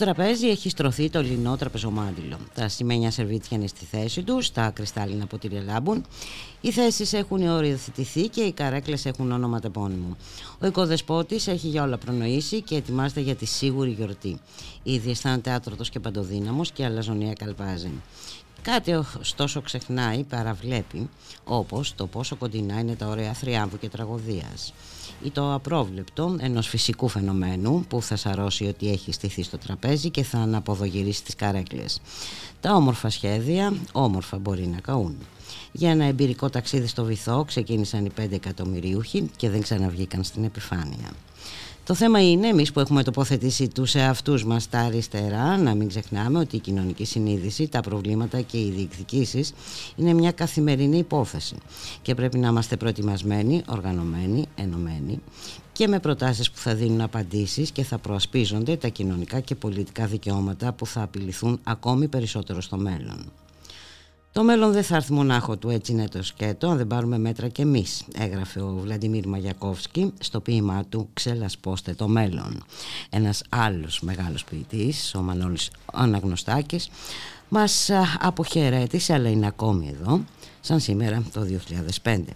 Τραπέζι έχει στρωθεί το λινό τραπεζομάντιλο. Τα σημαίνια σερβίτσια είναι στη θέση τους, τα κρυστάλλινα ποτήρια λάμπουν. Οι θέσεις έχουν οριοθετηθεί και οι καρέκλες έχουν όνομα τεπώνυμο. Ο οικοδεσπότης έχει για όλα προνοήσει και ετοιμάζεται για τη σίγουρη γιορτή. Ήδη αισθάνεται άτρωτος και παντοδύναμος και αλαζονία καλπάζει. Κάτι ωστόσο ξεχνάει, παραβλέπει, όπως το πόσο κοντινά είναι τα ωραία θριάμβου και τραγωδίας ή το απρόβλεπτο ενός φυσικού φαινομένου που θα σαρώσει ότι έχει στηθεί στο τραπέζι και θα αναποδογυρίσει τις καρέκλες. Τα όμορφα σχέδια, όμορφα μπορεί να καούν. Για ένα εμπειρικό ταξίδι στο βυθό ξεκίνησαν οι 5 εκατομμυρίουχοι και δεν ξαναβγήκαν στην επιφάνεια. Το θέμα είναι εμείς που έχουμε τοποθετήσει τους εαυτούς μας στα αριστερά να μην ξεχνάμε ότι η κοινωνική συνείδηση, τα προβλήματα και οι διεκδικήσεις είναι μια καθημερινή υπόθεση και πρέπει να είμαστε προετοιμασμένοι, οργανωμένοι, ενωμένοι και με προτάσεις που θα δίνουν απαντήσεις και θα προασπίζονται τα κοινωνικά και πολιτικά δικαιώματα που θα απειληθούν ακόμη περισσότερο στο μέλλον. Το μέλλον δεν θα έρθει μονάχο του, έτσι είναι το σκέτο, αν δεν πάρουμε μέτρα κι εμείς, έγραφε ο Βλαντιμίρ Μαγιακόφσκι στο ποίημά του «Ξελασπώστε το μέλλον». Ένας άλλος μεγάλος ποιητής, ο Μανώλης Αναγνωστάκης, μας αποχαιρέτησε, αλλά είναι ακόμη εδώ, σαν σήμερα το 2005.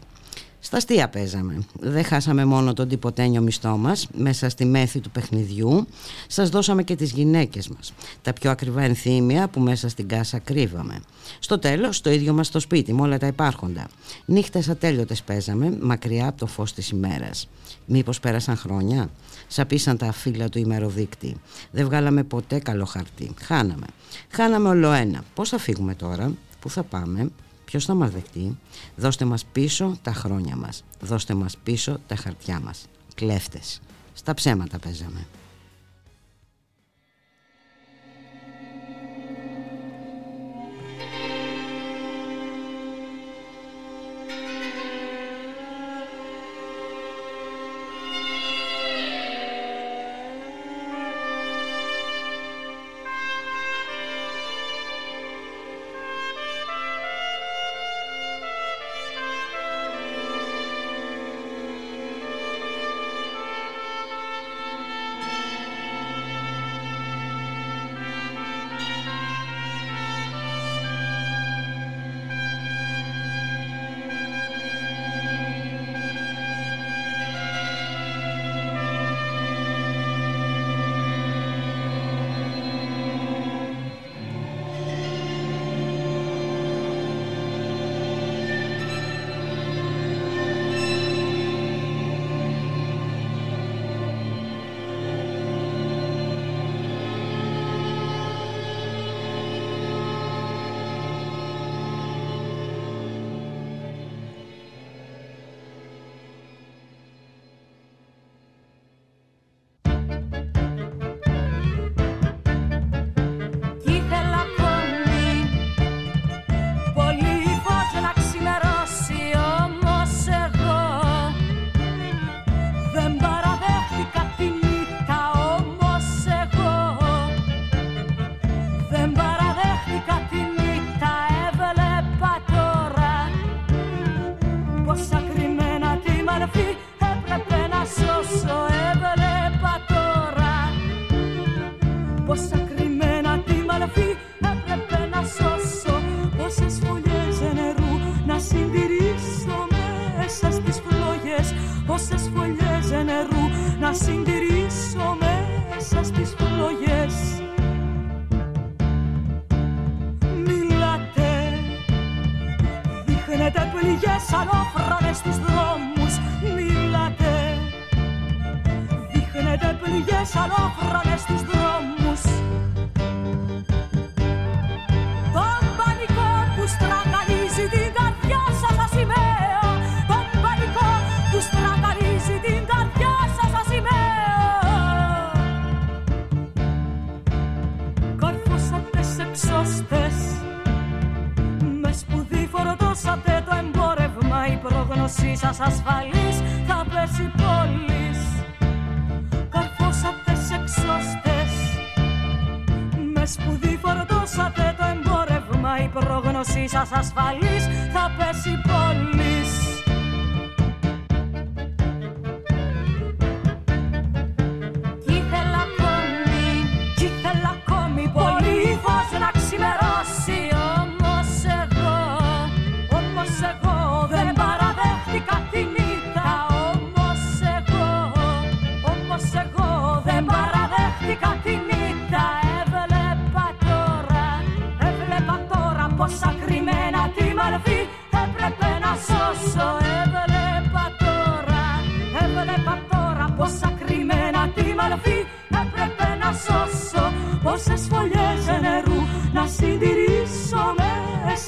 Στα αστεία παίζαμε. Δεν χάσαμε μόνο τον τυποτένιο μισθό μας μέσα στη μέθη του παιχνιδιού. Σας δώσαμε και τις γυναίκες μας. Τα πιο ακριβά ενθύμια που μέσα στην κάσα κρύβαμε. Στο τέλος το ίδιο μας στο σπίτι με όλα τα υπάρχοντα. Νύχτες ατέλειωτες παίζαμε μακριά από το φως της ημέρας. Μήπως πέρασαν χρόνια; Σαπίσαν τα φύλλα του ημεροδίκτη. Δεν βγάλαμε ποτέ καλό χαρτί. Χάναμε. Χάναμε όλο ένα. Πώς θα φύγουμε τώρα; Πού θα πάμε; Ποιος θα μας δεχτεί; Δώστε μας πίσω τα χρόνια μας. Δώστε μας πίσω τα χαρτιά μας. Κλέφτες. Στα ψέματα παίζαμε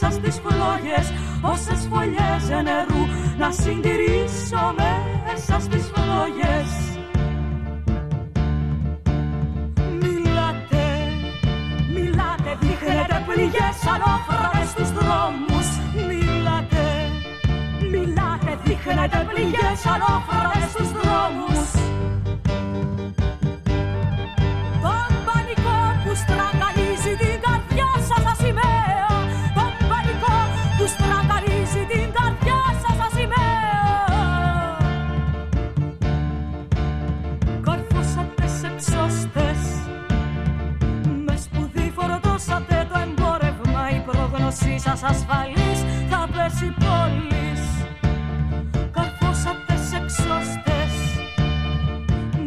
μέσα στις φλόγες πόσες φωλιές νερού να συντηρήσω μέσα στις φλόγες. Μιλάτε, μιλάτε, δείχνετε πληγές ανώφρονες στους δρόμους. Μιλάτε, μιλάτε, δείχνετε πληγές ανώφρονες στους σας ασφαλής θα πέσει πόλης. Καρφώσατε σε εξώστες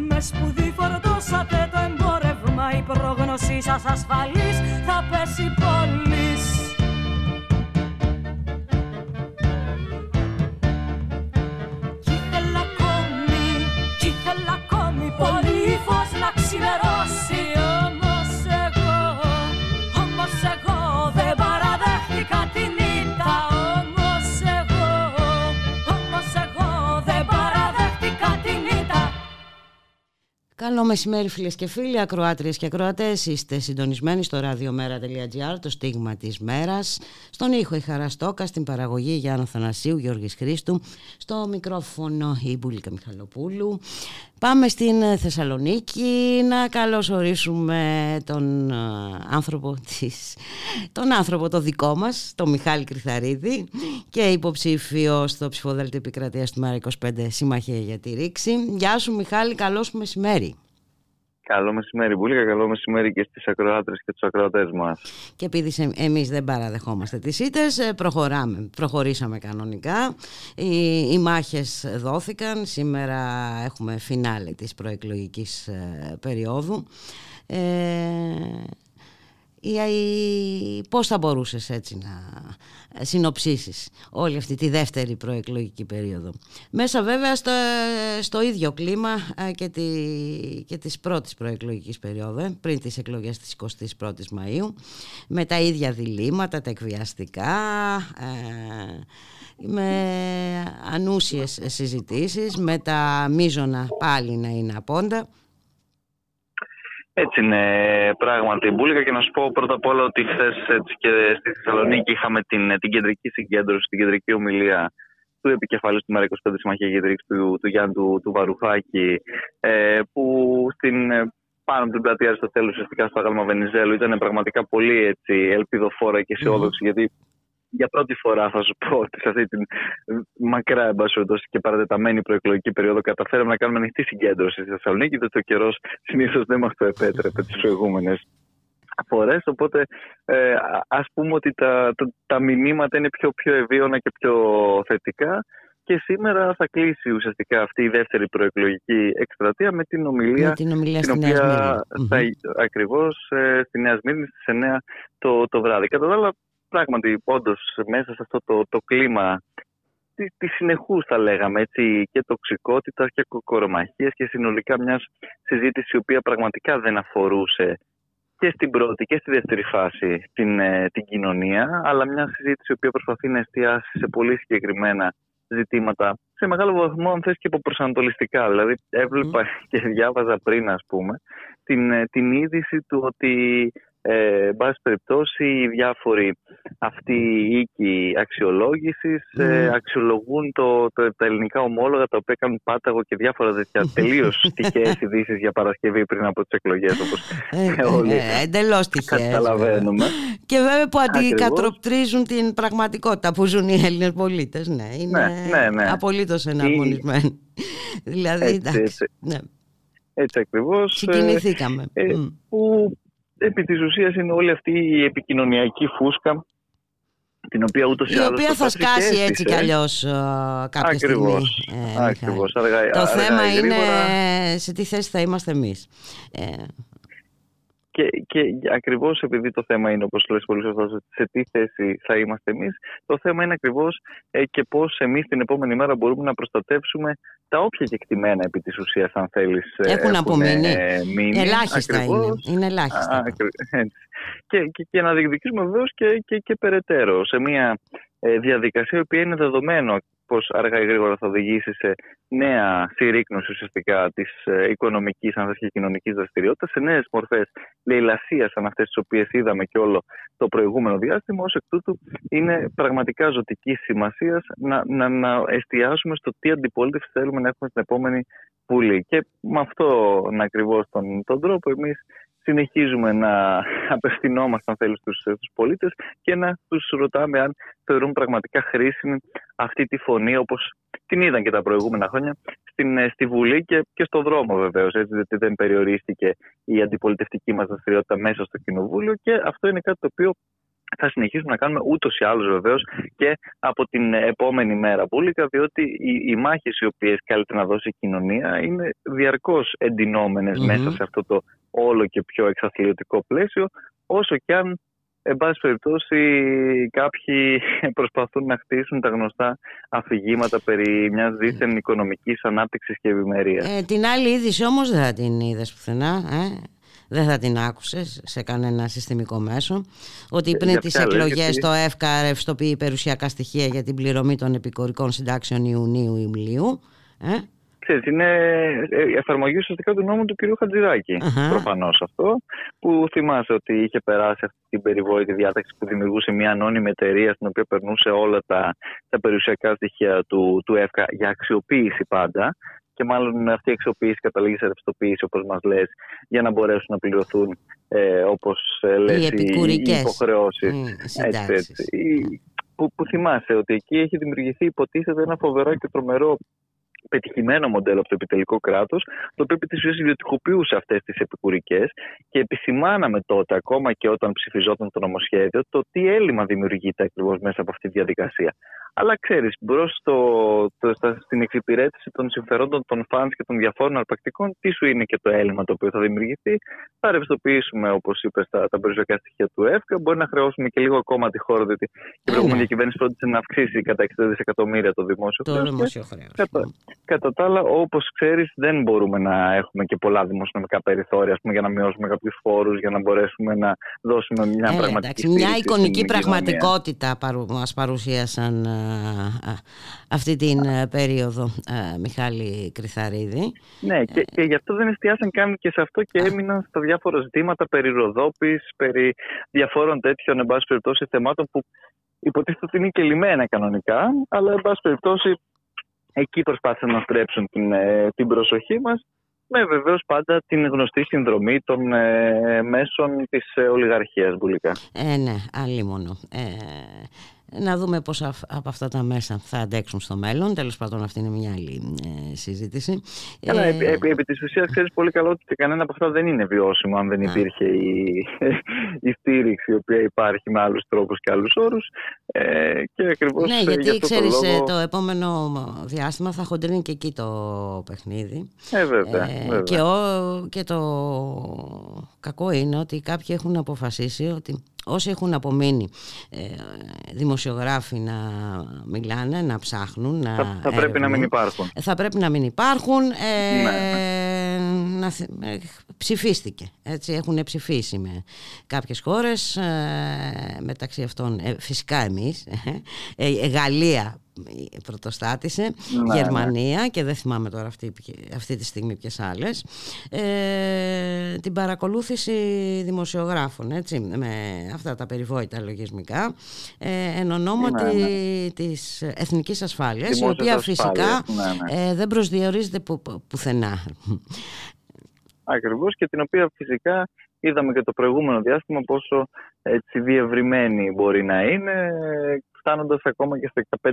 Με σπουδή φορτώσατε το εμπόρευμα. Η πρόγνωσή σας ασφαλής Καλό μεσημέρι φίλες και φίλοι, ακροάτριες και ακροατές. Είστε συντονισμένοι στο radiomera.gr, το στίγμα της μέρας. Στον ήχο η Χαραστόκα, στην παραγωγή Γιάννα Θανασίου, Γιώργης Χρήστου. Στο μικρόφωνο η Μπουλίκα Μιχαλοπούλου. Πάμε στην Θεσσαλονίκη να καλωσορίσουμε τον άνθρωπο της, τον άνθρωπο το δικό μας, τον Μιχάλη Κρυθαρίδη και υποψήφιο στο ψηφοδέλτιο επικρατείας του ΜΕΡΑ 25 Συμμαχία για τη Ρήξη. Γεια σου Μιχάλη, καλώς μεσημέρι. Καλό μεσημέρι, Μπουλίκα. Καλό μεσημέρι και στις ακροάτρες και τους ακροατές μας. Και επειδή εμείς δεν παραδεχόμαστε τις ήττες, ε, προχωράμε. Προχωρήσαμε κανονικά. Οι, οι μάχες δόθηκαν. Σήμερα έχουμε φινάλε της προεκλογικής ε, περίοδου. Ε, ή πώς θα μπορούσες έτσι να συνοψίσεις όλη αυτή τη δεύτερη προεκλογική περίοδο. Μέσα βέβαια στο, στο ίδιο κλίμα ε, και, τη, και της πρώτης προεκλογικής περίοδου, ε, πριν τις εκλογές της 21ης Μαΐου, με τα ίδια διλήμματα, τα εκβιαστικά, ε, με ανούσιες συζητήσεις, με τα μίζωνα πάλι να είναι απόντα. Έτσι είναι πράγματι Μπούλικα και να σου πω πρώτα απ' όλα ότι χθες και στη Θεσσαλονίκη είχαμε την, την κεντρική συγκέντρωση, την κεντρική ομιλία του επικεφαλής του ΜΕΡΑ25 Συμμαχία Γεδρήξη του, του Γιάννη του, του Βαρουχάκη ε, που στην, ε, πάνω από την πλατεία Αριστοτέλου ουσιαστικά στο Άγαλμα Βενιζέλου ήταν πραγματικά πολύ έτσι, ελπιδοφόρα και αισιόδοξη γιατί για πρώτη φορά θα σου πω ότι σε αυτή την μακρά εμπάσχευση και παρατεταμένη προεκλογική περίοδο καταφέραμε να κάνουμε ανοιχτή συγκέντρωση στη Θεσσαλονίκη, διότι ο καιρός συνήθως δεν μας το επέτρεπε τις προηγούμενες φορές. Οπότε ε, ας πούμε ότι τα, τα, τα μηνύματα είναι πιο, πιο ευίωνα και πιο θετικά. Και σήμερα θα κλείσει ουσιαστικά αυτή η δεύτερη προεκλογική εκστρατεία με την ομιλία, με την, ομιλία την οποία θα, ακριβώς ε, στη Νέα Σμύρνη στις 9 το, το βράδυ. Κατά τα άλλα πράγματι, όντως μέσα σε αυτό το, το κλίμα τη, της συνεχούς, θα λέγαμε, έτσι, και τοξικότητας και κοκορομαχίας και συνολικά μιας συζήτησης η οποία πραγματικά δεν αφορούσε και στην πρώτη και στη δεύτερη φάση την, ε, την κοινωνία, αλλά μια συζήτηση η οποία προσπαθεί να εστιάσει σε πολύ συγκεκριμένα ζητήματα, σε μεγάλο βαθμό, αν θες και προσανατολιστικά. Δηλαδή, έβλεπα και διάβαζα πριν, ας πούμε, την, ε, την είδηση του ότι ε, εν πάση περιπτώσει, οι διάφοροι αυτοί οι οίκοι αξιολόγησης ε, αξιολογούν το, το, τα ελληνικά ομόλογα τα οποία κάνουν πάταγο και διάφορα τέτοια τελείως τυχαίες ειδήσεις για Παρασκευή πριν από τις εκλογές, όπως ε, όλοι ε, Εντελώς καταλαβαίνουμε. Και βέβαια που αντικατροπτρίζουν την πραγματικότητα που ζουν οι Έλληνες πολίτες. Ναι, είναι ναι, ναι, ναι. απολύτως εναρμονισμένοι. δηλαδή, έτσι, εντάξει. Έτσι. Ναι. Έτσι ακριβώς. Συγκινηθήκαμε. Ε, που επί της ουσίας είναι όλη αυτή η επικοινωνιακή φούσκα την οποία ούτως ή άλλως... Η οποία θα σκάσει έτσι κι αλλιώς ε, κάποια ακριβώς, στιγμή. Ε, ακριβώς, αργά, Το θέμα είναι σε τι θέση θα είμαστε εμείς. Ε, και, και ακριβώς επειδή το θέμα είναι, όπως λες πολύ σωστά, σε τι θέση θα είμαστε εμείς, το θέμα είναι ακριβώς ε, και πώς εμείς την επόμενη μέρα μπορούμε να προστατεύσουμε τα όποια κεκτημένα επί της ουσίας, αν θέλεις, ε, έχουν, έχουν απομείνει. Ε, μείνει. Ελάχιστα ακριβώς. είναι. Είναι ελάχιστα. Α, και, και, και, να διεκδικήσουμε βεβαίως και, και, και περαιτέρω σε μια ε, διαδικασία η οποία είναι δεδομένο πώ αργά ή γρήγορα θα οδηγήσει σε νέα συρρήκνωση ουσιαστικά της ε, οικονομικής αν και κοινωνικής δραστηριότητας, σε νέες μορφές λαιλασίας σαν αυτές τις οποίες είδαμε και όλο το προηγούμενο διάστημα. Ω εκ τούτου, είναι πραγματικά ζωτικής σημασίας να, να, να εστιάσουμε στο τι αντιπολίτευση θέλουμε να έχουμε στην επόμενη Βουλή. Και με αυτόν ακριβώς τον, τον τρόπο, εμείς συνεχίζουμε να απευθυνόμαστε αν θέλεις στους, στους πολίτες και να τους ρωτάμε αν θεωρούν πραγματικά χρήσιμη αυτή τη φωνή όπως την είδαν και τα προηγούμενα χρόνια στην, ε, στη Βουλή και, και στο δρόμο βεβαίως έτσι γιατί δεν περιορίστηκε η αντιπολιτευτική μας δραστηριότητα μέσα στο Κοινοβούλιο. Και αυτό είναι κάτι το οποίο θα συνεχίσουμε να κάνουμε ούτως ή άλλως βεβαίως και από την επόμενη μέρα πουλικα, διότι οι, οι μάχες οι οποίες καλείται να δώσει η κοινωνία είναι διαρκώς μέσα σε αυτό το όλο και πιο εξαθλιωτικό πλαίσιο, όσο και αν Εν πάση περιπτώσει, κάποιοι προσπαθούν να χτίσουν τα γνωστά αφηγήματα περί μιας δίθεν οικονομικής ανάπτυξης και ευημερίας. Ε, την άλλη είδηση όμως δεν θα την είδες πουθενά. Ε; Δεν θα την άκουσες σε κανένα συστημικό μέσο. Ότι ε, πριν τις εκλογές το ΕΦΚΑ ρευστοποιεί περιουσιακά στοιχεία για την πληρωμή των επικορικών συντάξεων Ιουνίου-Ιουλίου. Ε; ξέρεις, είναι ε, εφαρμογή ουσιαστικά του νόμου του κ. χατζηδακη uh-huh. προφανώς αυτό, που θυμάσαι ότι είχε περάσει αυτή την περιβόητη διάταξη που δημιουργούσε μια ανώνυμη εταιρεία στην οποία περνούσε όλα τα, τα περιουσιακά στοιχεία του, του ΕΦΚΑ για αξιοποίηση πάντα και μάλλον αυτή η αξιοποίηση καταλήγει σε ρευστοποίηση όπως μας λες για να μπορέσουν να πληρωθούν ε, όπως ε, λες οι, οι υποχρεώσεις. Mm, έτσι, έτσι. Που, που θυμάσαι ότι εκεί έχει δημιουργηθεί υποτίθεται ένα φοβερό και τρομερό πετυχημένο μοντέλο από το επιτελικό κράτος, το οποίο επί της ουσίας ιδιωτικοποιούσε αυτές τις επικουρικές και επισημάναμε τότε, ακόμα και όταν ψηφιζόταν το νομοσχέδιο, το τι έλλειμμα δημιουργείται ακριβώς μέσα από αυτή τη διαδικασία. Αλλά ξέρεις, μπρος στην εξυπηρέτηση των συμφερόντων των φαν και των διαφόρων αρπακτικών, τι σου είναι και το έλλειμμα το οποίο θα δημιουργηθεί. Θα ρευστοποιήσουμε, όπως είπες, τα, τα περιουσιακά στοιχεία του ΕΦΚΑ. Μπορεί να χρεώσουμε και λίγο ακόμα τη χώρα, διότι η προηγούμενη κυβέρνηση πρότεισε να αυξήσει κατά 60 δισεκατομμύρια το δημόσιο χρέος. Το δημόσιο χρέος. Κατά, κατά τα άλλα, όπως ξέρεις, δεν μπορούμε να έχουμε και πολλά δημοσιονομικά περιθώρια πούμε, για να μειώσουμε κάποιους φόρους, για να μπορέσουμε να δώσουμε μια ε, πραγματική. Εντάξει, μια εικονική πραγματικότητα μας παρουσίασαν ε, αυτή την ε, περίοδο, ε, Μιχάλη Κρυθαρίδη. Ναι, και, και γι' αυτό δεν εστιάσαν καν και σε αυτό και έμειναν στα διάφορα ζητήματα περί ροδόπης, περί διαφόρων τέτοιων, εν πάση περιπτώσει, θεμάτων που υποτίθεται ότι είναι και λιμένα κανονικά, αλλά εν πάση περιπτώσει εκεί προσπάθησαν να στρέψουν την, ε, την προσοχή μας με βεβαίως πάντα την γνωστή συνδρομή των ε, μέσων της ε, ολιγαρχίας μπουλικά. Ε, ναι, αλλήμωνο. Ε, να δούμε πώς από αυτά τα μέσα θα αντέξουν στο μέλλον. Τέλος πάντων αυτή είναι μια άλλη ε, συζήτηση. Καλά, ε, επί, επί, επί της ουσίας ξέρεις πολύ καλό ότι κανένα από αυτά δεν είναι βιώσιμο αν δεν υπήρχε η, η στήριξη η οποία υπάρχει με άλλους τρόπους και άλλους όρους. Ε, και ακριβώς ναι, γιατί για ξέρεις το, λόγο... το επόμενο διάστημα θα χοντρίνει και εκεί το παιχνίδι. Ε, βέβαια, ε, βέβαια. Και, ο, και το κακό είναι ότι κάποιοι έχουν αποφασίσει ότι όσοι έχουν απομείνει ε, δημοσιογράφοι να μιλάνε, να ψάχνουν, να θα, θα πρέπει να μην υπάρχουν. Θα πρέπει να μην υπάρχουν, ε, ναι. ε, ψηφίστηκε. Έτσι, έχουν ψηφίσει με κάποιες χώρες, μεταξύ αυτών φυσικά εμείς, Γαλλία πρωτοστάτησε, ναι, ναι. Γερμανία και δεν θυμάμαι τώρα αυτή, αυτή τη στιγμή ποιες άλλες, την παρακολούθηση δημοσιογράφων, έτσι, με αυτά τα περιβόητα λογισμικά, εν ονόματι ναι, της εθνικής ασφάλειας, η οποία φυσικά δεν προσδιορίζεται που, πουθενά. Ακριβώς και την οποία φυσικά είδαμε και το προηγούμενο διάστημα πόσο έτσι διευρυμένη μπορεί να είναι φτάνοντας ακόμα και στα 15.000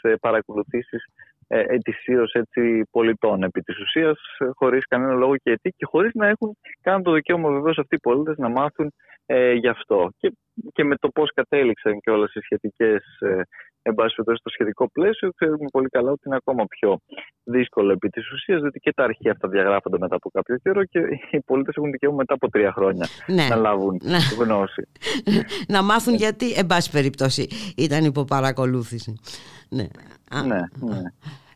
ε, παρακολουθήσεις ε, ετησίως έτσι, πολιτών επί της ουσίας χωρίς κανένα λόγο και αιτή και χωρίς να έχουν καν το δικαίωμα βεβαίως αυτοί οι πολίτες να μάθουν ε, γι' αυτό. Και, και με το πώς κατέληξαν και όλες οι σχετικές ε, εν πάση στο σχετικό πλαίσιο, ξέρουμε πολύ καλά ότι είναι ακόμα πιο δύσκολο επί της ουσίας, διότι και τα αρχεία αυτά διαγράφονται μετά από κάποιο καιρό και οι πολίτες έχουν δικαίωμα μετά από τρία χρόνια ναι. να λάβουν ναι. γνώση. να μάθουν γιατί, εν πάση περιπτώσει, ήταν υπό παρακολούθηση. Ναι, ναι. ναι.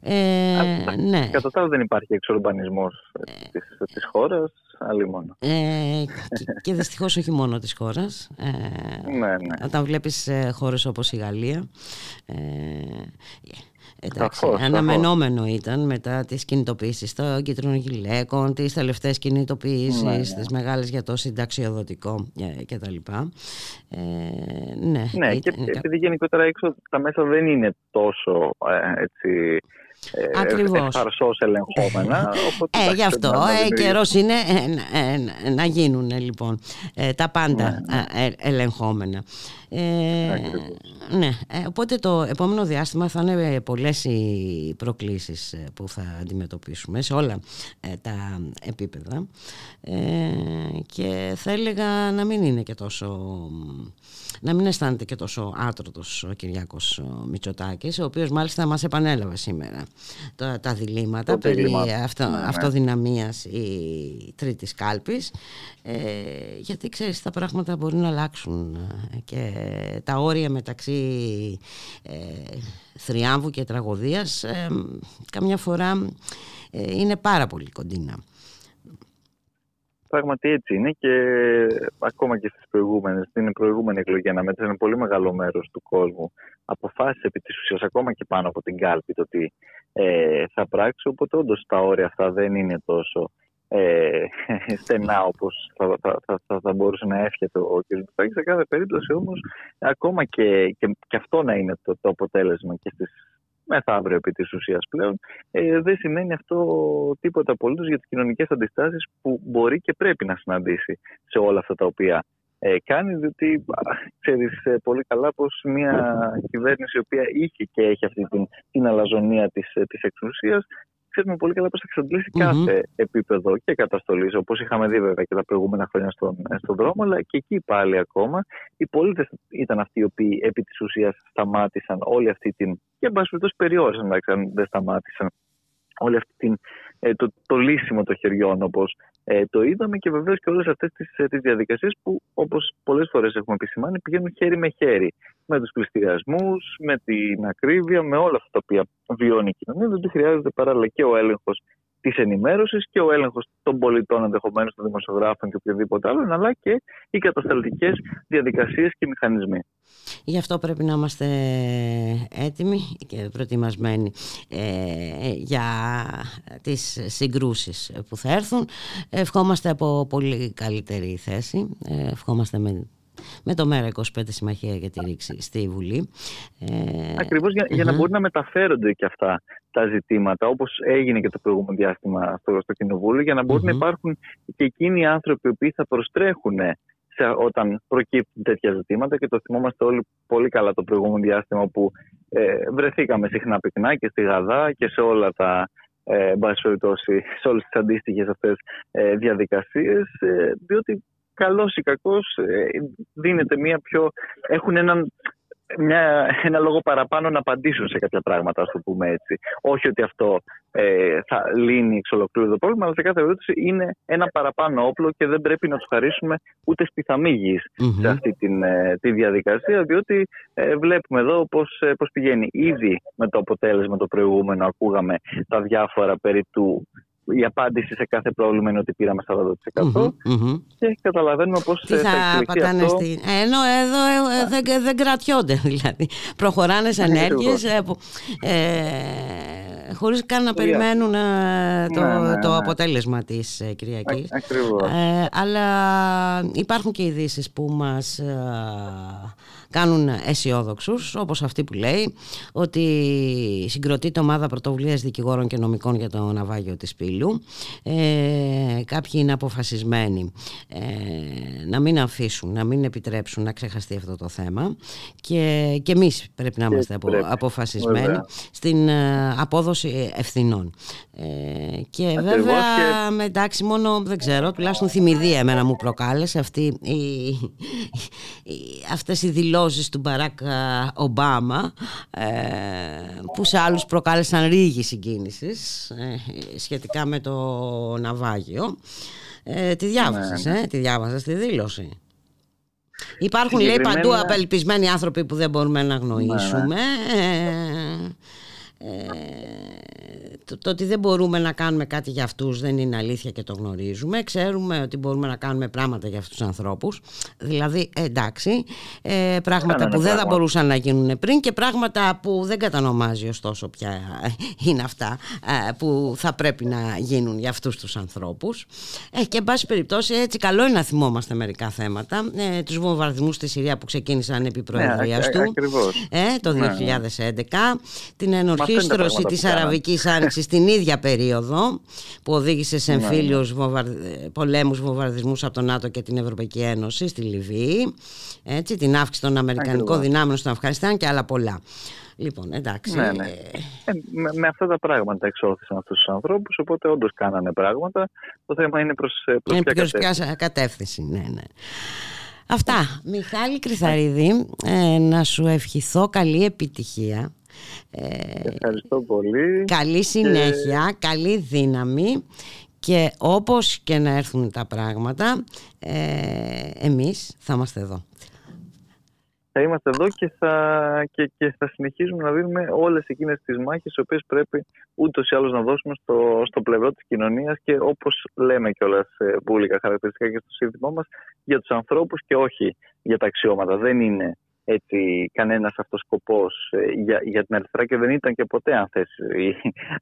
Ε, ναι. Κατά τα δεν υπάρχει εξορμπανισμός της, της χώρας ε, και, και δυστυχώς όχι μόνο της χώρας. Ε, ναι, ναι. Όταν βλέπεις ε, χώρες όπως η Γαλλία... Ε, Εντάξει, αναμενόμενο ήταν μετά τις κινητοποιήσεις των κίτρινων γυλαίκων, τις τελευταίες κινητοποιήσεις, ναι, ναι. τις μεγάλες για το συνταξιοδοτικό κτλ. Ε, ναι, ναι και επειδή γενικότερα έξω τα μέσα δεν είναι τόσο ε, έτσι, ε, Ακριβώς. ελεγχόμενα. ε, γι' αυτό ε, καιρός είναι ε, να γίνουν λοιπόν τα πάντα ναι, ναι. ελεγχόμενα. ναι, οπότε το επόμενο διάστημα θα είναι πολλές οι προκλήσεις που θα αντιμετωπίσουμε σε όλα τα επίπεδα και θα έλεγα να μην είναι και τόσο να μην αισθάνεται και τόσο άτρωτος ο Κυριάκος Μητσοτάκης ο οποίος μάλιστα μας επανέλαβε σήμερα τα, τα διλήμματα περί αυτο, ναι, ναι. αυτοδυναμίας ή τρίτης κάλπης ε, γιατί ξέρεις τα πράγματα μπορεί να αλλάξουν ε, και τα όρια μεταξύ ε, θριάμβου και τραγωδίας ε, καμιά φορά ε, είναι πάρα πολύ κοντινά. Πράγματι έτσι είναι και ακόμα και στις προηγούμενες, στην προηγούμενη εκλογή αναμέτρησε ένα πολύ μεγάλο μέρος του κόσμου αποφάσισε επί της ουσίας ακόμα και πάνω από την κάλπη το τι ε, θα πράξει οπότε όντως τα όρια αυτά δεν είναι τόσο ε, στενά όπως θα, θα, θα, θα, μπορούσε να εύχεται ο κ. Μπουφάκη. Σε κάθε περίπτωση όμως ακόμα και, και, και αυτό να είναι το, το αποτέλεσμα και στις μεθαύριο επί της ουσίας πλέον, ε, δεν σημαίνει αυτό τίποτα απολύτως για τις κοινωνικές αντιστάσεις που μπορεί και πρέπει να συναντήσει σε όλα αυτά τα οποία ε, κάνει, διότι ξέρεις ε, πολύ καλά πως μια κυβέρνηση η οποία είχε και έχει αυτή την, την αλαζονία της, ε, της εξουσίας ξέρουμε πολύ καλά πώς θα εξαντλησει κάθε επίπεδο και καταστολής, όπως είχαμε δει βέβαια και τα προηγούμενα χρόνια στον, στον δρόμο, αλλά και εκεί πάλι ακόμα οι πολίτες ήταν αυτοί οι οποίοι επί της ουσίας σταμάτησαν όλη αυτή την. και εν πάση περιπτώσει περιόρισαν, αν δεν σταμάτησαν όλη αυτή την, ε, το, το λύσιμο των χεριών όπως ε, το είδαμε και βεβαίως και όλες αυτές τις, ε, τις διαδικασίες που όπως πολλές φορές έχουμε επισημάνει πηγαίνουν χέρι με χέρι. Με τους πληστηριασμούς, με την ακρίβεια, με όλα αυτά τα οποία βιώνει η κοινωνία, δεν χρειάζεται παράλληλα και ο έλεγχος της ενημέρωσης και ο έλεγχος των πολιτών ενδεχομένως των δημοσιογράφων και οποιοδήποτε άλλο, αλλά και οι κατασταλτικές διαδικασίες και μηχανισμοί. Γι' αυτό πρέπει να είμαστε έτοιμοι και προετοιμασμένοι ε, για τις συγκρούσεις που θα έρθουν. Ευχόμαστε από πολύ καλύτερη θέση. Ε, ευχόμαστε με με το ΜΕΡΑ25 Συμμαχία για τη Ρήξη στη Βουλή. Ε, Ακριβώς για, για να μπορεί να μεταφέρονται και αυτά τα ζητήματα, όπως έγινε και το προηγούμενο διάστημα στο, στο Κοινοβούλιο, για να μπορουν να υπάρχουν και εκείνοι οι άνθρωποι που θα προστρέχουν σε, όταν προκύπτουν τέτοια ζητήματα. Και το θυμόμαστε όλοι πολύ καλά το προηγούμενο διάστημα που ε, βρεθήκαμε συχνά πυκνά και στη Γαδά και σε όλα τα ε, σε όλες τις αντίστοιχες αυτές ε, διαδικασίες ε, διότι καλός ή κακός ε, δίνεται μια πιο... έχουν έναν μια, ένα λόγο παραπάνω να απαντήσουν σε κάποια πράγματα, ας το πούμε έτσι. Όχι ότι αυτό ε, θα λύνει εξ ολοκλήρου το πρόβλημα, αλλά σε κάθε περίπτωση είναι ένα παραπάνω όπλο και δεν πρέπει να τους χαρίσουμε ούτε σπιθαμίγη σε αυτή την, ε, τη διαδικασία, διότι ε, βλέπουμε εδώ πώς πώς πηγαίνει. Ήδη με το αποτέλεσμα το προηγούμενο ακούγαμε τα διάφορα περί του η απάντηση σε κάθε πρόβλημα είναι ότι πήραμε 40%. Και καταλαβαίνουμε πώς Τι θα, θα πατάνε αυτό... Στη... Ενώ εδώ ε, ε, δεν, δεν κρατιόνται δηλαδή. Προχωράνε σε ενέργειες ε, ε, χωρίς καν να περιμένουν το, ναι, ναι, το ναι. αποτέλεσμα της Κυριακής. Ε, αλλά υπάρχουν και ειδήσεις που μας κάνουν αισιόδοξους, όπως αυτή που λέει ότι συγκροτείται ομάδα πρωτοβουλίας δικηγόρων και νομικών για το ναυάγιο της Πύλου. Ε, κάποιοι είναι αποφασισμένοι ε, να μην αφήσουν, να μην επιτρέψουν να ξεχαστεί αυτό το θέμα και, και εμείς πρέπει να είμαστε απο, αποφασισμένοι στην ε, απόδοση ευθυνών. Ε, και βέβαια και... εντάξει μόνο δεν ξέρω τουλάχιστον θυμηδία εμένα μου προκάλεσε αυτή η, η, αυτές οι δηλώσεις του Μπαράκ Ομπάμα ε, που σε άλλους προκάλεσαν ρίγη συγκίνησης ε, σχετικά με το ναυάγιο. Ε, τη διάβασες, ναι. ε, τη διάβασες τη δήλωση. Υπάρχουν λέει παντού απελπισμένοι άνθρωποι που δεν μπορούμε να γνωρίσουμε. Ναι, το, το ότι δεν μπορούμε να κάνουμε κάτι για αυτούς δεν είναι αλήθεια και το γνωρίζουμε. Ξέρουμε ότι μπορούμε να κάνουμε πράγματα για αυτούς τους ανθρώπους. Δηλαδή, εντάξει, ε, πράγματα που δεν θα μπορούσαν να γίνουν πριν και πράγματα που δεν κατανομάζει ωστόσο πια είναι αυτά ε, που θα πρέπει να γίνουν για αυτούς τους ανθρώπους. Ε, και εν πάση περιπτώσει έτσι καλό είναι να θυμόμαστε μερικά θέματα. Ε, τους βομβαρδισμούς στη Συρία που ξεκίνησαν επί ναι, προεδρίας του ε, το 2011, ναι, ναι. την ενορχίστρωση της Αραβικής Άνοιξης στην ίδια περίοδο που οδήγησε σε ναι, εμφύλιους βομβαρδ... πολέμους βομβαρδισμούς από τον ΝΑΤΟ και την Ευρωπαϊκή Ένωση στη Λιβύη έτσι, την αύξηση των Αμερικανικών δυνάμεων στον Αφγανιστάν και άλλα πολλά. Λοιπόν, εντάξει. Ναι, ναι. Ε, με, με, αυτά τα πράγματα εξώθησαν αυτούς τους ανθρώπους, οπότε όντως κάνανε πράγματα. Το θέμα είναι προς ποια κατεύθυνση. κατεύθυνση. Ναι, ναι. Αυτά. Μιχάλη Κρυθαρίδη, ε, να σου ευχηθώ καλή επιτυχία ε, Ευχαριστώ πολύ. Καλή συνέχεια, καλή δύναμη και όπως και να έρθουν τα πράγματα ε, εμείς θα είμαστε εδώ. Θα είμαστε εδώ και θα, και, και θα συνεχίζουμε να δίνουμε όλες εκείνες τις μάχες οι οποίες πρέπει ούτως ή άλλως να δώσουμε στο, στο πλευρό της κοινωνίας και όπως λέμε κιόλας πουλικα ε, χαρακτηριστικά και στο σύνθημό μας για τους ανθρώπους και όχι για τα αξιώματα. Δεν είναι έτσι, κανένας αυτός σκοπός ε, για, για την αριστερά και δεν ήταν και ποτέ αν θες η,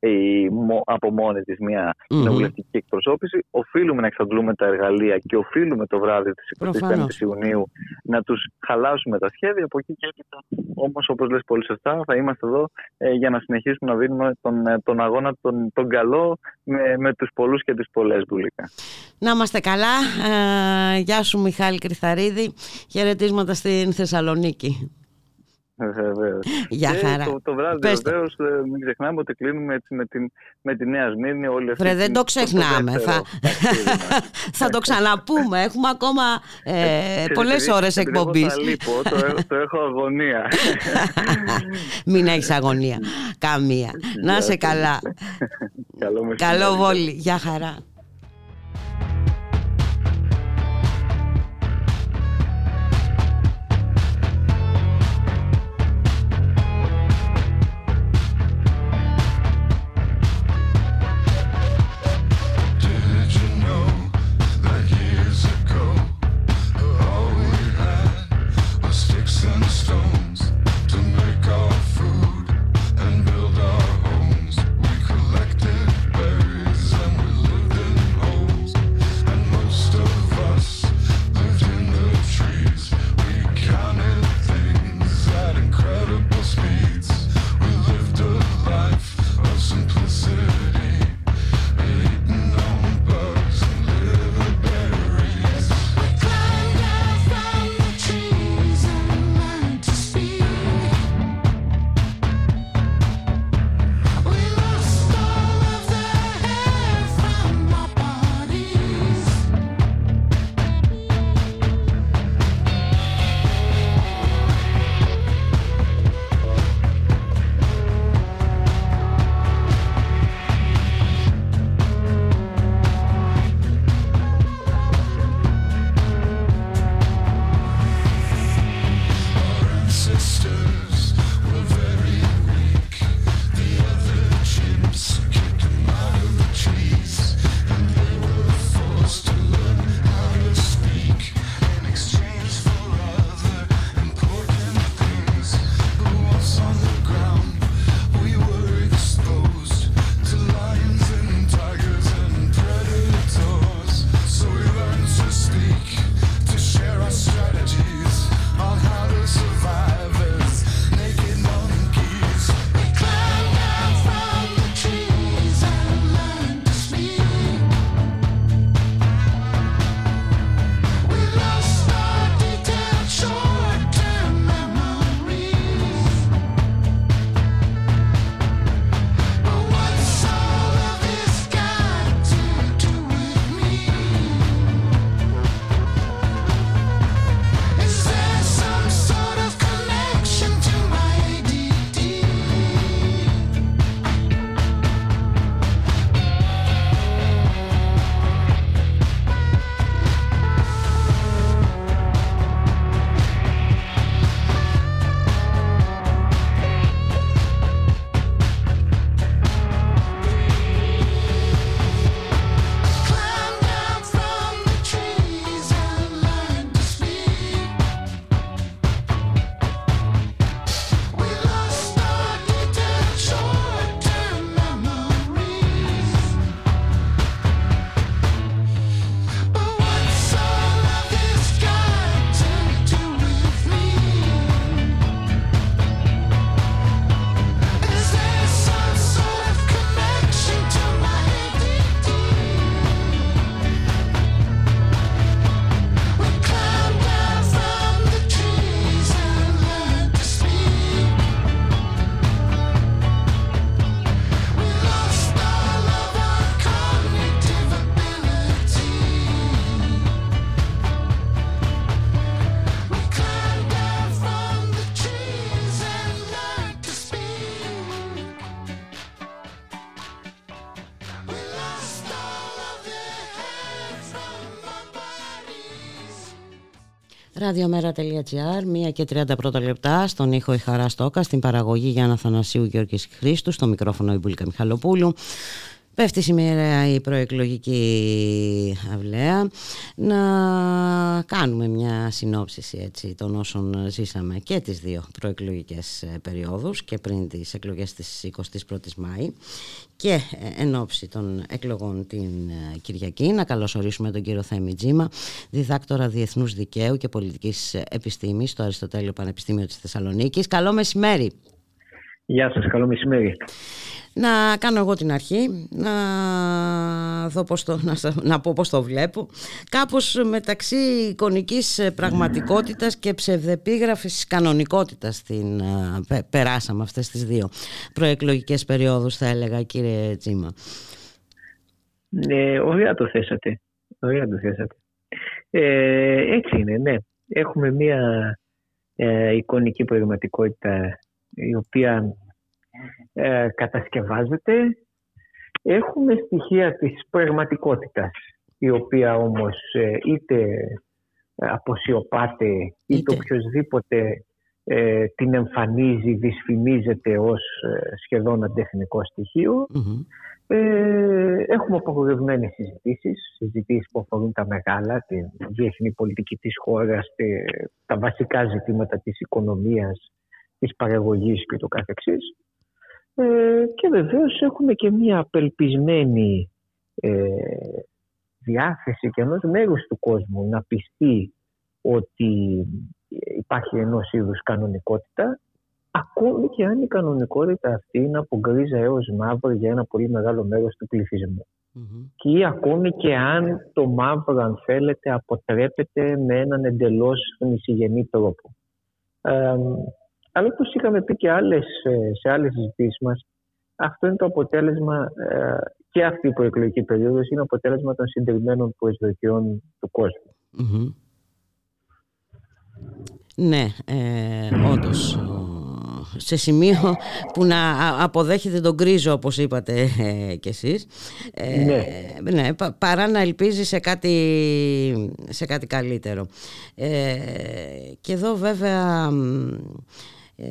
η, από μόνη της μια κοινοβουλευτική mm-hmm. εκπροσώπηση. Οφείλουμε να εξαντλούμε τα εργαλεία και οφείλουμε το βράδυ της 25ης Ιουνίου να τους χαλάσουμε τα σχέδια. Από εκεί και έπειτα όμως όπως λες πολύ σωστά θα είμαστε εδώ ε, για να συνεχίσουμε να δίνουμε τον, ε, τον αγώνα τον, τον καλό με, με τους πολλούς και τις πολλές μπουλικά. Να είμαστε καλά. Ε, γεια σου Μιχάλη Κρυθαρίδη. Χαιρετίσματα στην Θεσσαλονίκη. Βεβαίως. Για χαρά. Το, το βράδυ βεβαίως ε, μην ξεχνάμε ότι κλείνουμε έτσι με, την, με τη Νέα Σμύρνη όλη αυτή. Βρε, δεν το ξεχνάμε. θα, θα το ξαναπούμε. Έχουμε ακόμα ε, ε πολλές ώρες εκπομπής. Το, το έχω αγωνία. μην έχεις αγωνία. Καμία. Να σε καλά. Καλό, Καλό βόλι. Γεια χαρά. Ραδιομέρα.gr, 1 και 30 πρώτα λεπτά, στον ήχο η Χαρά Στόκα, στην παραγωγή Γιάννα Θανασίου Γιώργης Χρήστου, στο μικρόφωνο η Μπουλίκα Μιχαλοπούλου. Πέφτει σήμερα η προεκλογική αυλαία να κάνουμε μια συνόψιση έτσι, των όσων ζήσαμε και τις δύο προεκλογικές ε, περιόδους και πριν τις εκλογές της 21ης Μάη και ε, εν ώψη των εκλογών την ε, Κυριακή να καλωσορίσουμε τον κύριο Θέμη Τζίμα διδάκτορα Διεθνούς Δικαίου και Πολιτικής Επιστήμης στο Αριστοτέλειο Πανεπιστήμιο της Θεσσαλονίκης. Καλό μεσημέρι. Γεια σας, καλό μεσημέρι. Να κάνω εγώ την αρχή, να, δω πώς το, να, να πω πώς το βλέπω. Κάπως μεταξύ εικονικής πραγματικότητας και ψευδεπίγραφης κανονικότητας την, περάσαμε αυτές τις δύο προεκλογικές περιόδους θα έλεγα κύριε Τσίμα. Ναι, ωραία το θέσατε. Ωραία το θέσατε. Ε, έτσι είναι, ναι. Έχουμε μια ε, εικονική πραγματικότητα η οποία ε, κατασκευάζεται. Έχουμε στοιχεία της πραγματικότητας, η οποία όμως ε, είτε αποσιωπάται είτε οποιοδήποτε ε, την εμφανίζει, δυσφημίζεται ως ε, σχεδόν αντεχνικό Ε, έχουμε απαγορευμένες συζητήσεις, συζητήσεις που αφορούν τα μεγάλα, τη διεθνή πολιτική της χώρας, τα βασικά ζητήματα της οικονομίας, της παραγωγής και το καθεξής. Ε, και βεβαίως έχουμε και μια απελπισμένη ε, διάθεση και ενός μέρους του κόσμου να πιστεί ότι υπάρχει ενός είδους κανονικότητα ακόμη και αν η κανονικότητα αυτή είναι από γκρίζα έως μαύρο για ένα πολύ μεγάλο μέρος του πληθυσμού. Mm-hmm. Και ακόμη και αν το μαύρο, αν θέλετε, αποτρέπεται με έναν εντελώς νησιγενή τρόπο. Ε, αλλά όπως είχαμε πει και άλλες, ε, σε άλλες συζητήσεις μας, αυτό είναι το αποτέλεσμα ε, και αυτή η προεκλογική περίοδος είναι αποτέλεσμα των συντηρημένων προσδοκιών του κόσμου. Mm-hmm. Ναι, ε, όντως σε σημείο που να αποδέχεται τον κρίζο όπως είπατε ε, κι εσείς ε, ναι. ναι. παρά να ελπίζει σε κάτι, σε κάτι καλύτερο ε, και εδώ βέβαια ε,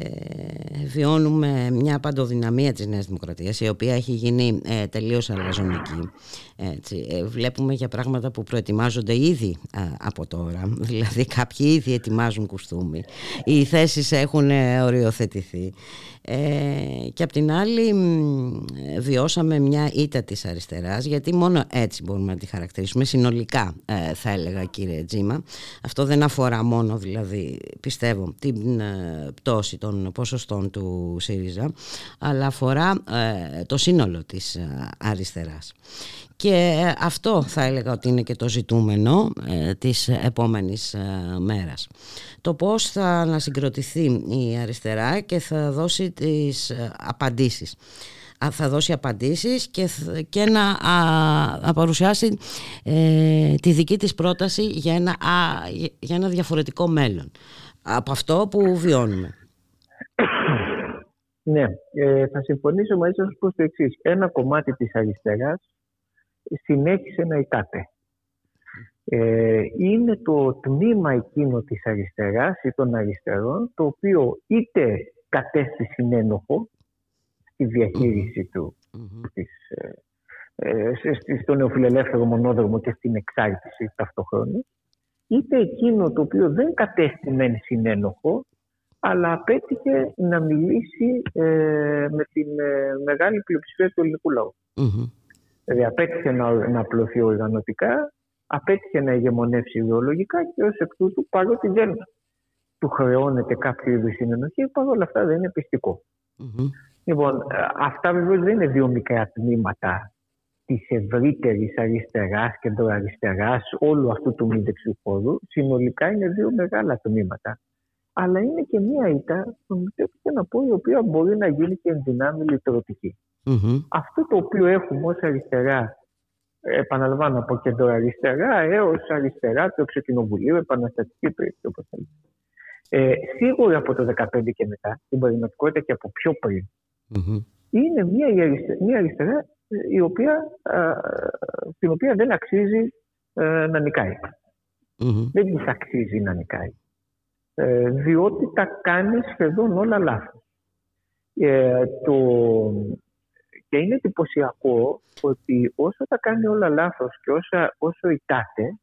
βιώνουμε μια παντοδυναμία της Νέας Δημοκρατίας η οποία έχει γίνει ε, τελείως αλαζονική. Έτσι, ε, βλέπουμε για πράγματα που προετοιμάζονται ήδη από τώρα. Δηλαδή κάποιοι ήδη ετοιμάζουν κουστούμι. Οι θέσεις έχουν οριοθετηθεί. ε, και απ' την άλλη βιώσαμε μια ήττα της αριστεράς γιατί μόνο έτσι μπορούμε να τη χαρακτηρίσουμε. Συνολικά ε, θα έλεγα κύριε Τζίμα. Αυτό δεν αφορά μόνο δηλαδή πιστεύω την ε, πτώση των ποσοστών του ΣΥΡΙΖΑ αλλά αφορά το σύνολο της αριστεράς και αυτό θα έλεγα ότι είναι και το ζητούμενο της επόμενης μέρας το πώς θα ανασυγκροτηθεί η αριστερά και θα δώσει τις ε, απαντήσεις θα δώσει απαντήσεις και, και να, α, παρουσιάσει ε, τη δική της πρόταση για ένα, για ένα διαφορετικό μέλλον από αυτό που βιώνουμε. Ναι, ε, θα συμφωνήσω μαζί σας πως το εξής. Ένα κομμάτι της αριστεράς συνέχισε να ητάται. Ε, είναι το τμήμα εκείνο της αριστεράς ή των αριστερών το οποίο είτε κατέστη συνένοχο στη διαχείριση του της, ε, ε, στο νεοφιλελεύθερο μονόδρομο και στην εξάρτηση ταυτόχρονα είτε εκείνο το οποίο δεν κατέστη μεν συνένοχο αλλά απέτυχε να μιλήσει ε, με την μεγάλη πλειοψηφία του ελληνικού λαού. Δηλαδή απέτυχε να, να απλωθεί οργανωτικά απέτυχε να ηγεμονεύσει ιδεολογικά και ως εκ τούτου, παρότι δεν του χρεώνεται κάποιο είδους συνενοχή, παρόλα αυτά δεν είναι πιστικό. Mm-hmm. Λοιπόν, αυτά βεβαίως δεν είναι δύο μικρά τμήματα της ευρύτερης αριστεράς, κεντροαριστεράς, όλου αυτού του μη χώρου. Συνολικά είναι δύο μεγάλα τμήματα. Αλλά είναι και μία ήττα, που να πω, η οποία μπορεί να γίνει και ενδυνάμει λειτουργική. Mm-hmm. Αυτό το οποίο έχουμε ως αριστερά επαναλαμβάνω, από κεντροαριστερά έως αριστερά του εξωκοινοβουλίου, επαναστατική περίπτωση όπως θέλετε. Ε, σίγουρα από το 2015 και μετά, στην πραγματικότητα και από πιο πριν, είναι μια, μια αριστερά η οποία, την οποία δεν αξίζει ε, να νικάει. Δεν της αξίζει να νικάει. Ε, διότι τα κάνεις σχεδόν όλα λάθος. Ε, το... Και είναι εντυπωσιακό ότι όσο τα κάνει όλα λάθος και όσο, όσο ητάται,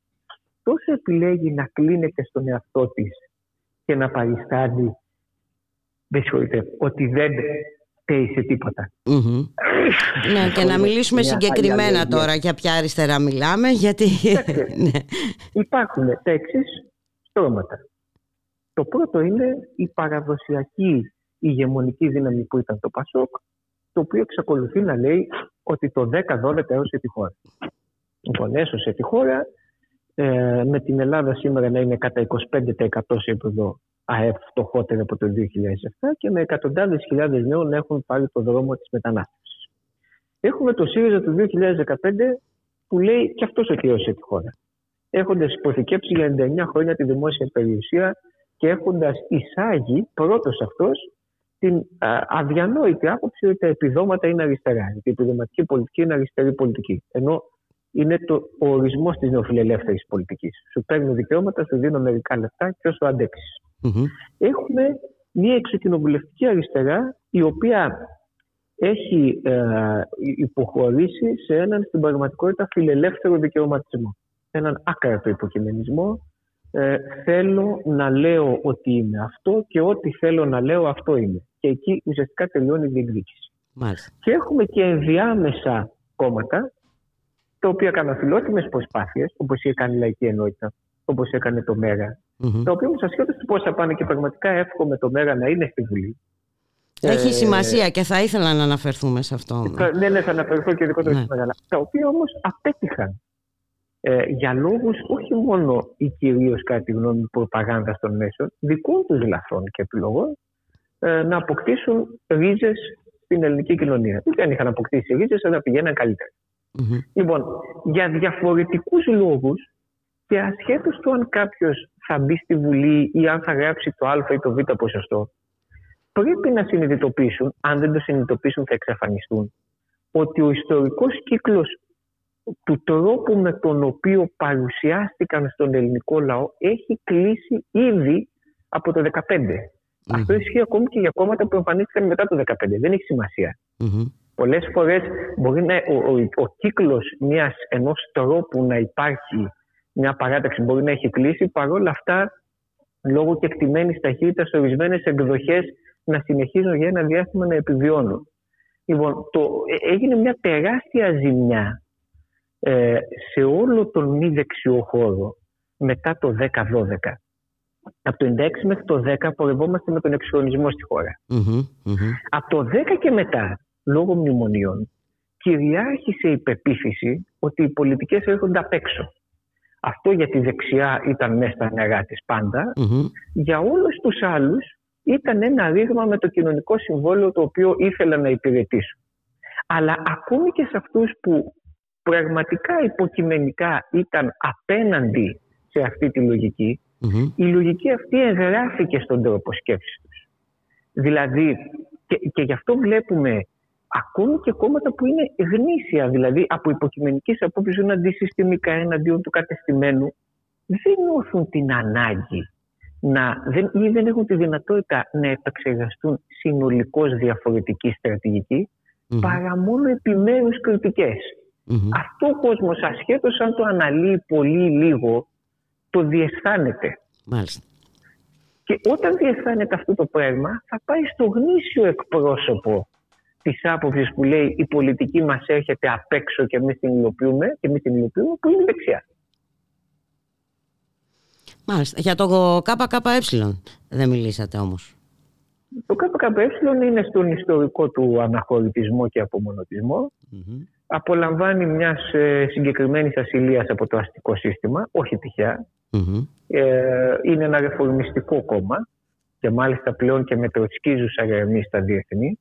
τόσο επιλέγει να κλείνεται στον εαυτό της και να παριστάνει δεν ότι δεν φταίει σε τίποτα. ναι, και να μιλήσουμε συγκεκριμένα τώρα για ποια αριστερά μιλάμε, γιατί... ναι. Υπάρχουν τα εξή στρώματα. Το πρώτο είναι η παραδοσιακή ηγεμονική δύναμη που ήταν το Πασόκ, το οποίο εξακολουθεί να λέει ότι το 10-12 έωσε τη χώρα. Λοιπόν, έσωσε τη χώρα, ε, με την Ελλάδα σήμερα να είναι κατά 25% σε επίπεδο ΑΕΠ φτωχότερη από το 2007 και με εκατοντάδες χιλιάδες νέων να έχουν πάρει το δρόμο της μετανάστευσης. Έχουμε το ΣΥΡΙΖΑ του 2015 που λέει και αυτός ότι έωσε τη χώρα. Έχοντας υποθηκέψει για 99 χρόνια τη δημόσια περιουσία και έχοντας εισάγει πρώτος αυτός την αδιανόητη άποψη ότι τα επιδόματα είναι αριστερά. η επιδοματική πολιτική είναι αριστερή πολιτική. Ενώ είναι το, ο ορισμός της νεοφιλελεύθερης πολιτικής. Σου παίρνω δικαιώματα, σου δίνω μερικά λεφτά και όσο αντέξεις. Έχουμε μια εξοκοινοβουλευτική αριστερά η οποία έχει ε, υποχωρήσει σε έναν στην πραγματικότητα φιλελεύθερο δικαιωματισμό. Έναν άκρατο υποκειμενισμό. Ε, θέλω να λέω ότι είμαι αυτό και ό,τι θέλω να λέω αυτό είναι. Και εκεί ουσιαστικά τελειώνει η διεκδίκηση. Και έχουμε και ενδιάμεσα κόμματα τα οποία κάνουν φιλότιμες προσπάθειες, όπως έκανε η Λαϊκή Ενότητα, όπως έκανε το ΜΕΓΑ, mm-hmm. τα οποία όμως ασχέτως του πώς θα πάνε και πραγματικά εύχομαι το ΜΕΓΑ να είναι στη Βουλή. Έχει ε, σημασία και θα ήθελα να αναφερθούμε σε αυτό. ναι, ναι, θα αναφερθώ και ειδικότερα ναι. Μεγάλα. Τα οποία όμως απέτυχαν ε, για λόγους όχι μόνο ή κυρίως κατά τη γνώμη προπαγάνδας των μέσων, δικών τους λαθών και επιλογών ε, να αποκτήσουν ρίζες στην ελληνική κοινωνία. Δεν είχαν αποκτήσει ρίζες, αλλά πηγαίναν καλύτερα. Mm-hmm. Λοιπόν, για διαφορετικούς λόγους και ασχέτως του αν κάποιος θα μπει στη Βουλή ή αν θα γράψει το α ή το β ποσοστό, πρέπει να συνειδητοποιήσουν, αν δεν το συνειδητοποιήσουν θα εξαφανιστούν, ότι ο ιστορικός κύκλος του τρόπου με τον οποίο παρουσιάστηκαν στον ελληνικό λαό έχει κλείσει ήδη από το 2015. Αυτό ισχύει ακόμη και για κόμματα που εμφανίστηκαν μετά το 2015. Δεν έχει Πολλές φορές μπορεί να, ο, ο, ο κύκλος μιας, ενός τρόπου να υπάρχει μια παράταξη μπορεί να έχει κλείσει, παρόλα αυτά λόγω και εκτιμένης ταχύτητας σε ορισμένες εκδοχές να συνεχίζουν για ένα διάστημα να επιβιώνουν. Λοιπόν, το, ε, έγινε μια τεράστια ζημιά ε, σε όλο τον μη δεξιό χώρο μετά το 10-12. Από το 96 μέχρι το 10 πορευόμαστε με τον εξυγχρονισμό στη χώρα. Από το 10 και μετά λόγω μνημονίων κυριάρχησε η πεποίθηση ότι οι πολιτικές έρχονται απ' έξω. Αυτό για τη δεξιά ήταν μέσα στα νερά της παντα Για όλους τους άλλους ήταν ένα ρήγμα με το κοινωνικό συμβόλαιο το οποίο ήθελαν να υπηρετήσουν. Αλλά ακόμη και σε αυτούς που πραγματικά υποκειμενικά ήταν απέναντι σε αυτή τη λογικη η λογική αυτή εγγράφηκε στον τρόπο σκέψης τους. Δηλαδή, και, και γι' αυτό βλέπουμε ακόμη και κόμματα που είναι γνήσια, δηλαδή από υποκειμενικής απόψη ζουν αντισυστημικά εναντίον του κατεστημένου, δεν νιώθουν την ανάγκη να, δεν, ή δεν έχουν τη δυνατότητα να επεξεργαστούν συνολικώς διαφορετική στρατηγική, mm-hmm. παρά μόνο επιμέρους Αυτό ο κόσμος ασχέτως αν το αναλύει πολύ λίγο, το διαισθάνεται. Μάλιστα. Και όταν διαισθάνεται αυτό το πράγμα, θα πάει στο γνήσιο εκπρόσωπο της άποψης που λέει η πολιτική μας έρχεται απ' έξω και εμείς την υλοποιούμε, και εμείς την υλοποιούμε, που είναι δεξιά. Μάλιστα. Για το ΚΚΕ δεν μιλήσατε όμως. Το ΚΚΕ είναι στον ιστορικό του αναχωρητισμό και απομονωτισμό. Mm-hmm. Απολαμβάνει μιας ε, συγκεκριμένης ασυλίας από το αστικό σύστημα, όχι τυχαία. Mm-hmm. Ε, είναι ένα ρεφορμιστικό κόμμα και μάλιστα πλέον και με τροτσκίζουσα γραμμή στα διεθνή.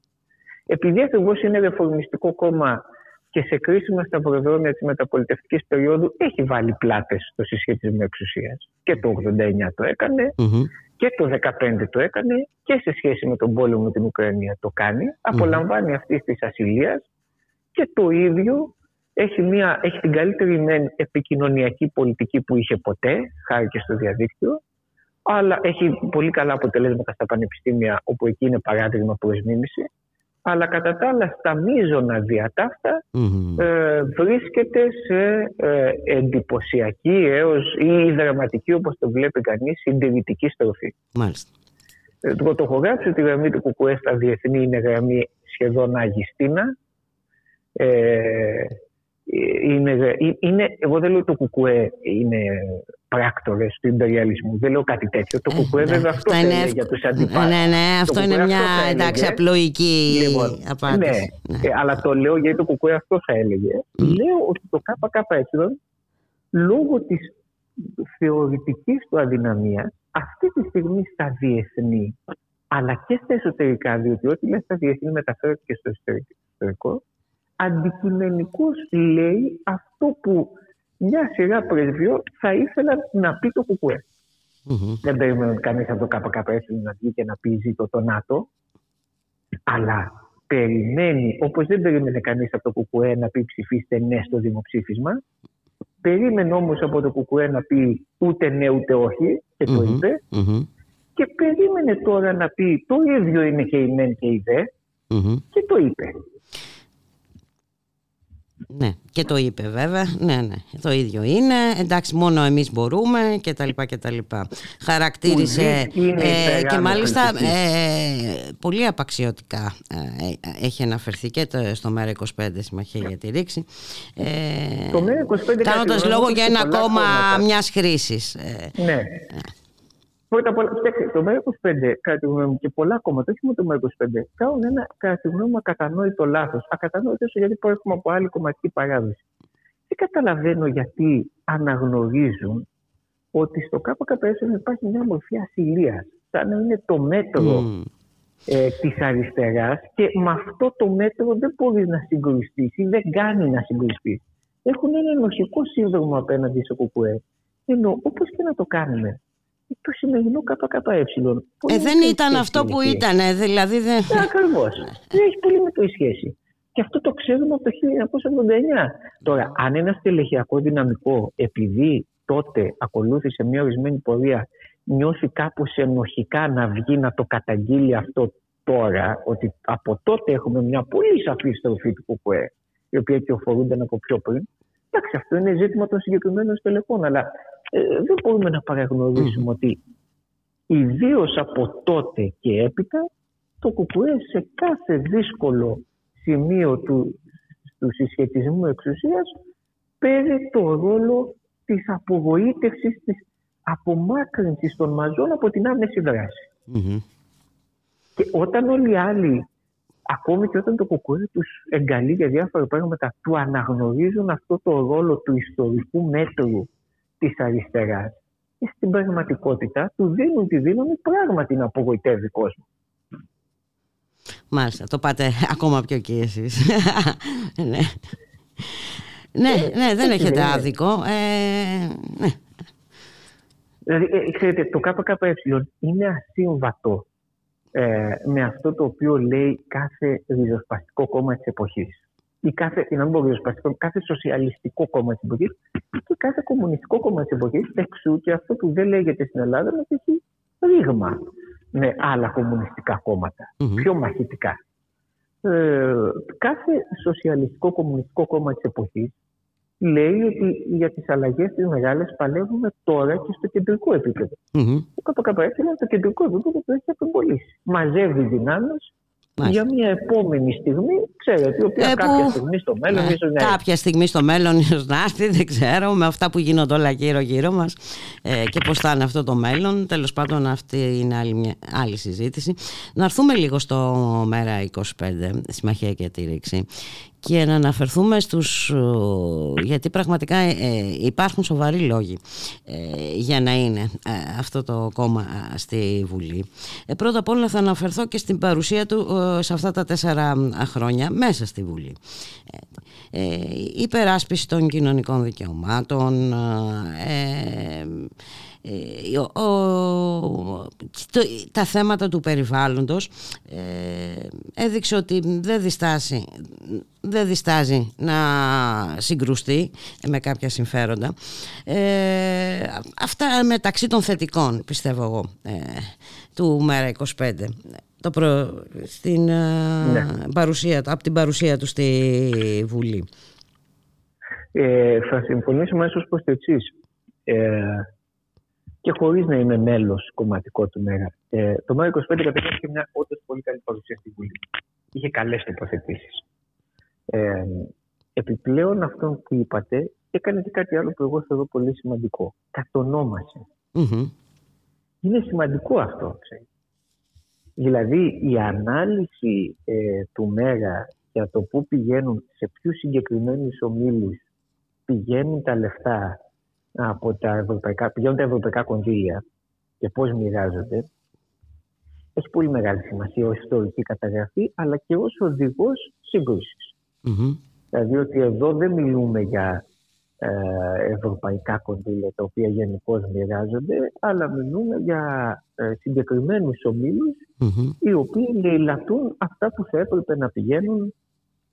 Επειδή ακριβώς είναι ρεφορμιστικό κόμμα και σε κρίσιμα σταυροδρόμια της μεταπολιτευτικής περίοδου έχει βάλει πλάτες στο συσχετισμό εξουσίας. Και το 89 το έκανε και το 2015 το έκανε και σε σχέση με τον πόλεμο με την Ουκρανία το κάνει. Απολαμβάνει αυτής της ασυλίας και το ίδιο έχει, μια, έχει την καλύτερη επικοινωνιακή πολιτική που είχε ποτέ, χάρη και στο διαδίκτυο, αλλά έχει πολύ καλά αποτελέσματα στα πανεπιστήμια, όπου εκεί είναι παράδειγμα προς μίμηση. Αλλά κατά τα άλλα, στα μείζωνα διατάφτα ε, βρίσκεται σε ε, εντυπωσιακή έως ή δραματική, όπως το βλέπει κανείς, συντηρητική στροφή. Μάλιστα. Ε, το φωτογράφησε ότι η γραμμή του Κουκουέ στα διεθνή είναι γραμμή σχεδόν αγιστήνα. Ε, είναι, ε, είναι, εγώ δεν λέω το κουκουέ είναι πράκτορες του υπεριαλισμού. Δεν λέω κάτι τέτοιο. Το κουκουέ βέβαια αυτό είναι για τους αντιπάλους. Ναι, ναι, αυτό είναι μια εντάξει, απλοϊκή λοιπόν, απάντηση. Ναι, ναι. Ε, αλλά το λέω γιατί το κουκουέ αυτό θα έλεγε. Λέω ότι το ΚΚΕ λόγω της θεωρητικής του αδυναμίας αυτή τη στιγμή στα διεθνή αλλά και στα εσωτερικά, διότι ό,τι λέει στα διεθνή μεταφέρεται και στο εσωτερικό, αντικειμενικώς λέει αυτό που μια σειρά πρεσβειών θα ήθελα να πει το κουκουέ. Mm-hmm. Δεν περιμένουν κανείς από το ΚΚΕ να βγει και να πει ζήτω το ΝΑΤΟ, αλλά περιμένει, όπως δεν περίμενε κανείς από το ΚΚΕ να πει ψηφίστε ναι στο δημοψήφισμα, περίμενε όμως από το ΚΚΕ να πει ούτε ναι ούτε όχι και το mm-hmm. ειπε και περίμενε τώρα να πει το ίδιο είναι και η ΜΕΝ και η ΔΕ και το είπε. Ναι, και το είπε βέβαια. Ναι, ναι, το ίδιο είναι. Εντάξει, μόνο εμείς μπορούμε και τα λοιπά και τα λοιπά. Χαρακτήρισε ε, και μάλιστα ε, πολύ απαξιωτικά ε, έχει αναφερθεί και το, στο ΜΕΡΑ25 Συμμαχία για τη Ρήξη. Ε, το ΜΕΡΑ25 κάνοντας λόγο για ένα κόμμα μιας χρήσης. Ε, ναι. Πρώτα απ' όλα, το ΜΕΡΑ25, κατά τη γνώμη μου, και πολλά κόμματα, όχι μόνο το ΜΕΡΑ25, κάνουν ένα, κατά τη γνώμη μου, ακατανόητο λάθος. Ακατανόητο γιατί προέρχομαι από άλλη κομματική παράδοση. Δεν καταλαβαίνω γιατί αναγνωρίζουν ότι στο ΚΚΕ υπάρχει μια μορφή ασυλίας. Σαν να είναι το μέτρο mm. ε, της αριστεράς και με αυτό το μέτρο δεν μπορείς να συγκρουστεί ή δεν κάνει να συγκρουστεί. Έχουν ένα ενοχικό σύνδρομο απέναντι στο ΚΚΕ. Ενώ όπως και να το κάνουμε, το σημερινό ΚΚΕ. Ε, δεν ήταν αυτό που ήταν, δηλαδή δεν... Ναι, Ακριβώς. δεν έχει πολύ με το σχέση. Και αυτό το ξέρουμε από το 1989. Τώρα, αν ένα τελεχειακό δυναμικό, επειδή τότε ακολούθησε μια ορισμένη πορεία, νιώθει κάπως ενοχικά να βγει να το καταγγείλει αυτό τώρα, ότι από τότε έχουμε μια πολύ σαφή στροφή του ΚΚΕ, η οποία κυοφορούνταν από πιο πριν. Εντάξει, αυτό είναι ζήτημα των συγκεκριμένων στελεχών, αλλά ε, δεν μπορούμε να παραγνωρίσουμε ότι ιδίως από τότε και έπειτα το ΚΚΕ σε κάθε δύσκολο σημείο του, του συσχετισμού εξουσίας παίρνει το ρόλο της απογοήτευσης, της απομάκρυνσης των μαζών από την άμεση Και όταν όλοι οι άλλοι, ακόμη και όταν το ΚΚΕ τους εγκαλεί για διάφορα πράγματα, του αναγνωρίζουν αυτό το ρόλο του ιστορικού μέτρου της αριστεράς και στην πραγματικότητα του δίνουν τη δύναμη πράγματι να απογοητεύει κόσμο. Μάλιστα, το πάτε ακόμα πιο εκεί εσείς. ναι. ναι, ναι, δεν έχετε άδικο. Ε, ναι. Δηλαδή, ε, ξέρετε, το ΚΚΕ είναι ασύμβατο ε, με αυτό το οποίο λέει κάθε ριζοσπαστικό κόμμα της εποχής ή κάθε, να μην πω κάθε σοσιαλιστικό κόμμα της εποχής και κάθε κομμουνιστικό κόμμα της εποχής, εξού και αυτό που δεν λέγεται στην Ελλάδα να έχει ρήγμα με άλλα κομμουνιστικά πιο μαχητικά. Ε, κάθε σοσιαλιστικό κομμουνιστικό κόμμα της εποχής λέει ότι για τις αλλαγές τις μεγάλες παλεύουμε τώρα και στο κεντρικό επίπεδο. Mm-hmm. Το ΚΚΕ είναι το κεντρικό επίπεδο που έχει απεμπολίσει. Μαζεύει δυνάμει για μια επόμενη στιγμή, ξέρετε, η οποία ε, κάποια στιγμή στο μέλλον ναι, ίσως να Κάποια στιγμή στο μέλλον ίσως να έρθει, δεν ξέρω, με αυτά που γίνονται όλα γύρω-γύρω μας ε, και πώς θα είναι αυτό το μέλλον. Τέλος πάντων αυτή είναι άλλη, μια, άλλη συζήτηση. Να έρθουμε λίγο στο μέρα 25, Συμμαχία και τη Ρήξη και να αναφερθούμε στους γιατί πραγματικά ε, υπάρχουν σοβαροί λόγοι ε, για να είναι ε, αυτό το κόμμα στη Βουλή. Πρώτα απ' όλα θα αναφερθώ και στην παρουσία του σε αυτά τα τέσσερα χρόνια μέσα στη Βουλή. Η υπεράσπιση των κοινωνικών δικαιωμάτων ε, ο, τα θέματα του περιβάλλοντος ε, έδειξε ότι δεν διστάσει δεν διστάζει να συγκρουστεί με κάποια συμφέροντα ε, αυτά μεταξύ των θετικών πιστεύω εγώ ε, του ΜΕΡΑ25 το προ... στην, ναι. παρουσία, από την παρουσία του στη Βουλή ε, θα συμφωνήσω μέσα προς το εξής. Ε, και χωρίς να είμαι μέλος κομματικό του ΜΕΓΑ. Ε, το ΜΕΓΑ 25 καταρχήν είχε μια όντως πολύ καλή παρουσία στη Βουλή. Είχε καλές τοποθετήσεις. Ε, επιπλέον αυτό που είπατε, έκανε και κάτι άλλο που εγώ θεωρώ πολύ σημαντικό. Κατονόμασε. Είναι σημαντικό αυτό. Ξέρεις. Δηλαδή η ανάλυση ε, του ΜΕΓΑ για το πού πηγαίνουν, σε ποιους συγκεκριμένους ομίλους πηγαίνουν τα λεφτά από τα ευρωπαϊκά, πηγαίνουν τα ευρωπαϊκά κονδύλια και πώς μοιράζονται, έχει πολύ μεγάλη σημασία ως ιστορική καταγραφή, αλλά και ως οδηγός σύγκρουσης. Mm-hmm. Δηλαδή ότι εδώ δεν μιλούμε για ε, ευρωπαϊκά κονδύλια τα οποία γενικώς μοιράζονται, αλλά μιλούμε για ε, συγκεκριμένους οι οποίοι λαιλατούν αυτά που θα έπρεπε να πηγαίνουν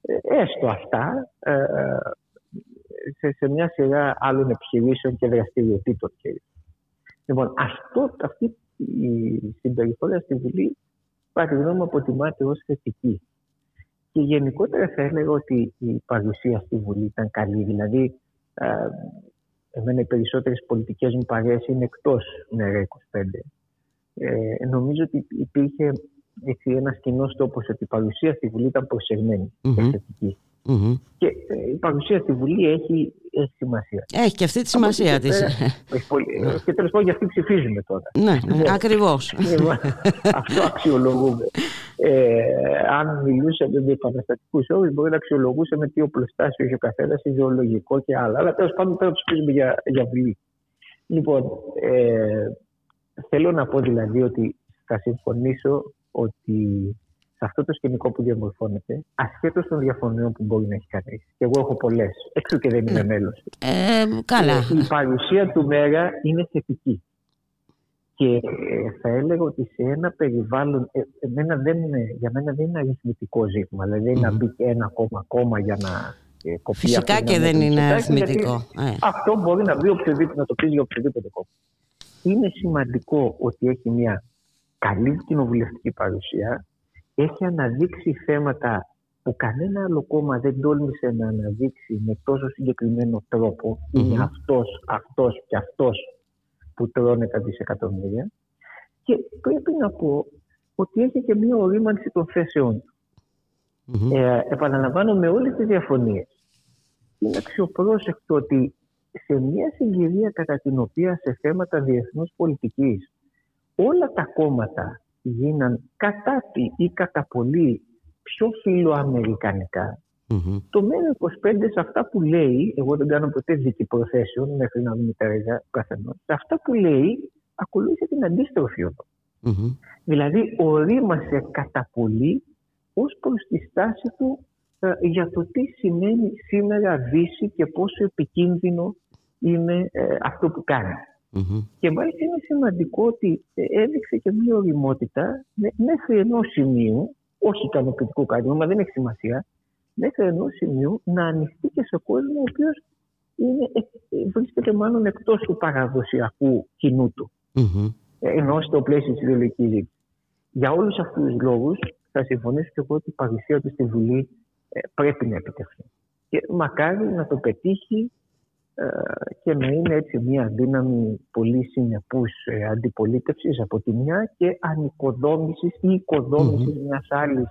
ε, έστω αυτά ε, σε, σε μια σειρά άλλων επιχειρήσεων και δραστηριοτήτων. Λοιπόν, αυτό, αυτή η συμπεριφορά στη Βουλή, κατά τη γνώμη μου, αποτιμάται ως θετική. Και γενικότερα θα έλεγα ότι η παρουσία στη Βουλή ήταν καλή. Δηλαδή, ε, εμένα οι περισσότερες πολιτικές μου παρέες είναι εκτός ΝΕΡΑ 25. Ε, νομίζω ότι υπήρχε έτσι, ένας κοινός τόπος ότι η παρουσία στη Βουλή ήταν προσεγμένη και θετική. Mm-hmm. Και ε, η παρουσία στη Βουλή έχει, έχει σημασία. Έχει και αυτή τη σημασία της. και τέλος πάντων για αυτή ψηφίζουμε τώρα. Ναι, ναι ακριβώς. Αυτό αξιολογούμε. Ε, αν μιλούσαμε με επαναστατικού όρους, μπορεί να αξιολογούσαμε τι οπλοστάσιο έχει ο καθένας, ιδεολογικό και άλλα. Αλλά τέλος πάντων τώρα ψηφίζουμε για, για Βουλή. Λοιπόν, ε, θέλω να πω δηλαδή ότι θα συμφωνήσω ότι σε αυτό το σκηνικό που διαμορφώνεται, ασχέτως των διαφωνιών που μπορεί να έχει κανείς. Και εγώ έχω πολλές, έξω και δεν είμαι ναι. μέλος. Ε, καλά. Ε, η παρουσία του ΜΕΓΑ είναι θετική. Και ε, θα έλεγα ότι σε ένα περιβάλλον, ε, εμένα δεν είναι, για μένα δεν είναι αριθμητικό ζήτημα. Δηλαδή mm. να μπει ένα ακόμα κόμμα για να ε, κοπεί Φυσικά και δεν είναι αριθμητικό. Ε. Αυτό μπορεί να, μπει οποιοδήποτε, να το πει για οποιοδήποτε κόμμα. Είναι σημαντικό ότι έχει μια καλή κοινοβουλευτική παρουσία, έχει αναδείξει θέματα που κανένα άλλο κόμμα δεν τόλμησε να αναδείξει με τόσο συγκεκριμένο τρόπο. Mm-hmm. Είναι αυτός, αυτός και αυτός που τρώνε τα δισεκατομμύρια. Και πρέπει να πω ότι έχει και μία ορίμανση των θέσεων του. Mm-hmm. Ε, επαναλαμβάνω με όλες τις διαφωνίες. Είναι αξιοπρόσεκτο ότι σε μια συγκυρία κατά την οποία σε θέματα διεθνούς πολιτικής όλα τα κόμματα γίναν κατά τη ή κατά πολύ πιο φιλοαμερικανικά. Mm-hmm. Το ΜΕΝ25 σε αυτά που λέει, εγώ δεν κάνω ποτέ δίκη προθέσεων μέχρι να μην τα καθενός, σε αυτά που λέει ακολούθησε την αντίστροφη οδό. Mm-hmm. Δηλαδή ορίμασε κατά πολύ ως προς τη στάση του ε, για το τι σημαίνει σήμερα Δύση και πόσο επικίνδυνο είναι ε, αυτό που κάνει. Mm-hmm. Και μάλιστα είναι σημαντικό ότι ε, έδειξε και μια οριμότητα μέχρι ενός σημείου, όχι ικανοποιητικό κάτι, μα δεν έχει σημασία, μέχρι ενός σημείου να ανοιχτεί και σε κόσμο ο οποίος ε, ε, βρίσκεται μάλλον εκτός του παραδοσιακού κοινού του. Mm-hmm. Ενώ στο πλαίσιο της ιδεολογική ζήτηση. Για όλους αυτούς τους λόγους, θα συμφωνήσω και εγώ ότι η παρουσία του στη Βουλή πρέπει να επιτευχθεί. Και μακάρι να το πετύχει ε, και να είναι έτσι μια δύναμη πολύ συνεπούς ε, αντιπολίτευσης από τη μια και ανοικοδόμησης ή οικοδόμησης mm-hmm. μιας άλλης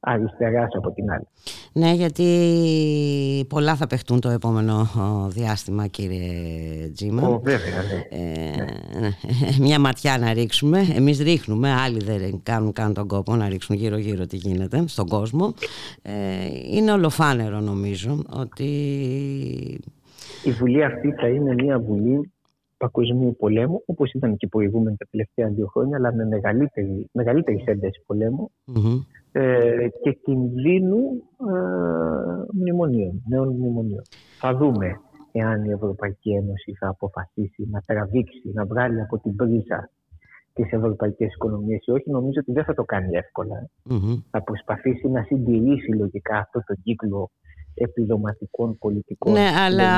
αριστεράς από την άλλη. Ναι, γιατί πολλά θα παιχτούν το επόμενο διάστημα, κύριε Τζίμα. Ο, βέβαια, ναι. Ε, μια ματιά να ρίξουμε. Εμείς ρίχνουμε, άλλοι δεν κάνουν καν τον κόπο να ρίξουν γύρω-γύρω τι γίνεται στον κόσμο. Ε, είναι ολοφάνερο νομίζω ότι η Βουλή αυτή θα είναι μια Βουλή παγκοσμίου πολέμου, όπως ήταν και η προηγούμενη τα τελευταία δύο χρόνια, αλλά με μεγαλύτερη, μεγαλύτερη ένταση ε, και κινδύνου ε, μνημονίων, νέων μνημονίων. Θα δούμε εάν η Ευρωπαϊκή Ένωση θα αποφασίσει να τραβήξει, να βγάλει από την πρίζα τις ευρωπαϊκές οικονομίες ή όχι, νομίζω ότι δεν θα το κάνει Θα προσπαθήσει να συντηρήσει λογικά αυτό το κύκλο επιδοματικών πολιτικών. Ναι, αλλά...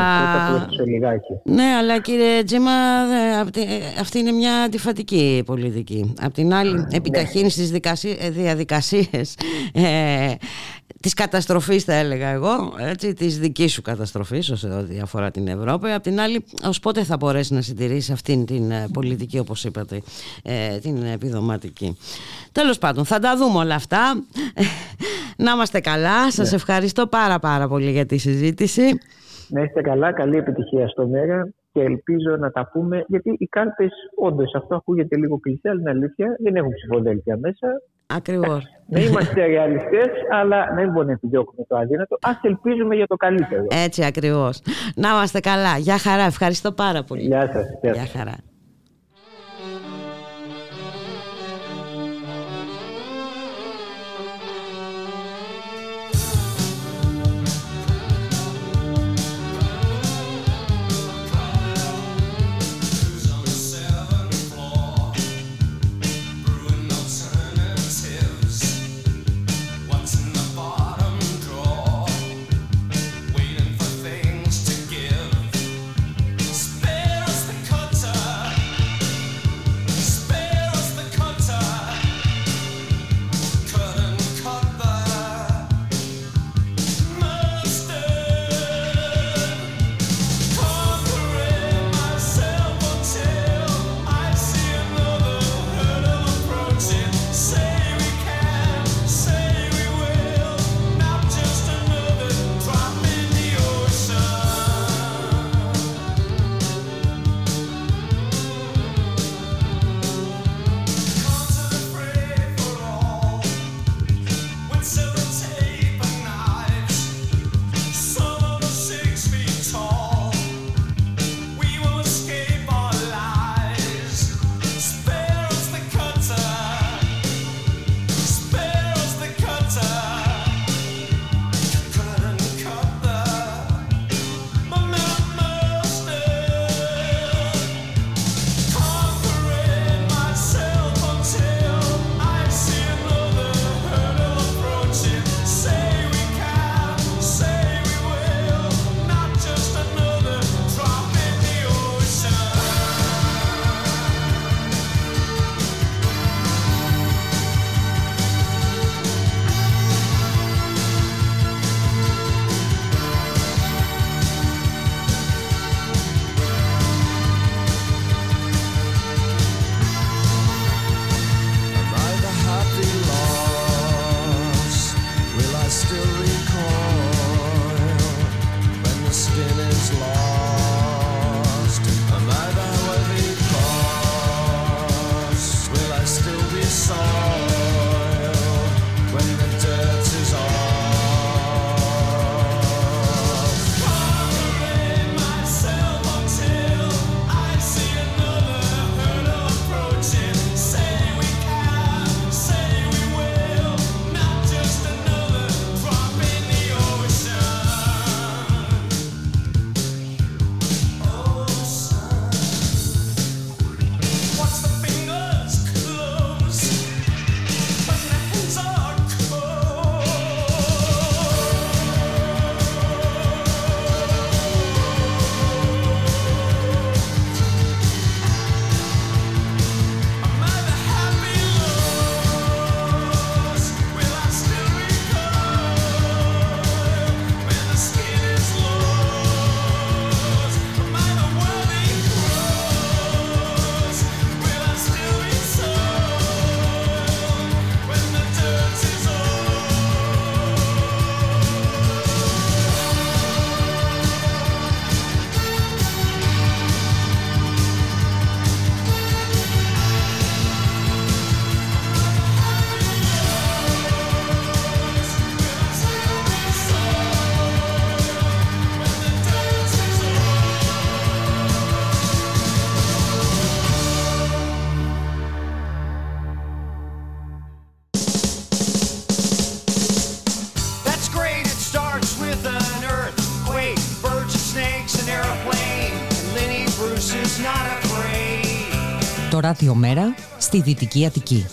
ναι, αλλά κύριε Τζίμα, αυτή είναι μια αντιφατική πολιτική. Απ' την άλλη, ναι. επιταχύνει τις διαδικασίες ε, της καταστροφής θα έλεγα εγώ, έτσι, της δικής σου καταστροφής όσο ό,τι αφορά την Ευρώπη. Απ' την άλλη, ως πότε θα μπορέσει να συντηρήσει αυτήν την ε, πολιτική, όπως είπατε, ε, την επιδοματική. Τέλος πάντων, θα τα δούμε όλα αυτά. Να είμαστε καλά. Σας ναι. ευχαριστώ πάρα πάρα πολύ για τη συζήτηση. Να είστε καλά, καλή επιτυχία στο Μέρα και ελπίζω να τα πούμε. Γιατί οι κάλπε, όντως, αυτό ακούγεται λίγο κλειστέ, αλλά είναι αλήθεια, δεν έχουν ψηφοδέλτια μέσα. Ακριβώς. Να είμαστε ρεαλιστές, αλλά να μην μπορούμε να επιδιώκουμε το αδύνατο. Α ελπίζουμε για το καλύτερο. Έτσι ακριβώς. Να είμαστε καλά. Γεια χαρά. Ευχαριστώ πάρα πολύ. Γεια σας. Γεια χαρά. Ραδιομέρα στη Δυτική Αττική.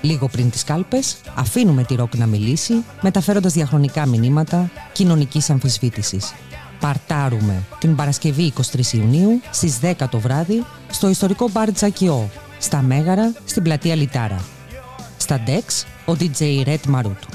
Λίγο πριν τις κάλπες, αφήνουμε τη ροκ να μιλήσει, μεταφέροντας διαχρονικά μηνύματα κοινωνικής αμφισβήτησης. Παρτάρουμε την Παρασκευή 23 Ιουνίου στις 10 το βράδυ στο ιστορικό μπαρ Τζακιό, στα Μέγαρα, στην πλατεία Λιτάρα. Στα Ντεξ, ο DJ Red Marutu.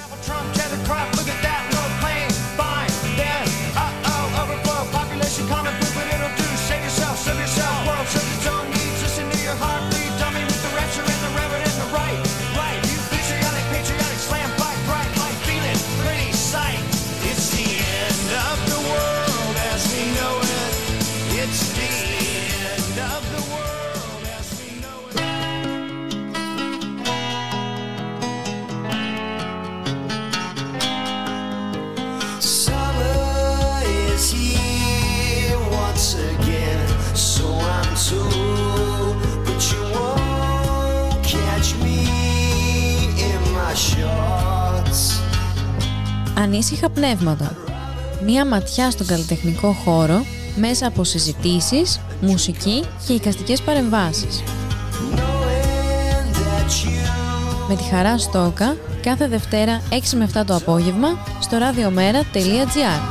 Πνεύματα. Μία ματιά στον καλλιτεχνικό χώρο μέσα από συζητήσεις, μουσική και εικαστικές παρεμβάσεις. Με τη χαρά Στόκα, κάθε Δευτέρα 6 με 7 το απόγευμα, στο radiomera.gr.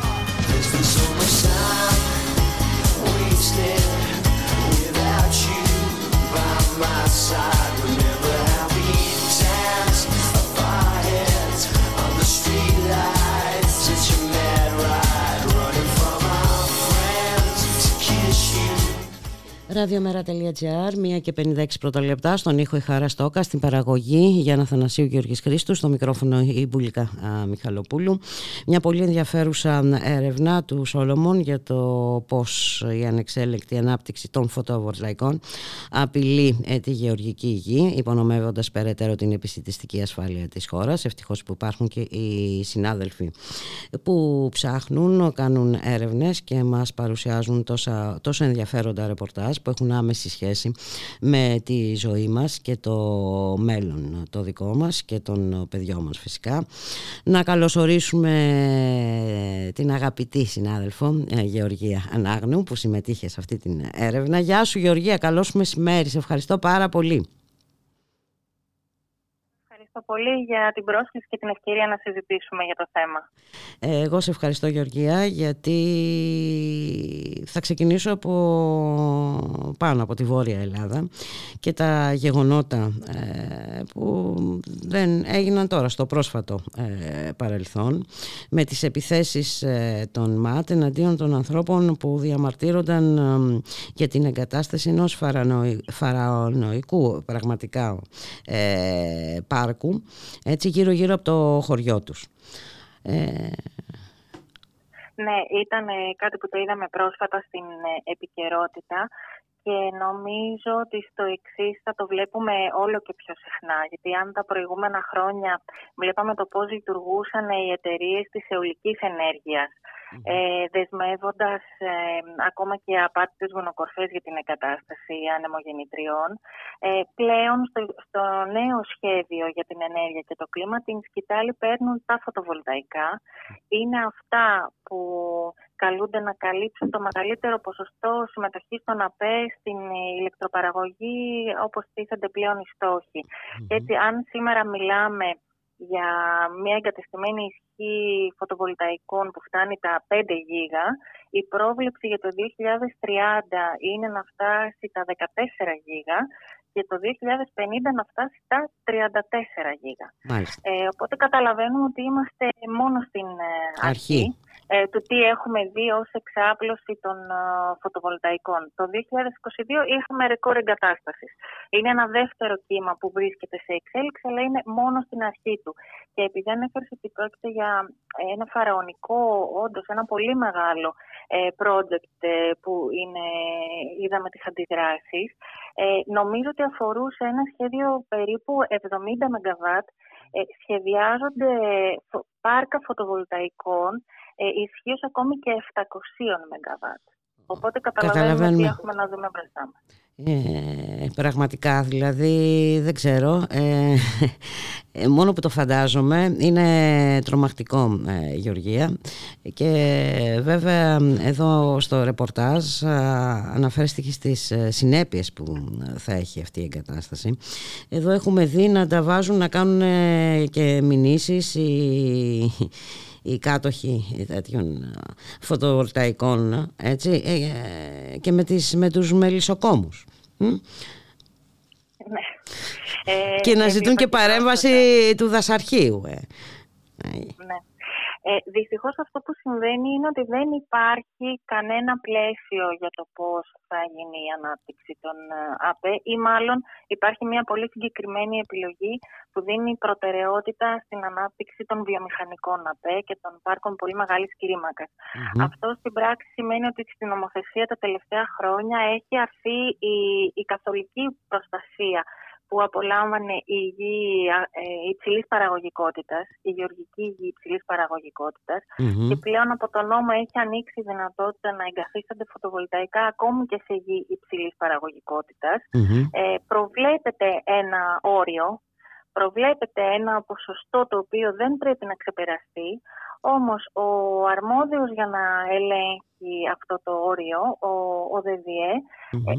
Ραδιομέρα.gr, 1 και 56 πρώτα λεπτά, στον ήχο η Χαρά Στόκα, στην παραγωγή Γιάννα Θανασίου Γιώργης Χρήστου, στο μικρόφωνο η Μπουλικά Μιχαλοπούλου. Μια πολύ ενδιαφέρουσα έρευνα του Σόλομον για το πώς η ανεξέλεκτη ανάπτυξη των φωτοβολταϊκών απειλεί ε, τη γεωργική γη, υπονομεύοντας περαιτέρω την επιστημιστική ασφάλεια της χώρας. Ευτυχώς που υπάρχουν και οι συνάδελφοι που ψάχνουν, κάνουν έρευνες και μας παρουσιάζουν τόσα, τόσο ενδιαφέροντα ρεπορτάζ που έχουν άμεση σχέση με τη ζωή μας και το μέλλον το δικό μας και των παιδιών μας φυσικά. Να καλωσορίσουμε την αγαπητή συνάδελφο ε, Γεωργία Ανάγνου που συμμετείχε σε αυτή την έρευνα. Γεια σου Γεωργία, καλώς μεσημέρι. Σε ευχαριστώ πάρα πολύ πολύ για την πρόσκληση και την ευκαιρία να συζητήσουμε για το θέμα. Ε, εγώ σε ευχαριστώ Γεωργία γιατί θα ξεκινήσω από πάνω από τη Βόρεια Ελλάδα και τα γεγονότα ε, που δεν έγιναν τώρα στο πρόσφατο ε, παρελθόν με τις επιθέσεις των ΜΑΤ εναντίον των ανθρώπων που διαμαρτύρονταν για την εγκατάσταση ενός φαρανοϊκού πραγματικά πάρκου έτσι γύρω γύρω από το χωριό τους. Ε... Ναι, ήταν κάτι που το είδαμε πρόσφατα στην ε, επικαιρότητα και νομίζω ότι στο εξής θα το βλέπουμε όλο και πιο συχνά. Γιατί αν τα προηγούμενα χρόνια βλέπαμε το πώς λειτουργούσαν οι εταιρείες της αιωλικής ενέργειας ε, δεσμεύοντας ε, ακόμα και απάτητες γονοκορφές για την εγκατάσταση ανεμογεννητριών. Ε, πλέον στο, στο, νέο σχέδιο για την ενέργεια και το κλίμα την σκητάλη παίρνουν τα φωτοβολταϊκά. Είναι αυτά που καλούνται να καλύψουν το μεγαλύτερο ποσοστό συμμετοχής των ΑΠΕ στην ηλεκτροπαραγωγή όπως τίθενται πλέον οι στοχοι Έτσι, αν σήμερα μιλάμε για μια εγκατεστημένη ισχύ φωτοβολταϊκών που φτάνει τα 5 γίγα, η πρόβλεψη για το 2030 είναι να φτάσει τα 14 γίγα και το 2050 να φτάσει τα 34 γίγα. Ε, οπότε καταλαβαίνουμε ότι είμαστε μόνο στην ε, αρχή ε, του τι έχουμε δει ως εξάπλωση των ε, φωτοβολταϊκών. Το 2022 είχαμε ρεκόρ εγκατάστασης. Είναι ένα δεύτερο κύμα που βρίσκεται σε εξέλιξη, αλλά είναι μόνο στην αρχή του. Και επειδή ανέφερες ότι πρόκειται για ένα φαραωνικό, όντως ένα πολύ μεγάλο ε, project που είναι, είδαμε τις αντιδράσεις, νομίζω ότι αφορούσε ένα σχέδιο περίπου 70 ΜΒ ε, σχεδιάζονται πάρκα φωτοβολταϊκών ε, ισχύω ακόμη και 700 ΜΒ. Οπότε καταλαβαίνουμε τι έχουμε να δούμε μπροστά μας. Ε, πραγματικά δηλαδή δεν ξέρω ε, ε, μόνο που το φαντάζομαι είναι τρομακτικό ε, Γεωργία και βέβαια εδώ στο ρεπορτάζ αναφέρεστε στις συνέπειες που θα έχει αυτή η εγκατάσταση εδώ έχουμε δει να τα βάζουν να κάνουν και μηνύσεις οι, οι κάτοχοι τέτοιων φωτοβολταϊκών έτσι, και με, τις, με τους μελισσοκόμους ναι. Ε, και να ζητούν και παρέμβαση του δασαρχείου. Ε. Ναι. Ε, δυστυχώς αυτό που συμβαίνει είναι ότι δεν υπάρχει κανένα πλαίσιο για το πώς θα γίνει η ανάπτυξη των ε, ΑΠΕ ή μάλλον υπάρχει μια πολύ συγκεκριμένη επιλογή που δίνει προτεραιότητα στην ανάπτυξη των βιομηχανικών ΑΠΕ και των πάρκων πολύ μεγάλης Αυτό στην πράξη σημαίνει ότι στην νομοθεσία τα τελευταία χρόνια έχει αρθεί η, η καθολική προστασία που απολάμβανε η γη ε, υψηλής παραγωγικότητας, η γεωργική γη υψηλής και πλέον από τον νόμο έχει ανοίξει η δυνατότητα να εγκαθίστανται φωτοβολταϊκά ακόμη και σε γη υψηλής Ε, προβλέπεται ένα όριο, προβλέπεται ένα ποσοστό το οποίο δεν πρέπει να ξεπεραστεί, όμως ο αρμόδιος για να ελέγχει αυτό το όριο, ο, ο ΔΔΕ,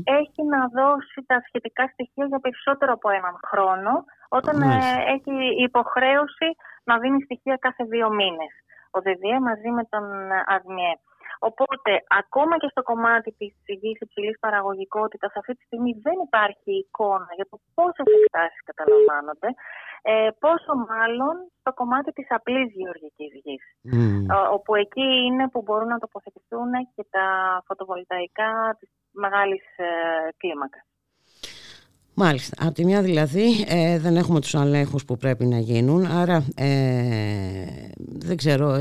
έχει να δώσει τα σχετικά στοιχεία για περισσότερο από έναν χρόνο, όταν ε, έχει υποχρέωση να δίνει στοιχεία κάθε δύο μήνες. Ο ΔΔΕ μαζί με τον ΑΔΜΙΕ. Οπότε, ακόμα και στο κομμάτι της γη υψηλής παραγωγικότητας, αυτή τη στιγμή δεν υπάρχει εικόνα για το πόσε εκτάσεις καταλαμβάνονται. Ε, πόσο μάλλον στο κομμάτι της απλής γεωργικής γης, όπου εκεί είναι που μπορούν να τοποθετηθούν και τα φωτοβολταϊκά της μεγάλης ε, κλίμακας. Μάλιστα. Από τη μια δηλαδή ε, δεν έχουμε τους αλέγχους που πρέπει να γίνουν, άρα ε, δεν ξέρω,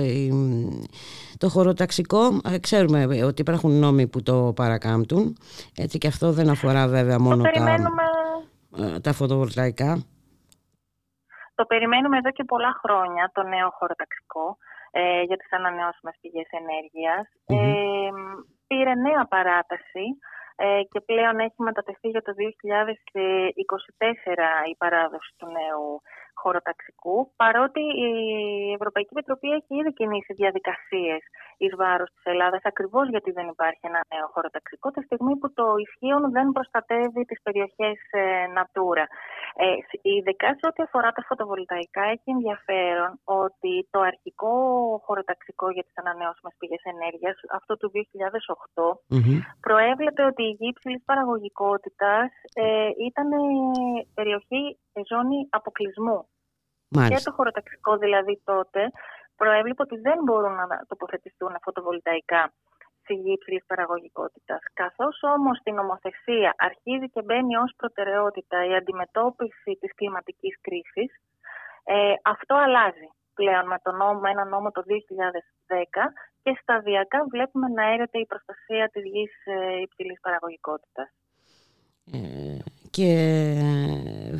το χωροταξικό ε, ξέρουμε ότι υπάρχουν νόμοι που το παρακάμπτουν, έτσι και αυτό δεν αφορά βέβαια μόνο τα, τα φωτοβολταϊκά. Το περιμένουμε εδώ και πολλά χρόνια το νέο χωροταξικό ε, για τις ανανεώσιμες πηγές Ε, πήρε νέα παράταση ε, και πλέον έχει μετατεθεί για το 2024 η παράδοση του νέου χωροταξικού, παρότι η Ευρωπαϊκή Επιτροπή έχει ήδη κινήσει διαδικασίες εις βάρος της Ελλάδας, ακριβώς γιατί δεν υπάρχει ένα νέο χωροταξικό, τη στιγμή που το ισχύον δεν προστατεύει τις περιοχές ε, Natura. Ε, ειδικά σε ό,τι αφορά τα φωτοβολταϊκά, έχει ενδιαφέρον ότι το αρχικό χωροταξικό για τις ανανεώσιμες πηγές ενέργειας, αυτό του 2008, προέβλεπε ότι η γη υψηλή παραγωγικότητας ε, ήταν περιοχή ζώνη αποκλεισμού. Μάλιστα. Και το χωροταξικό δηλαδή τότε προέβλεπε ότι δεν μπορούν να τοποθετηθούν φωτοβολταϊκά στη γη υψηλής παραγωγικότητας. Καθώς όμως στην νομοθεσία αρχίζει και μπαίνει ως προτεραιότητα η αντιμετώπιση της κλιματικής κρίσης, ε, αυτό αλλάζει πλέον με το νόμο, ένα νόμο το 2010 και σταδιακά βλέπουμε να έρεται η προστασία της γης ε, υψηλής παραγωγικότητας. Ε, και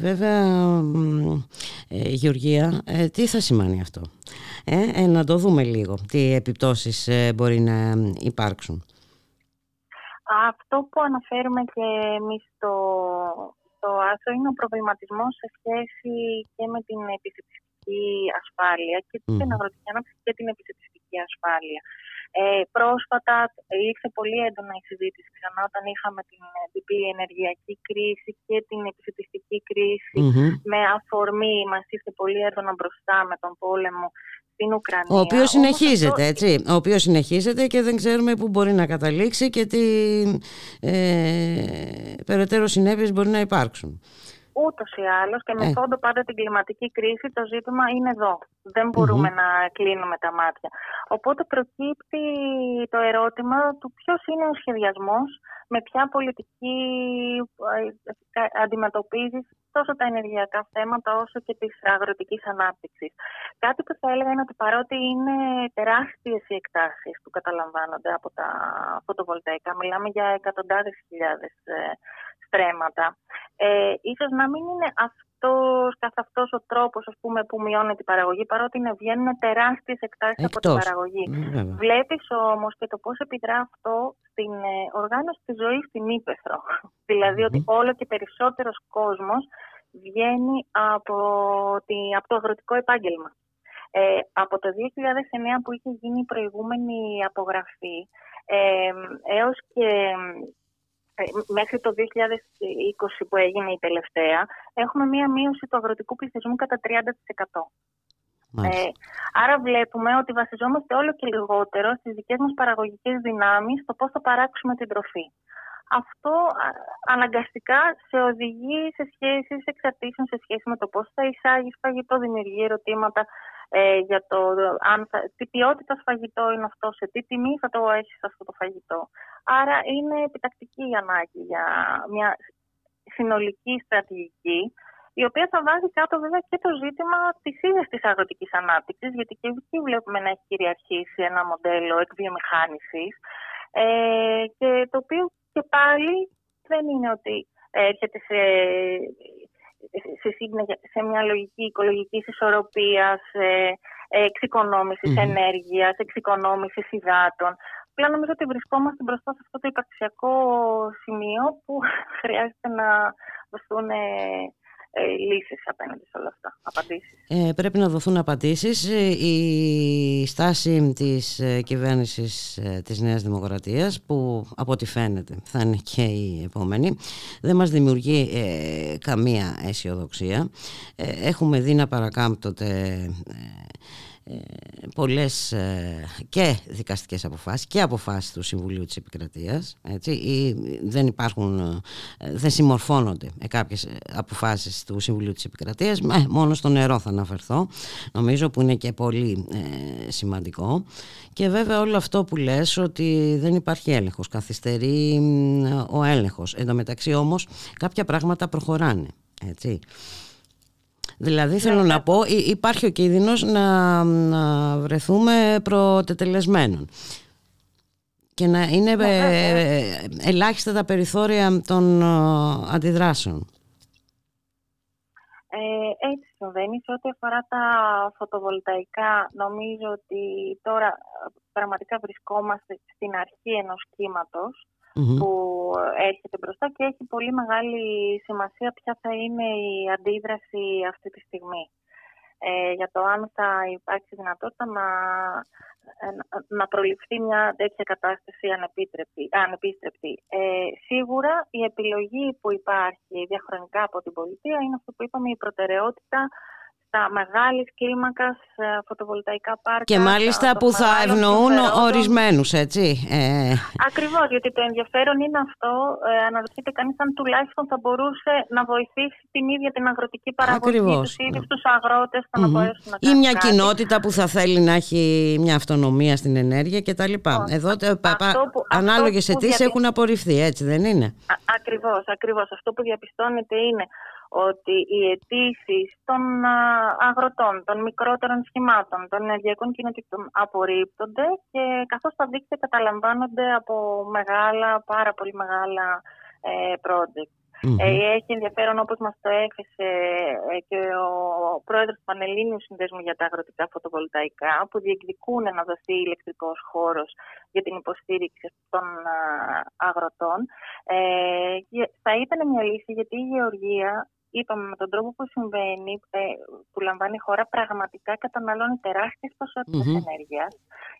βέβαια ε, Γεωργία ε, τι θα σημαίνει αυτό ε, να το δούμε λίγο τι επιπτώσεις μπορεί να υπάρξουν. Αυτό που αναφέρουμε και εμείς στο, στο άσο είναι ο προβληματισμός σε σχέση και με την επιστημιστική ασφάλεια και την αγροτική ανάπτυξη και την επιστημιστική ασφάλεια. Ε, πρόσφατα ήρθε πολύ έντονα η συζήτηση ξανά όταν είχαμε την διπλή ενεργειακή κρίση και την επιστημιστική με αφορμή μας ήρθε πολύ έντονα μπροστά με τον πόλεμο στην Ουκρανία. Ο οποίος συνεχίζεται, έτσι. Ο οποίος συνεχίζεται και δεν ξέρουμε πού μπορεί να καταλήξει και τι ε, περαιτέρω συνέπειες μπορεί να υπάρξουν. Ούτως ή άλλως και με ε. φόντο πάντα την κλιματική κρίση, το ζήτημα είναι εδώ. Δεν μπορουμε να κλείνουμε τα μάτια. Οπότε προκύπτει το ερώτημα του ποιος είναι ο σχεδιασμός, με ποια πολιτική ε, αντιμετωπίζεις τόσο τα ενεργειακά θέματα όσο και της αγροτικής ανάπτυξης. Κάτι που θα έλεγα είναι ότι παρότι είναι τεράστιες οι εκτάσεις που καταλαμβάνονται από τα φωτοβολταϊκά, μιλάμε για εκατοντάδες χιλιάδες στρέμματα. Ε, ίσως να μην είναι αυτός καθ' αυτός ο τρόπος ας πούμε, που μειώνει την παραγωγή, παρότι είναι, βγαίνουν τεράστιες εκτάσεις από την παραγωγή. Mm, Βλέπεις όμως και το πώς επιδρά αυτό στην ε, οργάνωση της ζωής στην Ήπεθρο. δηλαδότι όλο και περισσότερος κόσμος βγαίνει από, τη, από το αγροτικό επάγγελμα. Ε, από το 2009 που είχε γίνει η προηγούμενη απογραφή ε, έως και ε, μέχρι το 2020 που έγινε η τελευταία, έχουμε μία μείωση του αγροτικού πληθυσμού κατά 30%. Ε, άρα βλέπουμε ότι βασιζόμαστε όλο και λιγότερο στις δικές μας παραγωγικές δυνάμεις στο πώς θα παράξουμε την τροφή. Αυτό αναγκαστικά σε οδηγεί σε σχέσεις εξαρτήσεων σε σχέση με το πώς θα εισάγει φαγητό, δημιουργεί ερωτήματα ε, για το αν θα, τι ποιότητα φαγητό είναι αυτό, σε τι τιμή θα το έχεις αυτό το φαγητό. Άρα είναι επιτακτική η ανάγκη για μια συνολική στρατηγική η οποία θα βάζει κάτω βέβαια και το ζήτημα της ίδιας της αγροτικής ανάπτυξης, γιατί και εκεί βλέπουμε να έχει κυριαρχήσει ένα μοντέλο εκβιομηχάνησης, ε, και το οποίο και πάλι δεν είναι ότι έρχεται σε, σε, σε μια λογική οικολογικής ισορροπίας, ε, εξοικονόμησης mm-hmm. ενέργειας, εξοικονόμησης υδάτων. Απλά νομίζω ότι βρισκόμαστε μπροστά σε αυτό το υπαρξιακό σημείο που χρειάζεται να δοθούν ε, λύσεις απέναντι σε όλα αυτά, απαντήσεις. Ε, πρέπει να δοθούν απαντήσεις. Ε, η στάση της ε, κυβέρνησης της Νέας Δημοκρατίας που από ό,τι φαίνεται θα είναι και η επόμενη δεν μας δημιουργεί καμία αισιοδοξία. έχουμε δει να παρακάμπτονται πολλές ε, και δικαστικές αποφάσεις και αποφάσεις του Συμβουλίου της Επικρατείας έτσι, ή δεν υπάρχουν, ε, δεν συμμορφώνονται με κάποιες αποφάσεις του Συμβουλίου της Επικρατείας. Μόνο στο νερό θα αναφερθώ νομίζω που είναι και πολύ ε, σημαντικό. Και βέβαια όλο αυτό που λες ότι δεν υπάρχει έλεγχος καθυστερεί ο έλεγχος. Εν τω μεταξύ όμως κάποια πράγματα προχωράνε έτσι Δηλαδή ναι, θέλω να ναι. πω υπάρχει ο κίνδυνος να, να βρεθούμε προτετελεσμένων και να είναι ναι, ε, ελάχιστα τα περιθώρια των ε, αντιδράσεων. Ε, έτσι συμβαίνει. Σε ό,τι αφορά τα φωτοβολταϊκά, νομίζω ότι τώρα πραγματικά βρισκόμαστε στην αρχή ενός κύματος που έρχεται μπροστά και έχει πολύ μεγάλη σημασία ποια θα είναι η αντίδραση αυτή τη στιγμή. Ε, για το αν θα υπάρξει δυνατότητα να, ε, να προληφθεί μια τέτοια κατάσταση ανεπίστρεπτη. Ε, σίγουρα η επιλογή που υπάρχει διαχρονικά από την πολιτεία είναι αυτό που είπαμε η προτεραιότητα στα μεγάλης κλίμακας ε, φωτοβολταϊκά πάρκα. Και μάλιστα που θα ευνοούν ορισμένους, έτσι. Ε... Ακριβώς, γιατί το ενδιαφέρον είναι αυτό. Ε, αναρωτιέται κανείς αν τουλάχιστον θα μπορούσε να βοηθήσει την ίδια την αγροτική παραγωγή, τους ίδιους τους αγρότες mm-hmm. να μπορέσουν να κάνουν. Ή μια κοινότητα που θα θέλει να έχει μια αυτονομία στην ενέργεια κτλ. Εδώ ανάλογες αιτήσεις έχουν απορριφθεί, έτσι δεν είναι; Ακριβώς, ακριβώς. Αυτό που διαπιστώνεται είναι ότι οι αιτήσεις των αγροτών, των μικρότερων σχημάτων, των ενεργειακών κοινοτήτων απορρίπτονται και καθώς τα δίκτυα καταλαμβάνονται από μεγάλα, πάρα πολύ μεγάλα ε, project. Ε, έχει ενδιαφέρον όπως μας το έθεσε ε, και ο πρόεδρος του Πανελλήνιου Συνδέσμου για τα Αγροτικά Φωτοβολταϊκά που διεκδικούν να δοθεί ηλεκτρικός χώρος για την υποστήριξη των αγροτών. θα ήταν μια λύση γιατί η γεωργία είπαμε με τον τρόπο που συμβαίνει, ε, που λαμβάνει η χώρα, πραγματικά καταναλώνει τεράστιες ποσότητες mm-hmm. ενέργειας,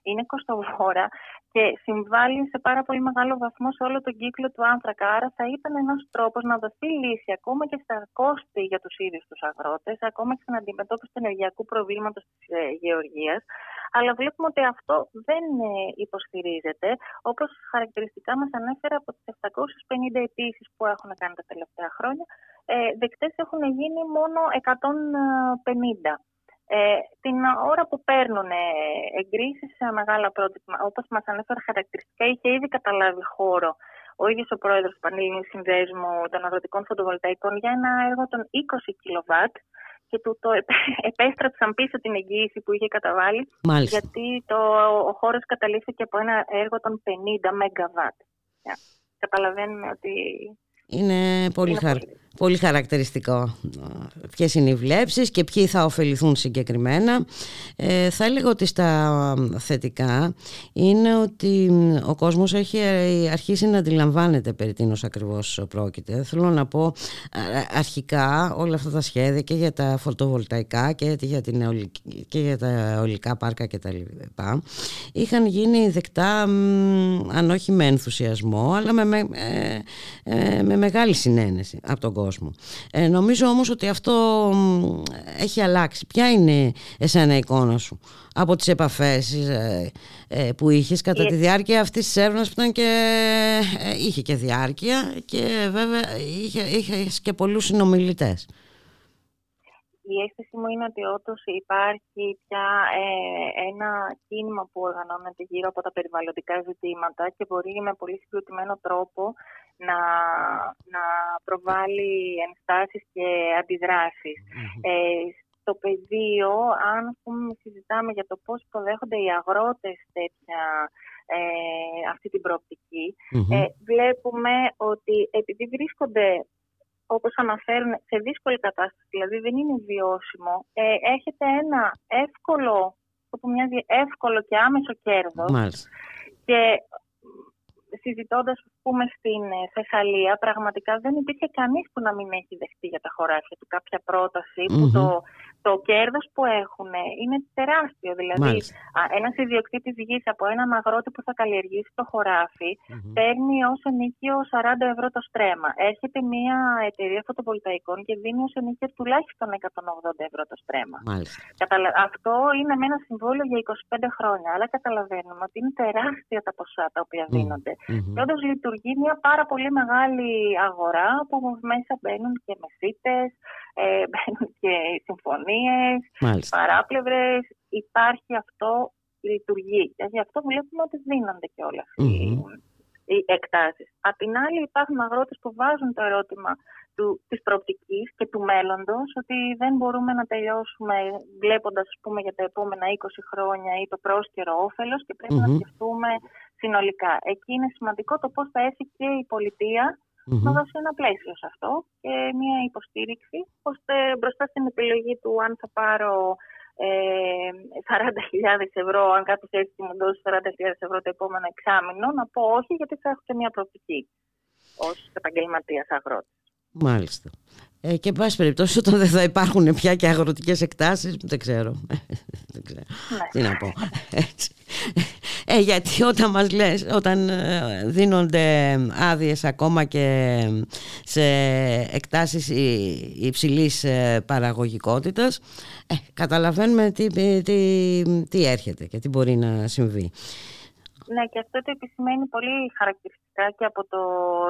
είναι κοστοβόρα και συμβάλλει σε πάρα πολύ μεγάλο βαθμό σε όλο τον κύκλο του άνθρακα. Άρα θα ήταν ένας τρόπος να δοθεί λύση ακόμα και στα κόστη για τους ίδιους τους αγρότες, ακόμα και στην αντιμετώπιση του ενεργειακού προβλήματος της ε, γεωργίας. Αλλά βλέπουμε ότι αυτό δεν ε, υποστηρίζεται, όπως χαρακτηριστικά μας ανέφερε από τις 750 αιτήσεις που έχουν κάνει τα τελευταία χρόνια, ε, δεκτές έχουν γίνει μόνο 150. Ε, την ώρα που παίρνουν εγκρίσεις σε μεγάλα πρότυπα, όπως μας ανέφερε χαρακτηριστικά, είχε ήδη καταλάβει χώρο ο ίδιος ο πρόεδρος του Πανελληνίου Συνδέσμου των Αγροτικών Φωτοβολταϊκών για ένα έργο των 20 κιλοβάτ και του το επέστρεψαν πίσω την εγγύηση που είχε καταβάλει γιατί το, ο χώρος καταλήφθηκε από ένα έργο των 50 ΜΒ. Καταλαβαίνουμε ότι Είναι πολύ, χαρακτηριστικό πολύ χαρακτηριστικό ποιες είναι οι βλέψεις και ποιοι θα ωφεληθούν συγκεκριμένα. Ε, θα έλεγα ότι στα θετικά είναι ότι ο κόσμος έχει αρχίσει να αντιλαμβάνεται περί τίνος ακριβώς πρόκειται. Θέλω να πω αρχικά όλα αυτά τα σχέδια και για τα φωτοβολταϊκά και για, την και για τα ολικά πάρκα και τα λοιπά είχαν γίνει δεκτά αν όχι με ενθουσιασμό αλλά με, με, ε, ε, με μεγάλη συνένεση από τον κόσμο. Ε, νομίζω όμως ότι αυτό έχει αλλάξει. Ποια είναι εσένα η εικόνα σου από τις επαφές ε, ε, που είχες κατά τη διάρκεια αυτής της έρευνας που ήταν και, ε, είχε και διάρκεια και βέβαια είχε, είχες και πολλούς συνομιλητές. Η αίσθηση μου είναι ότι όντως υπάρχει πια ένα κίνημα που οργανώνεται γύρω από τα περιβαλλοντικά ζητήματα και μπορεί με πολύ συγκροτημένο τρόπο να, να προβάλλει ενστάσεις και αντιδρασεις Ε, στο πεδίο, αν πούμε, συζητάμε για το πώς υποδέχονται οι αγρότες τέτοια, ε, αυτή την προοπτικη ε, βλέπουμε ότι επειδή βρίσκονται όπως αναφέρουν, σε δύσκολη κατάσταση, δηλαδή δεν είναι βιώσιμο, ε, έχετε ένα εύκολο, που μοιάζει εύκολο και άμεσο κέρδος. Και συζητώντας, ας πούμε, στην ε, Θεσσαλία, πραγματικά δεν υπήρχε κανείς που να μην έχει δεχτεί για τα χωράφια του κάποια που το, το κέρδος που έχουν είναι τεράστιο. Δηλαδή, ένας ιδιοκτήτης γης από έναν αγρότη που θα καλλιεργήσει το χωράφι mm-hmm. παίρνει ω ενίκιο 40 ευρώ το στρέμμα. Έρχεται μια εταιρεία φωτοβολταϊκών και δίνει ω ενίκιο τουλάχιστον 180 ευρώ το στρέμμα. Αυτό είναι με ένα συμβόλαιο για 25 χρόνια. Αλλά καταλαβαίνουμε ότι είναι τεράστια τα ποσά τα οποία δίνονται. Mm-hmm. Και όντως λειτουργεί μια πάρα πολύ μεγάλη αγορά που μέσα μπαίνουν και μεσίτες, ε, μπαίνουν και συμφωνίε, παράπλευρες. Υπάρχει αυτό, λειτουργεί. Και γι' αυτό βλέπουμε ότι δίνονται και όλα mm-hmm. οι, οι εκτάσεις. Απ' την άλλη, υπάρχουν αγρότες που βάζουν το ερώτημα του, της προοπτικής και του μέλλοντος ότι δεν μπορούμε να τελειώσουμε βλέποντας πούμε, για τα επόμενα 20 χρόνια ή το πρόσκαιρο όφελος και πρεπει να σκεφτούμε συνολικά. Εκεί είναι σημαντικό το πώς θα έχει και η πολιτεία να δώσει ένα πλαίσιο σε αυτό και μια υποστήριξη ώστε μπροστά στην επιλογή του αν θα πάρω ε, 40.000 ευρώ, αν κάποιος έτσι μου δώσει 40.000 ευρώ το επόμενο εξάμεινο, να πω όχι γιατί θα έχω και μια προοπτική ως επαγγελματίας αγρότης. Μάλιστα. Ε, και εν πάση περιπτώσει όταν δεν θα υπάρχουν πια και αγροτικές εκτάσεις δεν ξέρω, δεν ξέρω. Ναι. τι να πω Έτσι. Ε, γιατί όταν μας λες όταν ε, δίνονται άδειες ακόμα και σε εκτάσεις υψηλής ε, παραγωγικότητας ε, καταλαβαίνουμε τι, τι, τι έρχεται και τι μπορεί να συμβεί ναι, και αυτό το επισημαίνει πολύ χαρακτηριστικά και από το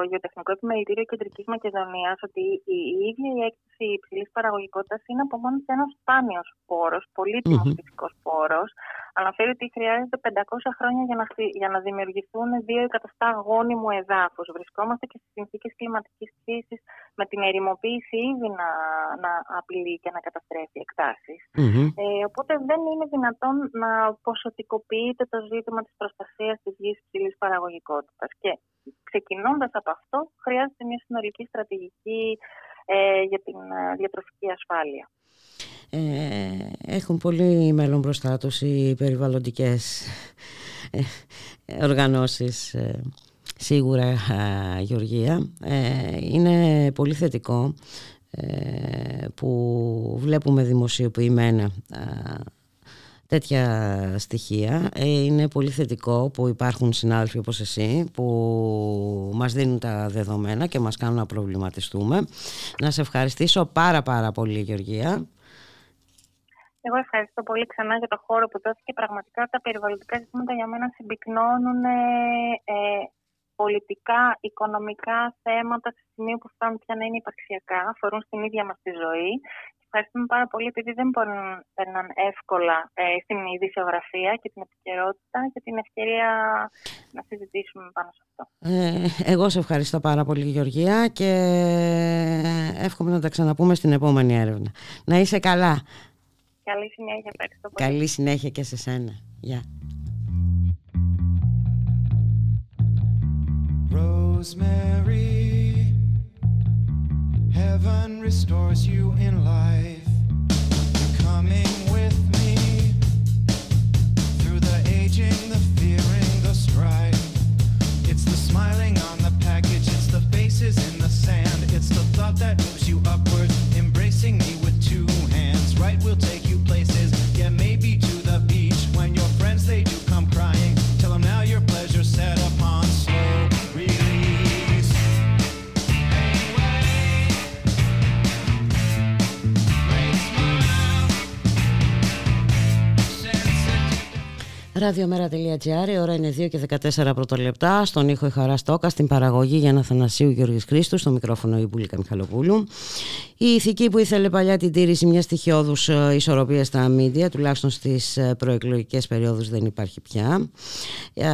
Γεωτεχνικό Επιμελητήριο Κεντρικής Μακεδονίας ότι η, ίδια η έκθεση υψηλής παραγωγικότητας είναι από μόνο ένα σπάνιος πόρος, πολύτιμο mm-hmm. φυσικό πόρος. Αναφέρει ότι χρειάζεται 500 χρόνια για να, για να δημιουργηθούν δύο εκατοστά γόνιμου εδάφους. Βρισκόμαστε και στις συνθήκες κλιματικής κρίσης με την ερημοποίηση ήδη να, να απειλεί και να καταστρέφει εκτάσεις. Mm-hmm. Ε, οπότε δεν είναι δυνατόν να ποσοτικοποιείται το ζήτημα της προστασίας της γης υψηλή παραγωγικότητας. Και ξεκινώντας από αυτό, χρειάζεται μια συνολική στρατηγική ε, για την ε, διατροφική ασφάλεια. Ε, έχουν πολύ μέλλον μπροστά τους οι περιβαλλοντικές ε, οργανώσεις ε, σίγουρα Γεωργία. Είναι πολύ θετικό που βλέπουμε δημοσιοποιημένα τέτοια στοιχεία. Είναι πολύ θετικό που υπάρχουν συνάδελφοι όπως εσύ που μας δίνουν τα δεδομένα και μας κάνουν να προβληματιστούμε. Να σε ευχαριστήσω πάρα πάρα πολύ Γεωργία εγώ ευχαριστώ πολύ ξανά για το χώρο που δόθηκε. Πραγματικά τα περιβαλλοντικά ζητήματα για μένα συμπυκνώνουν ε, ε, πολιτικά, οικονομικά θέματα σε σημείο που φτάνουν πια να είναι υπαρξιακά, αφορούν στην ίδια μας τη ζωή. Ευχαριστούμε πάρα πολύ επειδή δεν μπορούν να εύκολα ε, στην ειδησιογραφία και την επικαιρότητα και την ευκαιρία να συζητήσουμε πάνω σε αυτό. Ε, εγώ σε ευχαριστώ πάρα πολύ Γεωργία και εύχομαι να τα ξαναπούμε στην επόμενη έρευνα. Να είσαι καλά. Καλή συνέχεια. Καλή συνέχεια και σε σένα. Γεια. Rosemary, heaven restores you in life. Coming with me through the aging, the fearing, the strife. It's the smiling on the package, it's the faces in the sand, it's the thought that moves you upwards, embracing me with two hands. Right will Ραδιομέρα.gr, η ώρα είναι 2 και 14 πρωτολεπτά. Στον ήχο η Χαρά Στόκα, στην παραγωγή για να Θανασίου Γιώργης Χρήστου, στο μικρόφωνο η Μπουλίκα Μιχαλοπούλου. Η ηθική που ήθελε παλιά την τήρηση μιας στοιχειώδους ισορροπίας στα μίντια, τουλάχιστον στις προεκλογικές περιόδους, δεν υπάρχει πια.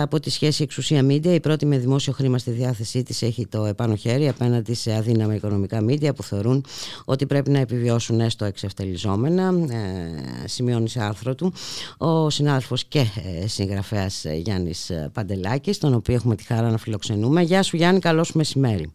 Από τη σχέση εξουσία μίντια, η πρώτη με δημόσιο χρήμα στη διάθεσή της έχει το επάνω χέρι απέναντι σε αδύναμα οικονομικά μίντια που θεωρούν ότι πρέπει να επιβιώσουν έστω εξευτελιζόμενα. Ε, σημειώνει σε άρθρο του ο συνάδελφος και ε, συγγραφέας Γιάννης Παντελάκης, τον οποίο έχουμε τη χαρά να φιλοξενούμε. Γεια σου Γιάννη, καλό σου μεσημέρι.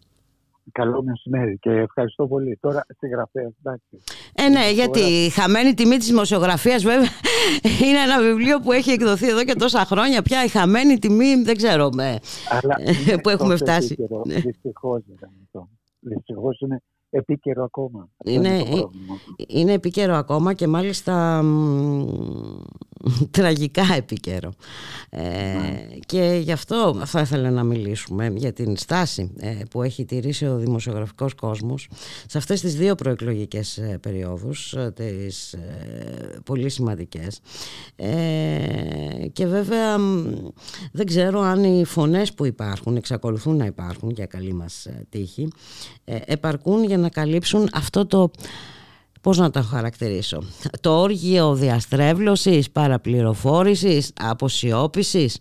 Καλό μεσημέρι και ευχαριστώ πολύ. Τώρα συγγραφέα, εντάξει. Ε, ναι, γιατί η χαμένη τιμή της δημοσιογραφίας, βέβαια, είναι ένα βιβλίο που έχει εκδοθεί εδώ και τόσα χρόνια. Πια η χαμένη τιμή, δεν ξέρω με, Αλλά που έχουμε φτάσει. Δυστυχώς αυτό. Δυστυχώς είναι επίκαιρο ακόμα. Είναι, είναι, είναι επίκαιρο ακόμα και μάλιστα μ, τραγικά επίκαιρο. Ε, και γι' αυτό θα ήθελα να μιλήσουμε για την στάση ε, που έχει τηρήσει ο δημοσιογραφικός κόσμος σε αυτές τις δύο προεκλογικές ε, περιόδους, ε, τις πολύ σημαντικές. και βέβαια δεν ξέρω αν οι φωνές που υπάρχουν, εξακολουθούν να υπάρχουν για καλή μας τύχη, επαρκούν για να καλύψουν αυτό το πώς να το χαρακτηρίσω, το όργιο διαστρέβλωσης, παραπληροφόρησης, αποσιώπησης.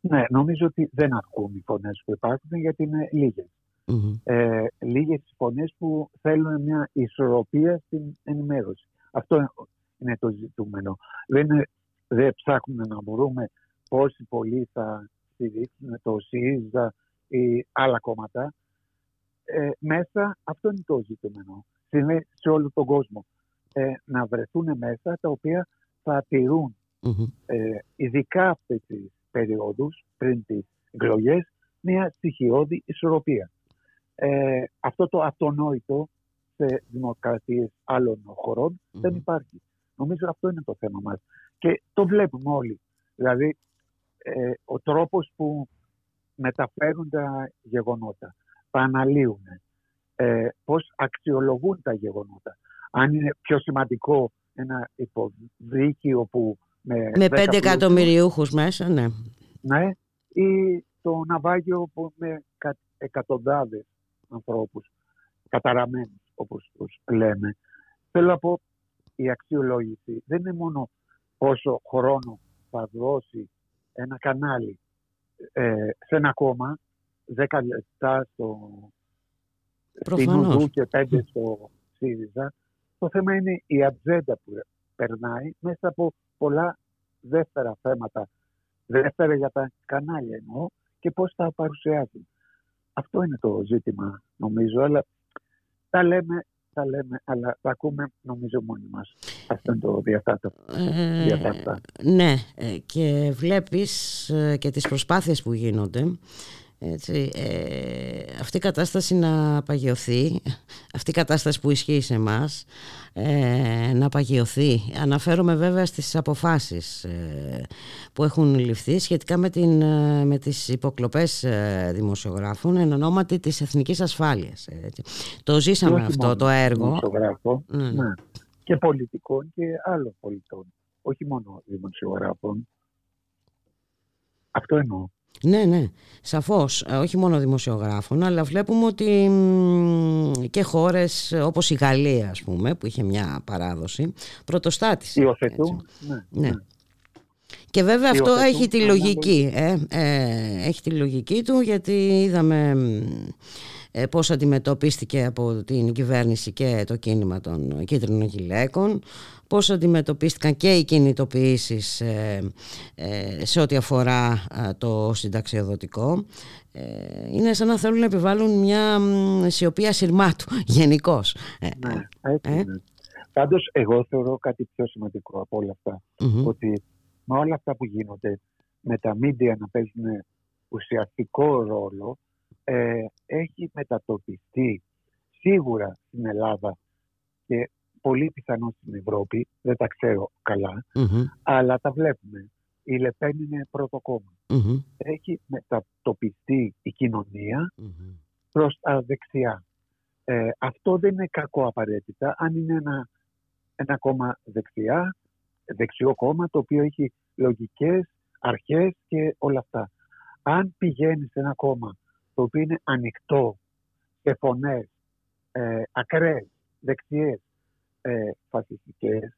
Ναι, νομίζω ότι δεν αρκούν οι φωνές που υπάρχουν γιατί είναι λίγες. Mm-hmm. Ε, λίγες φωνές που θέλουν μια ισορροπία στην ενημέρωση. Αυτό είναι το ζητούμενο. Δεν, δεν ψάχνουμε να μπορούμε πόσοι πολλοί θα στηρίξουν το ΣΥΡΙΖΑ ή άλλα κόμματα. Ε, μέσα αυτό είναι το ζητούμενο είναι σε όλο τον κόσμο. Ε, να βρεθούν μέσα τα οποία θα τηρουν ε, ειδικά αυτές τις περιόδους πριν τις εκλογές, μια στοιχειώδη ισορροπία. Ε, αυτό το αυτονόητο σε δημοκρατίες άλλων δεν υπάρχει. Νομίζω αυτό είναι το θέμα μας. Και το βλέπουμε όλοι. Δηλαδή, ε, ο τρόπος που μεταφέρουν τα γεγονότα, τα αναλύουν, ε, πώς αξιολογούν τα γεγονότα. Αν είναι πιο σημαντικό ένα υποδίκιο που με... Με πέντε εκατομμυριούχους μέσα, ναι. Ναι, ή το ναυάγιο που με εκατοντάδες ανθρώπους καταραμένους, όπως τους λέμε. Θέλω να πω, η αξιολόγηση δεν είναι μόνο πόσο χρόνο θα δώσει ένα κανάλι ε, σε ένα κόμμα, δέκα λεπτά στο στην και πέντε στο ΣΥΡΙΖΑ. Το θέμα είναι η ατζέντα που περνάει μέσα από πολλά δεύτερα θέματα. Δεύτερα για τα κανάλια εννοώ και πώς τα παρουσιάζουν. Αυτό είναι το ζήτημα νομίζω, αλλά τα λέμε, τα λέμε, αλλά τα ακούμε νομίζω μόνοι μας. Αυτό είναι το διαθάτο. Ε, ναι, ε, και βλέπεις ε, και τις προσπάθειες που γίνονται έτσι, ε, αυτή η κατάσταση να παγιωθεί, αυτή η κατάσταση που ισχύει σε εμάς, ε, να παγιωθεί. Αναφέρομαι βέβαια στις αποφάσεις ε, που έχουν ληφθεί σχετικά με, την, ε, με τις υποκλοπές δημοσιογράφων εν ονόματι της εθνικής ασφάλειας. Το ζήσαμε αυτό το έργο. Ναι, ναι. Ναι. Και πολιτικών και άλλων πολιτών. Όχι μόνο δημοσιογράφων. Αυτό εννοώ. Ναι, ναι, σαφώς, ε, όχι μόνο δημοσιογράφων, αλλά βλέπουμε ότι και χώρες όπως η Γαλλία, ας πούμε, που είχε μια παράδοση, πρωτοστάτησε. Υιοθετούν, ναι, ναι. ναι. Και βέβαια αυτό έχει τη λογική, ε, ε, έχει τη λογική του γιατί είδαμε ε, πώς αντιμετωπίστηκε από την κυβέρνηση και το κίνημα των κίτρινων γυλαίκων, πώς αντιμετωπίστηκαν και οι κινητοποιήσεις ε, ε, σε ό,τι αφορά το συνταξιοδοτικό. Είναι σαν να θέλουν να επιβάλλουν μια σιωπή ασυρμάτου γενικώς. Ναι, έτσι Πάντως εγώ θεωρώ κάτι πιο σημαντικό από όλα ότι με όλα αυτά που γίνονται με τα μίντια να παίζουν ουσιαστικό ρόλο ε, έχει μετατοπιστεί σίγουρα στην Ελλάδα και πολύ πιθανό στην Ευρώπη, δεν τα ξέρω αλλά τα βλέπουμε. Η Λεπέν είναι πρώτο Έχει μετατοπιστεί η κοινωνία προς τα δεξιά. Ε, αυτό δεν είναι κακό απαραίτητα, αν είναι ένα, ένα κόμμα δεξιά, δεξιό κόμμα το οποίο έχει λογικές, αρχές και όλα αυτά. Αν πηγαίνει σε ένα κόμμα το οποίο είναι ανοιχτό σε φωνές ε, ακραίες, δεξιές, ε, φασιστικές,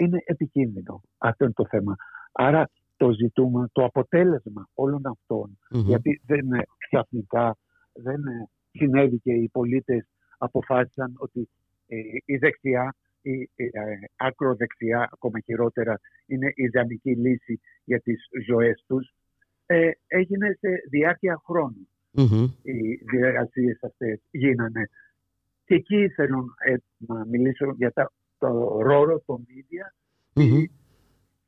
είναι επικίνδυνο. Αυτό είναι το θέμα. Άρα το ζητούμε, το αποτέλεσμα όλων γιατί δεν είναι ξαφνικά, δεν συνέβη και οι πολίτες αποφάσισαν ότι ε, η δεξιά η άκρο δεξιά, ακόμα χειρότερα, είναι η ιδανική λύση για τις ζωές τους, ε, έγινε σε διάρκεια χρόνου. Οι διεργασίες αυτές γίνανε. Και εκεί θέλω ε, να μιλήσω για το ρόλο των media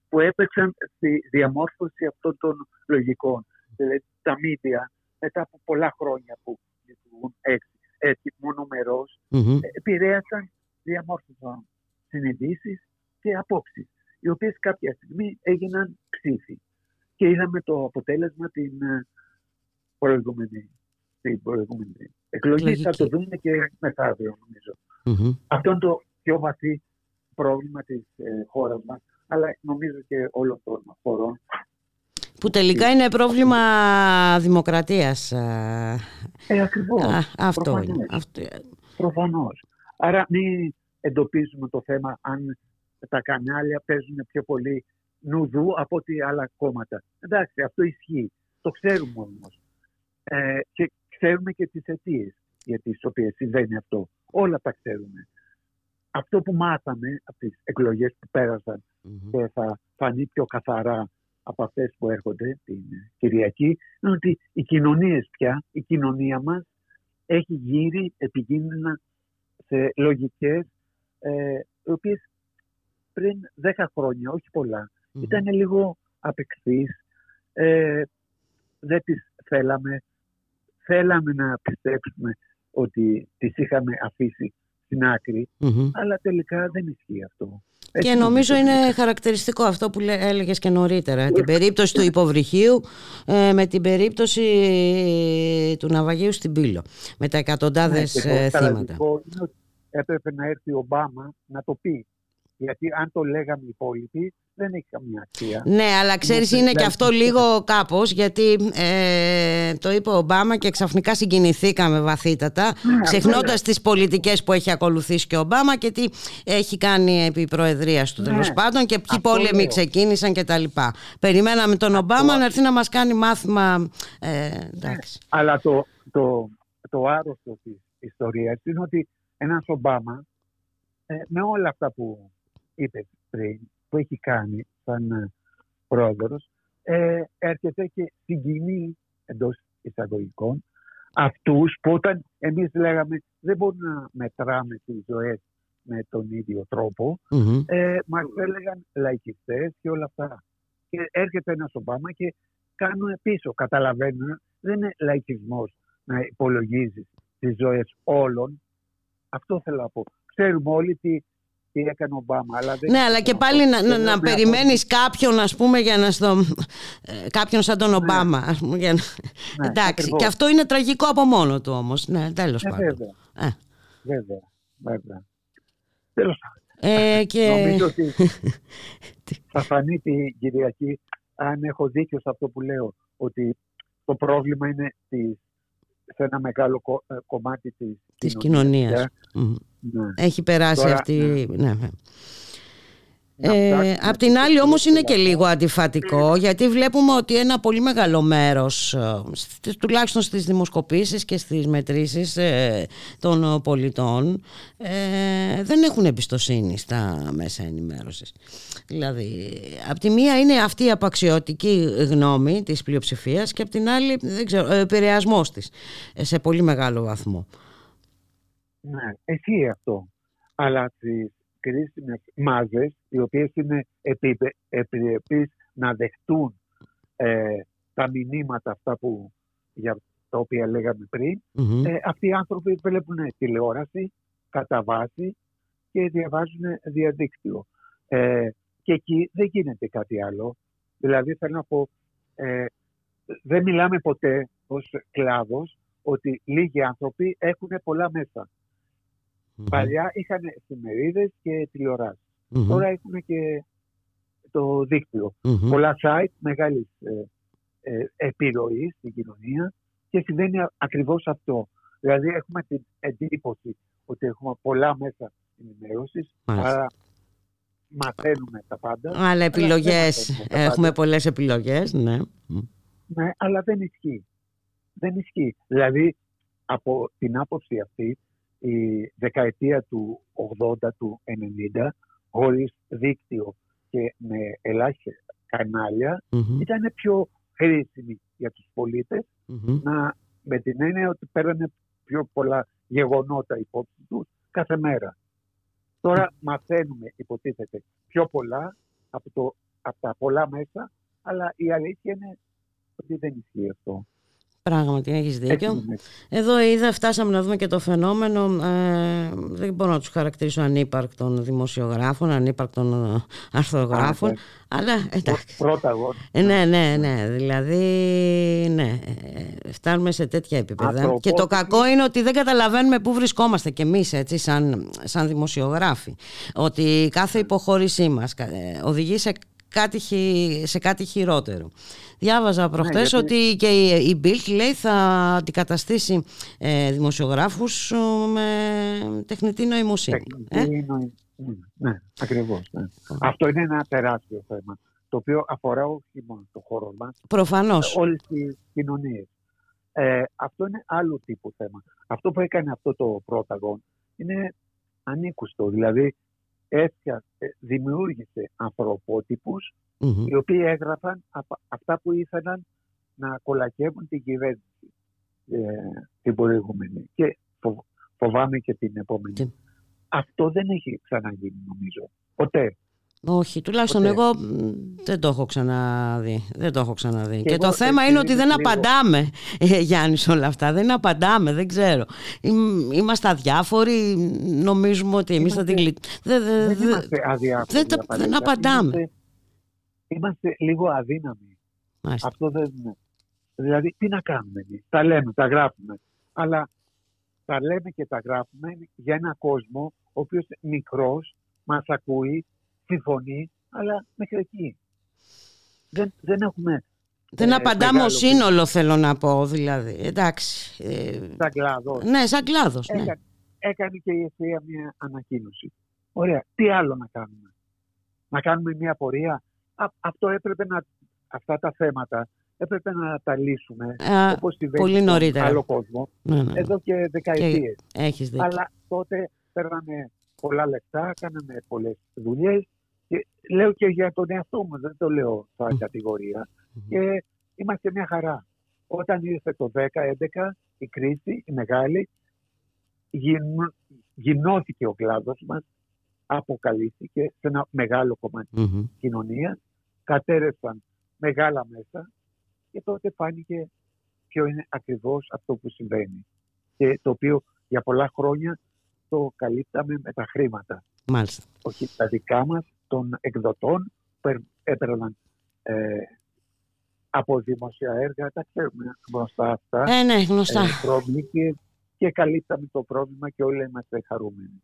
που έπαιξαν στη διαμόρφωση αυτών των λογικών. Δηλαδή τα media μετά από πολλά χρόνια που λειτουργούν έτσι, έτσι μονομερός, mm-hmm. επηρέασαν διαμόρφωσαν συνειδήσεις και απόψεις, οι οποίες κάποια στιγμή έγιναν ψήφοι. Και είδαμε το αποτέλεσμα την ε, προηγούμενη, την προηγούμενη εκλογή. Θα το δούμε και μεθαύριο Αυτό είναι το πιο βαθύ πρόβλημα της ε, χώρας μας, αλλά νομίζω και όλων των χωρών. Που τελικά είναι πρόβλημα δημοκρατίας. Ε, ακριβώς. αυτό είναι. Αυτό... Προφανώς. Άρα μην εντοπίζουμε το θέμα αν τα κανάλια παίζουν πιο πολύ νουδού από ότι άλλα κόμματα. Εντάξει, αυτό ισχύει. Το ξέρουμε όμως. Ε, και ξέρουμε και τις αιτίες για τις οποίες συμβαίνει αυτό. Όλα τα ξέρουμε. Αυτό που μάθαμε από τις εκλογές που περασαν και θα φανεί πιο καθαρά από αυτές που έρχονται την Κυριακή είναι ότι οι κοινωνίες πια, η κοινωνία μας έχει γύρει επικίνδυνα σε λογικές ε, οι οποίες πριν 10 χρόνια, όχι ήταν λίγο απεξής, ε, δεν τις θέλαμε. Θέλαμε να πιστέψουμε ότι τις είχαμε αφήσει στην άκρη, αλλά τελικά δεν ισχύει αυτό. και νομίζω είναι χαρακτηριστικό αυτό που έλεγες και νωρίτερα. Την περίπτωση του υποβρυχίου ε, με την περίπτωση του ναυαγίου στην Πύλο. Με τα εκατοντάδες ναι, θύματα έπρεπε να έρθει ο Ομπάμα να το πει. Γιατί αν το λέγαμε οι υπόλοιποι, δεν έχει καμία αξία. Ναι, αλλά ξέρεις είναι και αυτό λίγο κάπως γιατί ε, το είπε ο Ομπάμα και ξαφνικά συγκινηθήκαμε βαθύτατα ναι, ξεχνώντας τις πολιτικές που έχει ακολουθήσει και ο Ομπάμα και τι έχει κάνει επί προεδρίας του ναι, τέλο πάντων και ποιοι πόλεμοι ξεκίνησαν και τα λοιπά. Περιμέναμε τον Ομπάμα να έρθει να μας κάνει μάθημα ε, εντάξει. Ναι, αλλά το, το, το άρρωστο της ιστορίας είναι ότι ένας Ομπάμα ε, με όλα αυτά που είπε πριν, που έχει κάνει σαν ε, πρόεδρος, ε, έρχεται και συγκινεί εντός εισαγωγικών αυτούς που όταν εμείς λέγαμε δεν μπορούμε να μετράμε τις ζωές με τον ίδιο τρόπο, mm-hmm. ε, μας έλεγαν λαϊκιστές και όλα αυτά. Και έρχεται ένας Ομπάμα και κάνουν πίσω. Καταλαβαίνουν, δεν είναι λαϊκισμός να υπολογίζεις τις ζωές όλων, αυτό θέλω να πω. Ξέρουμε όλοι τι, τι έκανε ο Ομπάμα. Αλλά δεν ναι, αλλά και πάλι να, να, να περιμένεις κάποιον, ας πούμε, για να στο... Ε, κάποιον σαν τον ναι. Ομπάμα. Ας πούμε, για... ναι, Εντάξει, και αυτό είναι τραγικό από μόνο του όμως. Ναι, τέλος ε, πάντων. Βέβαια. Ε. βέβαια, βέβαια. Τέλος ε, και... Νομίζω ότι θα φανεί την Κυριακή αν έχω δίκιο σε αυτό που λέω ότι το πρόβλημα είναι της σε ένα μεγάλο ε, κομμάτι της, της κοινωνίας. Ναι. Έχει περάσει αυτή... Ναι. ναι. Ε, απ' την άλλη όμως είναι και λίγο αντιφατικό γιατί βλέπουμε ότι ένα πολύ μεγάλο μέρος ε, τουλάχιστον στις δημοσκοπήσεις και στις μετρήσεις ε, των πολιτών ε, δεν έχουν εμπιστοσύνη στα μέσα ενημέρωσης. Δηλαδή απ' τη μία είναι αυτή η απαξιωτική γνώμη της πλειοψηφίας και απ' την άλλη δεν ξέρω, επηρεασμός της σε πολύ μεγάλο βαθμό. Ναι, εσύ αυτό. Αλλά τις κρίσιμες μάζες οι οποίες είναι επιρρεπείς να δεχτούν ε, τα μηνύματα αυτά που, για τα οποία λέγαμε πριν. Ε, αυτοί οι άνθρωποι βλέπουν τηλεόραση κατά βάση και διαβάζουν διαδίκτυο. Ε, και εκεί δεν γίνεται κάτι άλλο. Δηλαδή θέλω να πω, ε, δεν μιλάμε ποτέ ως κλάδος ότι λίγοι άνθρωποι έχουν πολλά μέσα. Παλιά είχαν εφημερίδες και τηλεορασει Τώρα έχουν και το δικτυο Πολλά site μεγάλης ε, ε, επιρροής στην κοινωνία και συμβαίνει ακριβώς αυτό. Δηλαδή έχουμε την εντύπωση ότι έχουμε πολλά μέσα ενημέρωσης, άρα μαθαίνουμε τα πάντα. Αλλά επιλογές. Έχουμε πολλές επιλογές, ναι. Ναι, αλλά δεν ισχύει. Δεν ισχύει. Δηλαδή, από την άποψη αυτή, η δεκαετία του 80, του 90, χωρίς δίκτυο και με ελάχιστα ήταν πιο χρήσιμη για τους πολίτες να, με την έννοια ότι παίρνανε πιο πολλά γεγονότα υπόψη τους κάθε μέρα. Τώρα μαθαίνουμε, υποτίθεται, πιο πολλά από, το, από τα πολλά μέσα, αλλά η αλήθεια είναι ότι δεν ισχύει αυτό. Πράγματι, έχεις δίκιο. Εδώ είδα, φτάσαμε να δούμε και το φαινόμενο, ε, δεν μπορώ να τους χαρακτηρίσω ανύπαρκτων δημοσιογράφων, ανύπαρκτων ε, αρθρογράφων, ναι. αλλά εντάξει. Πρώτα εγώ. Ε, ναι, ναι, ναι, δηλαδή, ναι, ε, φτάνουμε σε τέτοια επίπεδα. Και το κακό είναι ότι δεν καταλαβαίνουμε πού βρισκόμαστε κι εμείς, έτσι, σαν, σαν δημοσιογράφοι. Ότι κάθε υποχώρησή μας οδηγεί σε κάτι, σε κάτι χειρότερο. Διάβαζα ναι, προχτές ότι και η Bild λέει θα αντικαταστήσει ε, δημοσιογράφους με τεχνητή νοημοσύνη. Τεχνητή ε; Ναι, ακριβώς. Ναι. Αυτό είναι ένα τεράστιο θέμα το οποίο αφορά όχι μόνο το χώρο μας, Προφανώς. όλες τις κοινωνίες. Ε, αυτό είναι άλλο τύπου θέμα. Αυτό που έκανε αυτό το πρόταγον είναι ανήκουστο. Δηλαδή έφτιαξε, δημιούργησε οι οποίοι έγραφαν αυτά που ήθελαν να κολακεύουν την κυβέρνηση ε, την προηγούμενη και φοβάμαι και την επόμενη. Αυτό δεν έχει ξαναγίνει νομίζω. Ποτέ. Όχι, τουλάχιστον εγώ δεν το έχω ξαναδεί. Δεν το έχω ξαναδεί. Και, το θέμα είναι ότι δεν απαντάμε, ε, Γιάννης, σε όλα αυτά. Δεν απαντάμε, δεν ξέρω. Είμαστε αδιάφοροι, νομίζουμε ότι εμείς θα την Δεν, δεν, είμαστε αδιάφοροι. Δεν, δεν απαντάμε. Είμαστε, είμαστε λίγο αδύναμοι. Αυτό δεν είναι. Δηλαδή, τι να κάνουμε εμείς; Τα λέμε, τα γράφουμε. Αλλά τα λέμε και τα γράφουμε για ένα κόσμο ο οποίος μικρός μας ακούει συμφωνεί, αλλά μέχρι εκεί. Δεν, δεν έχουμε... Δεν ε, απαντάμε ως σύνολο θέλω να πω δηλαδή. Εντάξει. Ε, σαν κλάδος. Ναι, σαν κλάδος. Ναι. Έκανε, και η ΕΣΥΑ μια ανακοίνωση. Ωραία. Τι άλλο να κάνουμε; Να κάνουμε μια πορεία. αυτό έπρεπε να... Αυτά τα θέματα έπρεπε να τα λύσουμε Α, όπως πολύ νωρίτερα. άλλο κόσμο ναι, ναι. εδώ και δεκαετίες. έχεις δίκιο. Αλλά τότε παίρναμε πολλά λεφτά, κάναμε πολλές δουλειές και λέω και για τον εαυτό μου, δεν το λέω σαν κατηγορία. Και είμαστε μια χαρά. Όταν ήρθε το 10-11 η κρίση, η μεγάλη, γινώθηκε ο κλάδος μας, αποκαλύφθηκε σε ένα μεγάλο κομμάτι mm-hmm. κοινωνίας, κατέρευσαν μεγάλα μέσα και τότε φάνηκε ποιο είναι ακριβώς αυτό που συμβαίνει. Και το οποίο για πολλά χρόνια το καλύπταμε με τα χρήματα. Μάλιστα. Όχι τα δικά μας, των εκδοτών που έπαιρναν ε, από δημοσία έργα, τα ξέρουμε γνωστά αυτά. Ε, ναι, γνωστά. Ε, και, και καλύπταμε το πρόβλημα και όλοι είμαστε χαρούμενοι.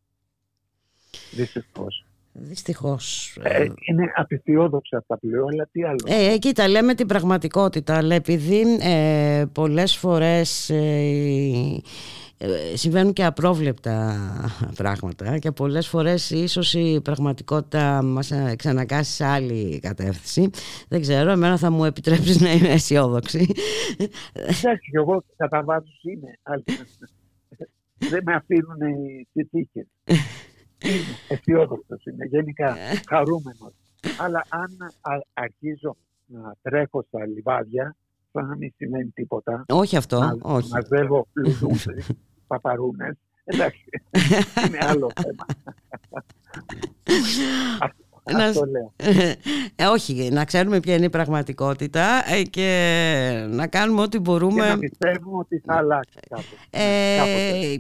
Δυστυχώς. Δυστυχώς. Ε, είναι απειθιόδοξα αυτά πλέον, αλλά τι άλλο. Ε, κοίτα, λέμε την πραγματικότητα, αλλά επειδή ε, πολλές φορές ε, ε, συμβαίνουν και απρόβλεπτα πράγματα και πολλές φορές ίσως η πραγματικότητα μας ξανακάσει σε άλλη κατεύθυνση. Δεν ξέρω, εμένα θα μου επιτρέψεις να είμαι αισιόδοξη. Εντάξει, εγώ κατά βάθος είμαι. Δεν με αφήνουν οι τύχες. Είμαι αισιόδοξος, είμαι γενικά χαρούμενος. Αλλά αν αρχίζω να τρέχω στα λιβάδια, θα να μην σημαίνει τίποτα. Όχι αυτό, να, όχι. Μαζεύω πλουτούς, παπαρούνες. Εντάξει, είναι άλλο θέμα. να, Αυτό λέω. Ε, όχι, να ξέρουμε ποια είναι η πραγματικότητα ε, και να κάνουμε ό,τι μπορούμε. Και να πιστεύουμε ότι θα αλλάξει κάπως. Ε,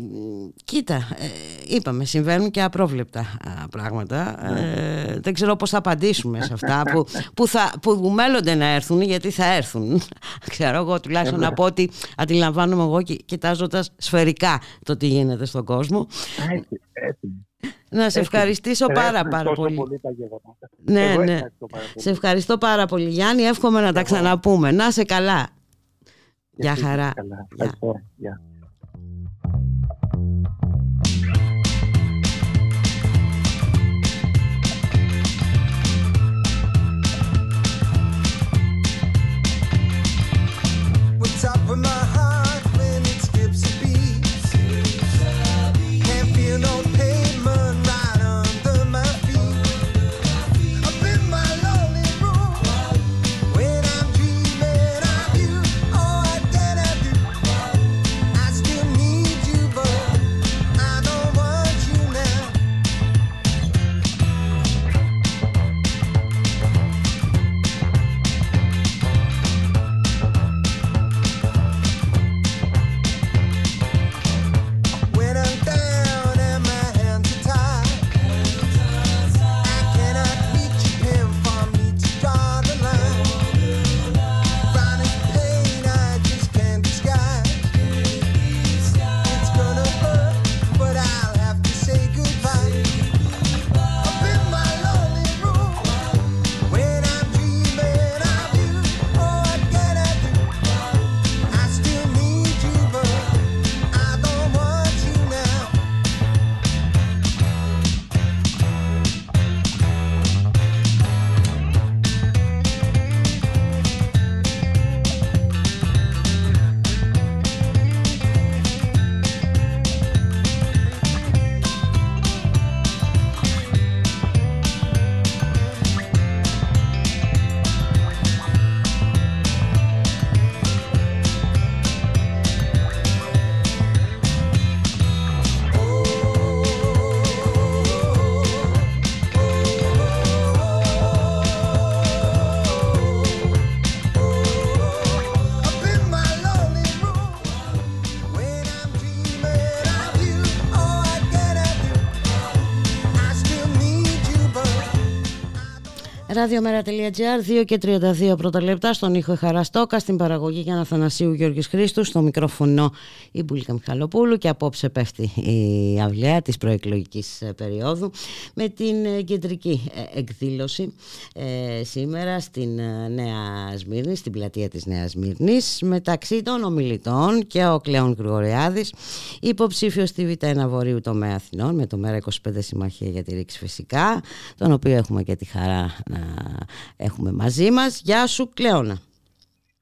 κοίτα, ε, είπαμε, συμβαίνουν και απρόβλεπτα α, πράγματα. Ε, δεν ξέρω πώς θα απαντήσουμε σε αυτά που, που, θα, που μέλλονται να έρθουν, γιατί θα έρθουν. ξέρω εγώ τουλάχιστον να πω ότι αντιλαμβάνομαι εγώ κοιτάζοντας σφαιρικά το τι γίνεται στον κόσμο. Έτσι, έτσι. Να σε ευχαριστήσω πάρα πάρα πολύ. πολύ τα γεγονότα. Ναι, Εγώ ναι. ευχαριστώ πάρα πολύ. Σε ευχαριστώ πάρα πολύ Γιάννη, εύχομαι να τα ξαναπούμε. Να σε καλά. Γεια εσύ χαρά. καλά. Γεια. Ευχαριστώ. Γεια. What's up with my but Ραδιομέρα.gr 2 και 32 πρώτα λεπτά στον ήχο Χαραστόκα στην παραγωγή Γιάννα Θανασίου Γιώργης Χρήστου στο μικρόφωνο η Μπουλίκα Μιχαλοπούλου και απόψε πέφτει η αυλαία της προεκλογικής ε, περίοδου με την ε, κεντρική ε, εκδήλωση ε, σήμερα στην ε, Νέα Σμύρνη, στην πλατεία της Νέας Σμύρνης μεταξύ των ομιλητών και ο Κλέον Γρηγοριάδης υποψήφιος στη Β' Βορείου τομέα Αθηνών με το ΜΕΡΑ25 Συμμαχία για τη Ρήξη φυσικά τον οποίο έχουμε και τη χαρά να έχουμε μαζί μας. Γεια σου Κλέωνα.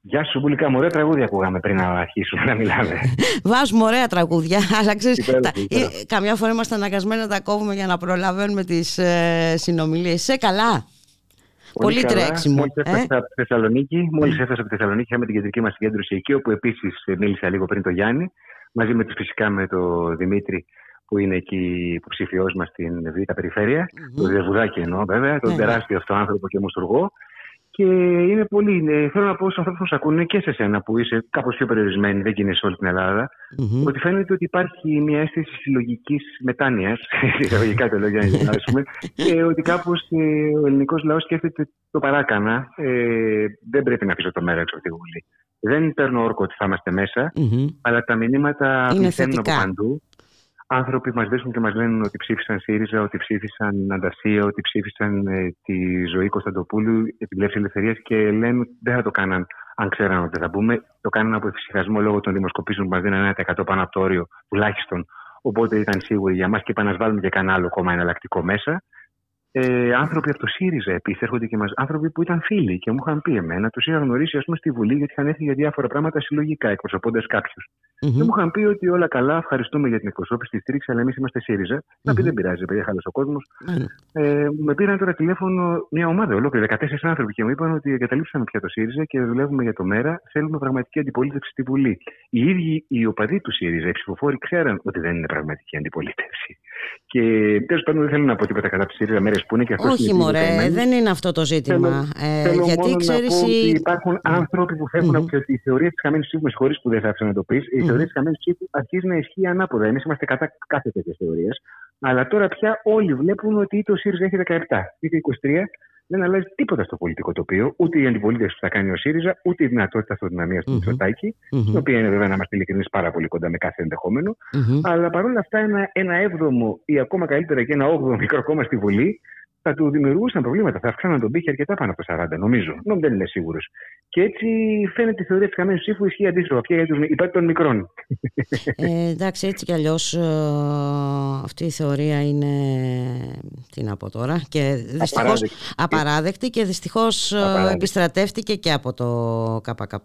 Γεια σου, Μπουλικά. Μου ωραία τραγούδια ακούγαμε πριν να αρχίσουμε να μιλάμε. Βάζουμε ωραία τραγούδια, αλλά ξέρεις, Υπέροχο, τα- υπέροχο. ε, καμιά φορά είμαστε αναγκασμένοι να τα κόβουμε για να προλαβαίνουμε τις ε, συνομιλίες. Σε καλά; Πολύ, καλά. τρέξιμο. Μόλις ε. έφτασα από τη Θεσσαλονίκη, μόλις έφτασα από τη Θεσσαλονίκη, είχαμε την κεντρική μας συγκέντρωση εκεί, όπου επίσης ε, μίλησα λίγο πριν το Γιάννη, μαζί με τους φυσικά με τον Δημήτρη, που είναι εκεί υποψήφιό μας στην Β' Περιφέρεια, τον Διαβουδάκη εννοώ βέβαια, τον Ναι, ναι. τεράστιο αυτό άνθρωπο και μουστουργό. Και είναι πολύ, είναι, θέλω να πω στους ανθρώπους που μας ακούνε και σε σένα που είσαι κάπως πιο περιορισμένη, δεν γίνεσαι σε όλη την Ελλάδα, Μμμ. ότι φαίνεται ότι υπάρχει μια αίσθηση συλλογικής μετάνοιας, εισαγωγικά το λέω για να γυμνάσουμε, και ότι κάπως ο ελληνικός λαός σκέφτεται το παράκανα. Ε, δεν πρέπει να αφήσω το μέρα έξω από τη Βουλή. Δεν παίρνω όρκο ότι θα είμαστε μέσα, Μμμ. αλλά τα μηνύματα Είναι πληθαίνουν από θετικά. παντού. Άνθρωποι μας βρίσκουν και μας λένε ότι ψήφισαν ΣΥΡΙΖΑ, ότι ψήφισαν Αντασία, ότι ψήφισαν ε, τη ζωή Κωνσταντοπούλου, την πλεύση ελευθερίας και λένε ότι δεν θα το κάναν αν ξέραν ότι θα μπούμε. Το κάναν από εφησυχασμό λόγω των δημοσκοπήσεων που μας δίνουν 1% πάνω από το όριο τουλάχιστον. Οπότε ήταν σίγουροι για μας και είπαν να βάλουμε και κανένα άλλο κόμμα εναλλακτικό μέσα. Ε, άνθρωποι από το ΣΥΡΙΖΑ επίσης έρχονται και μας. άνθρωποι που ήταν φίλοι και μου είχαν πει εμένα, τους είχα γνωρίσει ας πούμε, στη Βουλή γιατί είχαν έρθει για διάφορα πράγματα συλλογικά, εκπροσωπώντας κάποιους. Μμμ. Και μου είχαν πει ότι όλα καλά, ευχαριστούμε για την εκπροσώπηση, της στήριξης, αλλά εμείς είμαστε ΣΥΡΙΖΑ. Να πει δεν πειράζει, παιδιά, χάλασε ο κόσμος. Ε, με πήραν τώρα τηλέφωνο μια ομάδα ολόκληρη, 14 άνθρωποι και μου είπαν ότι εγκαταλείψαμε πια το ΣΥΡΙΖΑ και δουλεύουμε για το ΜΕΡΑ. Θέλουμε πραγματική αντιπολίτευση στη Βουλή. Οι ίδιοι οι οπαδοί του ΣΥΡΙΖΑ, οι ψηφοφόροι, ξέραν ότι δεν είναι πραγματική αντιπολίτευση. Και τέλος πάντων δεν θέλω να πω τίποτα κατά τη ΣΥΡΙΖΑ μέρε που είναι και αυτός Όχι, μωρέ, δεν είναι αυτό το ζήτημα. Ε, Θέλω γιατί μόνο ξέρεις. να πω η- ότι υπάρχουν άνθρωποι που φεύγουν από και ότι η θεωρία της χαμένη ψήφου, με συγχωρεί που δεν θα άφησα να το πεις, η θεωρία της χαμένη ψήφου αρχίζει να ισχύει ανάποδα. Εμείς είμαστε κατά κάθε τέτοια θεωρία. Αλλά τώρα πια όλοι βλέπουν ότι είτε ο ΣΥΡΙΖΑ έχει 17, είτε 23, δεν αλλάζει τίποτα στο πολιτικό τοπίο. Ούτε η αντιπολίτευση που θα κάνει ο ΣΥΡΙΖΑ, ούτε η δυνατότητα αυτοδυναμίας του Μητσοτάκη, Μμμ. η οποία είναι βέβαια να είμαστε ειλικρινείς πάρα πολύ κοντά με κάθε ενδεχόμενο. Μμμ. Αλλά παρόλα αυτά, ένα, ένα έβδομο ή ακόμα καλύτερα και ένα όγδομο μικρό κόμμα στη Βουλή θα του δημιουργούσαν προβλήματα. Θα αυξάναν τον πύχη αρκετά πάνω από το 40, νομίζω. Νομίζω δεν είμαι σίγουρος. Και έτσι φαίνεται η θεωρία τη χαμένη ψήφου ισχύει αντίστροφα πια για τους υπέρ των μικρών. Ε, εντάξει, έτσι κι αλλιώς ε, αυτή η θεωρία είναι, τι να πω τώρα, και δυστυχώς Απαράδεκτη. απαράδεκτη και δυστυχώς ε, Απαράδεκτη. επιστρατεύτηκε και από το ΚΚΕ.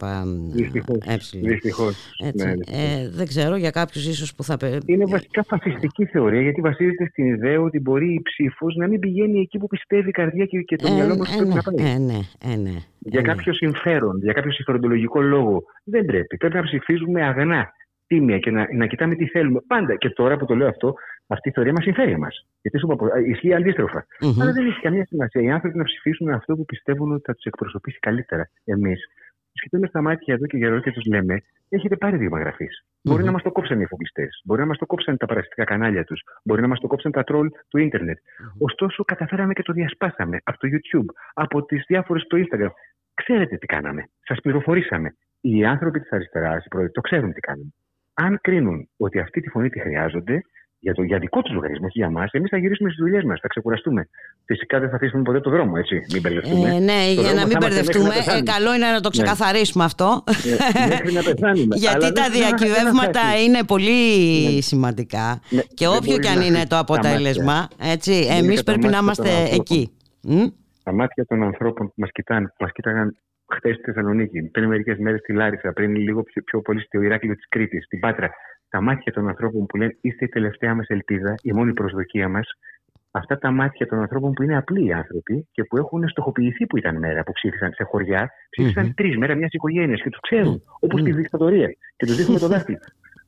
Δυστυχώς. Δυστυχώς. Έτσι. Ναι, ε, δεν ξέρω, για κάποιους ίσως που θα... πε- Είναι βασικά φασιστική θεωρία γιατί βασίζεται στην ιδέα ότι μπορεί η ψήφος να μην πηγαίνει εκεί που πιστεύει η καρδιά και, και το Ε, μυαλό μας ε, πρέπει ναι, να πάει. ε, ναι, ε, ναι. για κάποιο συμφέρον, για κάποιο συμφεροντολογικό λόγο. Δεν πρέπει. Πρέπει να ψηφίζουμε αγνά, τίμια και να, να κοιτάμε τι θέλουμε. Πάντα. Και τώρα που το λέω αυτό, αυτή η θεωρία μας συμφέρει εμάς. Γιατί σου είπα, προ- ισχύει αντίστροφα. Μμμ. Αλλά δεν έχει καμία σημασία. Οι άνθρωποι να ψηφίσουν αυτό που πιστεύουν ότι θα τους εκπροσωπήσει καλύτερα. Εμείς του κοιτάμε στα μάτια εδώ και καιρό και τους λέμε: Έχετε πάρει δείγμα γραφή. Μπορεί να μας το κόψαν οι εφοπλιστέ. Μπορεί να μας το κόψαν τα παραστικά κανάλια τους. Μπορεί να μας το κόψαν τα τρόλ του ίντερνετ. Ωστόσο, καταφέραμε και το διασπάσαμε από το YouTube, από τις διάφορες στο Instagram. Ξέρετε τι κάναμε. Σας πληροφορήσαμε. Οι άνθρωποι της αριστεράς, οι πρόεδροι, το ξέρουν τι κάνουμε. Αν κρίνουν ότι αυτή τη φωνή τη χρειάζονται, για, το, για δικό τους λογαριασμό, όχι για μας, εμείς θα γυρίσουμε στις δουλειές μας, θα ξεκουραστούμε. Φυσικά δεν θα αφήσουμε ποτέ το δρόμο, έτσι. Μην μπερδευτούμε. Ε, ναι, Το για δρόμο να θα μην είμαστε μέχρι μπερδευτούμε, να ε, πεθάνουμε. καλό είναι να το Ναι. ξεκαθαρίσουμε αυτό. Ε, μέχρι να πεθάνουμε. Γιατί Αλλά τα δεν- δεν- δεν διακυβεύματα θα είναι πολύ σημαντικά Ναι, και δεν όποιο μπορεί και αν να είναι αφήσει το τα αποτέλεσμα, έτσι, Δεν είναι εμείς κατά πρέπει να μάτια είμαστε των ανθρώπων. εκεί. Μ; τα μάτια των ανθρώπων που μας κοιτάνε, που μας κοίταγαν χθες στη Θεσσαλονίκη, πριν μερικές μέρες στη Λάρισα, πριν λίγο πιο, πιο πολύ στο Ηράκλειο της Κρήτης, στην Πάτρα. Τα μάτια των ανθρώπων που λένε είστε η τελευταία μας ελπίδα, η μόνη προσδοκία μας. Αυτά τα μάτια των ανθρώπων που είναι απλοί άνθρωποι και που έχουν στοχοποιηθεί που ήταν μέρα, που ψήφισαν σε χωριά, ψήφισαν Μμμ. τρεις μέρα μιας οικογένειας και τους ξέρουν, όπως στη δικτατορία. Και τους δείχνουμε το δάχτυλο.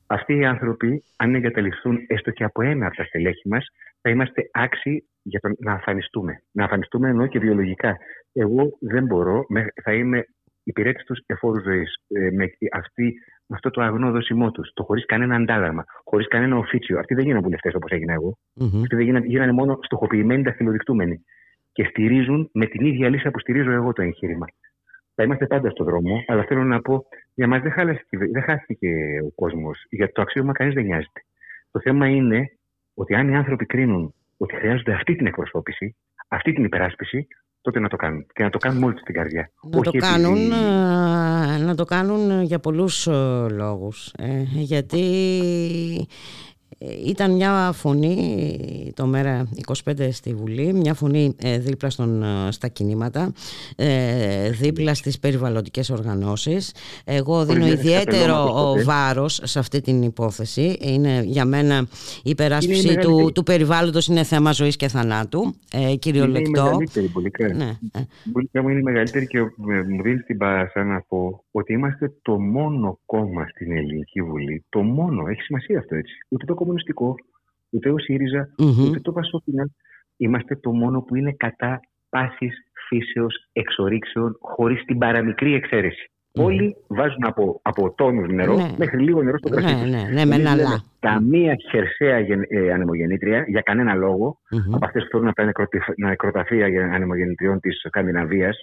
Αυτοί οι άνθρωποι, αν εγκαταλειφθούν έστω και από ένα από τα στελέχη μας, θα είμαστε άξιοι για το να αφανιστούμε. Να αφανιστούμε εννοώ και βιολογικά. Εγώ δεν μπορώ, με- θα είμαι υπηρέτης τους εφόρους ζωής. με, αυτή, με αυτό το αγνό δόσιμό τους, το χωρίς κανένα αντάλλαγμα, χωρίς κανένα οφίτσιο. Αυτοί δεν γίνανε βουλευτές όπως έγινα εγώ. Μμμ. Αυτοί δεν γίνανε, γίνανε μόνο στοχοποιημένοι δαχτυλοδεικτούμενοι. Και στηρίζουν με την ίδια λύση που στηρίζω εγώ το εγχείρημα. Θα είμαστε πάντα στον δρόμο, αλλά θέλω να πω, για μας δεν, χάλασε- δεν χάθηκε ο κόσμος. Για το αξίωμα κανείς δεν νοιάζεται. Το θέμα είναι ότι αν οι άνθρωποι κρίνουν ότι χρειάζονται αυτή την εκπροσώπηση, αυτή την υπεράσπιση, τότε να το κάνουν. Και να το κάνουν μόλις στην καρδιά. Να το, Όχι κάνουν, επειδή- ε, να το κάνουν για πολλούς ε, λόγους. Ε, γιατί ε, ήταν μια φωνή το μέρα 25 στη Βουλή, μια φωνή ε, δίπλα στον, ε, στα κινήματα, ε, δίπλα στις περιβαλλοντικές οργανώσεις. Εγώ δίνω μέρες ιδιαίτερο καπελώματος τότε. βάρος σε αυτή την υπόθεση. Είναι για μένα η υπεράσπιση Είναι η του, μεγαλύτερη. του περιβάλλοντος είναι θέμα ζωής και θανάτου. Ε, Είναι η κυριολεκτό. μεγαλύτερη Μπουλικά. Ναι, ε. Μπουλικά μου είναι η μεγαλύτερη και ε, μου δίνει την πάσα να πω ότι είμαστε το μόνο κόμμα στην Ελληνική Βουλή. Το μόνο. Έχει σημασία αυτό έτσι. Ούτε το κομμουνιστικό, ούτε ο ΣΥΡΙΖΑ, Μμμ. ούτε το Πασόκινα. Είμαστε το μόνο που είναι κατά πάσης φύσεως εξορίξεων χωρίς την παραμικρή εξαίρεση. Όλοι βάζουν από, από τόνους νερό Ναι. μέχρι λίγο νερό στο κρασί Ναι, τους. ναι, ναι, με Εμείς ένα λέμε λα. Καμία χερσαία γεν- ε, ανεμογεννήτρια για κανένα λόγο Μμμ. από αυτές που θέλουν να πάνε νεκροταφεία για ανεμογεννητριών της Σκανδιναβίας,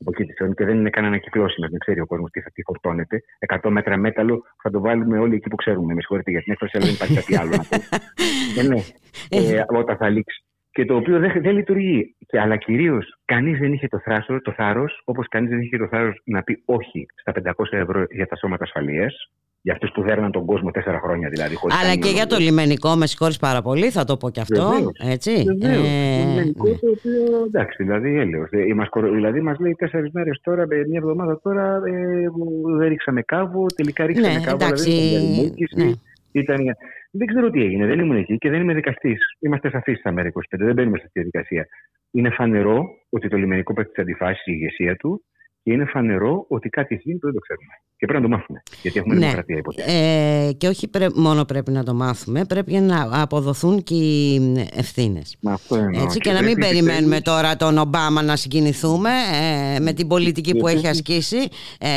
από εκεί τη Θεόνη και δεν είναι καν ανακυκλώσιμε. Δεν ξέρει ο κόσμος τι θα τι φορτώνεται. 100 μέτρα μέταλλο θα το βάλουμε όλοι εκεί που ξέρουμε. Με συγχωρείτε για την έκφραση, αλλά δεν υπάρχει κάτι άλλο να πω. ε, ναι, ε, όταν θα λήξει. Και το οποίο δεν, δεν λειτουργεί. Και, αλλά κυρίως κανείς δεν είχε το, θράσο, το θάρρος, όπως κανείς δεν είχε το θάρρος να πει όχι στα 500 ευρώ για τα σώματα ασφαλείας. Για αυτούς που δέρναν τον κόσμο τέσσερα χρόνια δηλαδή. χωρίς Αλλά κανένα και για το λιμενικό, με συγχωρείς πάρα πολύ, θα το πω και αυτό. Βεβαίως. Έτσι. Βεβαίως. Ε, Το λιμενικό το οποίο εντάξει, δηλαδή έλεος. Ε, μας κορο- δηλαδή μας λέει τέσσερις μέρες τώρα, ε, μια εβδομάδα τώρα, ε, που δεν ρίξαμε κάβο, τελικά ρίξαμε Ναι, κάβο. εντάξει, δηλαδή, ήταν για λιμούκηση, ναι. ήταν για- Δεν ξέρω τι έγινε, δεν ήμουν εκεί και δεν είμαι δικαστής. Είμαστε σαφείς στα ΜΕΡΑ 25, δεν μπαίνουμε σε αυτή τη διαδικασία. Είναι φανερό ότι το λιμενικό πέφτει τις αντιφάσεις η ηγεσία του και είναι φανερό ότι κάτι έχει γίνει που δεν το ξέρουμε. Και πρέπει να το μάθουμε. Γιατί έχουμε Ναι. δημοκρατία υποτέ. ε, και όχι πρέ- μόνο πρέπει να το μάθουμε, πρέπει να αποδοθούν και οι ευθύνες. Μα αυτό εννοώ. Έτσι, και να μην πρέπει περιμένουμε τώρα τον Ομπάμα να συγκινηθούμε ε, με την πολιτική που Και έχει πρέπει- ασκήσει ε,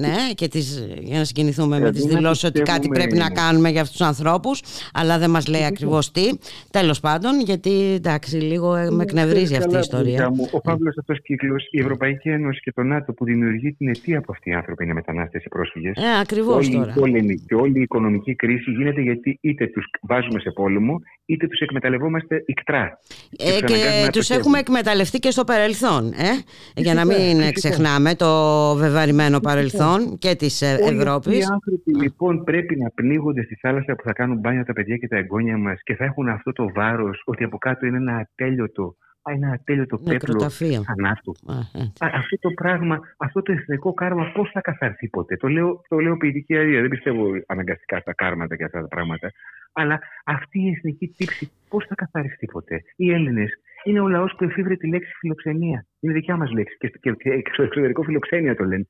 ναι, και τις, για να συγκινηθούμε με Δηλαδή, τις να δηλώσεις ότι κάτι πιστεύουμε- πρέπει να κάνουμε για αυτούς τους ανθρώπους αλλά δεν μας λέει ακριβώς τι τέλος πάντων γιατί εντάξει λίγο ε, με εκνευρίζει Ξέρεις αυτή η καλά, ιστορία παιδιά μου, Ο φαύλο αυτός κύκλος, η Ευρωπαϊκή Ένωση και το ΝΑΤΟ που δημιουργεί την αιτία από αυτοί οι άνθρωποι είναι μετανάστες ή πρόσφυγες. Ε, ακριβώς όλη, τώρα. Όλη, και όλη η οικονομική κρίση γίνεται γιατί είτε τους βάζουμε σε πόλεμο, είτε τους εκμεταλλευόμαστε ικτρά. Ε, τους αναγκάζουμε και να τους το έχουμε εκμεταλλευτεί και στο παρελθόν ε; για να μην φυσικά. ξεχνάμε το βεβαρημένο παρελθόν και της ε, Όλοι αυτοί Ευρώπης οι άνθρωποι λοιπόν πρέπει να πνίγονται στη θάλασσα που θα κάνουν μπάνια τα παιδιά και τα εγγόνια μας και θα έχουν αυτό το βάρος ότι από κάτω είναι ένα ατέλειωτο, α, ένα ατέλειωτο πέπλο Νεκροταφείο. θανάτου. Α, έτσι. Α, αυτό το πράγμα, αυτό το εθνικό κάρμα πώς θα καθαρθεί ποτέ; Το λέω, το λέω ποιητική αρία. Δεν πιστεύω αναγκαστικά στα κάρματα και αυτά τα πράγματα. Αλλά αυτή η εθνική τύψη πώς θα καθαριστεί ποτέ; Οι Έλληνες είναι ο λαός που εφήβρε τη λέξη φιλοξενία. Είναι δικιά μας λέξη. Και, και, και στο εξωτερικό φιλοξένια το λένε.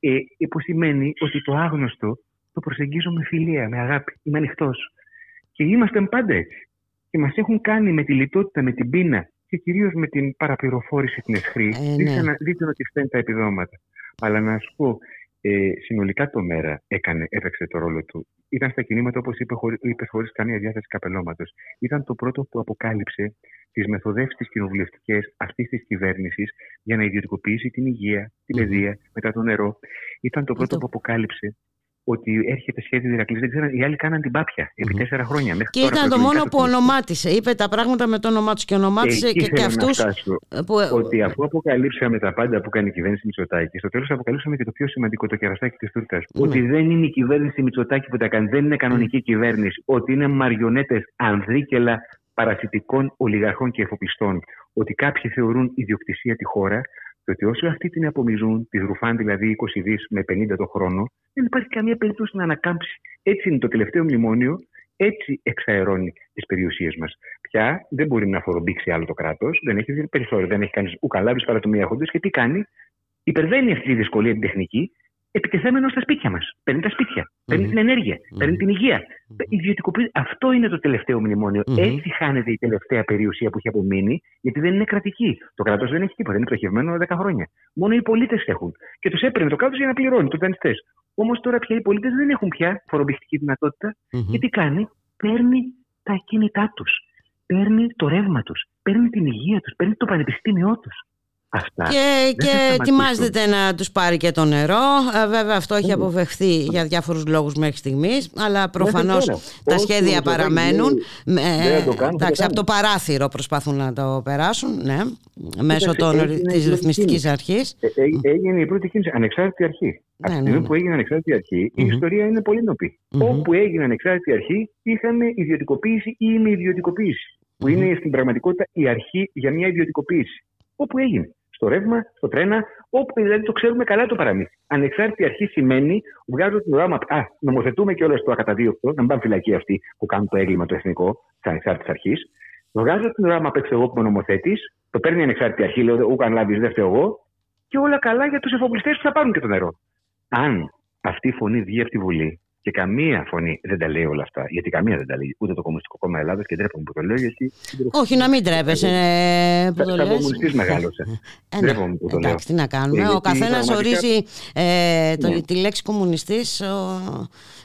Ε, ε, που σημαίνει ότι το άγνωστο το προσεγγίζω με φιλία, με αγάπη. Είμαι ανοιχτός. Και είμαστε πάντα έτσι. Και μας έχουν κάνει με τη λιτότητα, με την πείνα και κυρίως με την παραπληροφόρηση την εσχρή. Ε, ναι. δείξαν να- δείξαν ότι φταίνουν τα επιδόματα. Αλλά να σου πω, ε, συνολικά το ΜΕΡΑ έκανε, έπαιξε το ρόλο του. Ήταν στα κινήματα, όπως είπε, χωρί, είπες χωρίς καμία διάθεση καπελώματος. Ήταν το πρώτο που αποκάλυψε τις μεθοδεύσεις κοινοβουλευτικέ αυτής της κυβέρνησης για να ιδιωτικοποιήσει την υγεία, την παιδεία, μετά το νερό. Ήταν το πρώτο που αποκάλυψε ότι έρχεται σχέδιο Ηρακλή. Δεν ξέραν, οι άλλοι κάναν την πάπια επί τέσσερα χρόνια. Μέχρι Και τώρα ήταν το προεκλογικά μόνο που ονομάτισε. Είπε τα πράγματα με το όνομά τους και ονομάτισε Εκεί και, και θέλω να αυτούς. φτάσω. που- Ότι αφού αποκαλύψαμε τα πάντα που κάνει η κυβέρνηση Μητσοτάκη, στο τέλος αποκαλύψαμε και το πιο σημαντικό, το κεραστάκι της τούρτας. Ναι. Ότι δεν είναι η κυβέρνηση Μητσοτάκη που τα κάνει, δεν είναι κανονική κυβέρνηση. Ότι είναι μαριονέτες ανδρίκελα παρασιτικών ολιγαρχών και εφοπλιστών. Ότι κάποιοι θεωρούν ιδιοκτησία τη χώρα και ότι όσο αυτοί την απομυζούν, τη ρουφάν δηλαδή 20 δις με 50 το χρόνο, δεν υπάρχει καμία περίπτωση να ανακάμψει. Έτσι είναι το τελευταίο μνημόνιο, έτσι εξαερώνει τις περιουσίες μας. Πια δεν μπορεί να φορομπήξει άλλο το κράτος, δεν έχει περιθώριο, δεν έχει κανείς ουκαλάβει παρά το μία έχοντε και τι κάνει. Υπερβαίνει αυτή τη δυσκολία την τεχνική, επιτεθέμενο στα σπίτια μας. Παίρνει τα σπίτια, παίρνει την ενέργεια, παίρνει την υγεία. Ιδιωτικοποιεί. Αυτό είναι το τελευταίο μνημόνιο. Έτσι χάνεται η τελευταία περιουσία που έχει απομείνει, γιατί δεν είναι κρατική. Το κράτος δεν έχει τίποτα, είναι πτωχευμένο 10 χρόνια. Μόνο οι πολίτες έχουν. Και τους έπαιρνε το κράτος για να πληρώνει τους δανειστές. Όμως τώρα πια οι πολίτες δεν έχουν πια φορομπηχτική δυνατότητα. Και τι κάνει, παίρνει τα ακίνητά τους. Παίρνει το ρεύμα τους. Παίρνει την υγεία τους. Παίρνει το πανεπιστήμιό τους. Αυτά. Και, δεν θα και σταματήσουν. ετοιμάζεται να τους πάρει και το νερό. Ε, Βέβαια αυτό έχει αποφευχθεί για διάφορους λόγους μέχρι στιγμής, αλλά προφανώς τώρα. τα Όσο σχέδια το παραμένουν. δεν- Ε, δεν το κάνουν, θα εντάξει, το από το παράθυρο προσπαθούν να το περάσουν, ναι, μέσω Κοίταξε, των, έγινε της η ρυθμιστικής κίνηση. αρχής. Ε, ε, έγινε η πρώτη κίνηση, ανεξάρτητη αρχή. Από τη ναι, στιγμή ναι. που έγινε ανεξάρτητη αρχή, η ιστορία είναι πολύ νοπή. Όπου έγινε ανεξάρτητη αρχή, είχαμε ιδιωτικοποίηση ή ημιδιωτικοποίηση. Που είναι στην πραγματικότητα η αρχή για μια ιδιωτικοποίηση. Όπου έγινε. Στο ρεύμα, στο τρένα, όπου δηλαδή το ξέρουμε καλά το παραμύθι. Ανεξάρτητη αρχή σημαίνει βγάζω την ουρά Α, νομοθετούμε και όλο το ακαταδίωκτο, να μην πάνε φυλακή αυτοί που κάνουν το έγκλημα το εθνικό της ανεξάρτητης αρχής. Βγάζω την ουρά απ' έξω εγώ που είμαι νομοθέτης, το παίρνει η ανεξάρτητη αρχή, λέω Ού αν λάβεις, δεν φταίω εγώ, και όλα καλά για τους εφοπλιστές που θα πάρουν και το νερό. Αν αυτή η φωνή βγει από τη Βουλή και Και καμία φωνή δεν τα λέει όλα αυτά. Γιατί καμία δεν τα λέει. Ούτε το Κομμουνιστικό Κόμμα Ελλάδας και ντρέπομαι που το λέω. Γιατί... Όχι, να μην τρέπεσαι ε, που το Σαν λες. κομμουνιστής μεγάλωσα. Ε, ναι. Ντρέπομαι που το λέω. Εντάξει, τι να κάνουμε. Γιατί Ο καθένας πραγματικά- ορίζει ε, το, Ναι. τη λέξη κομμουνιστής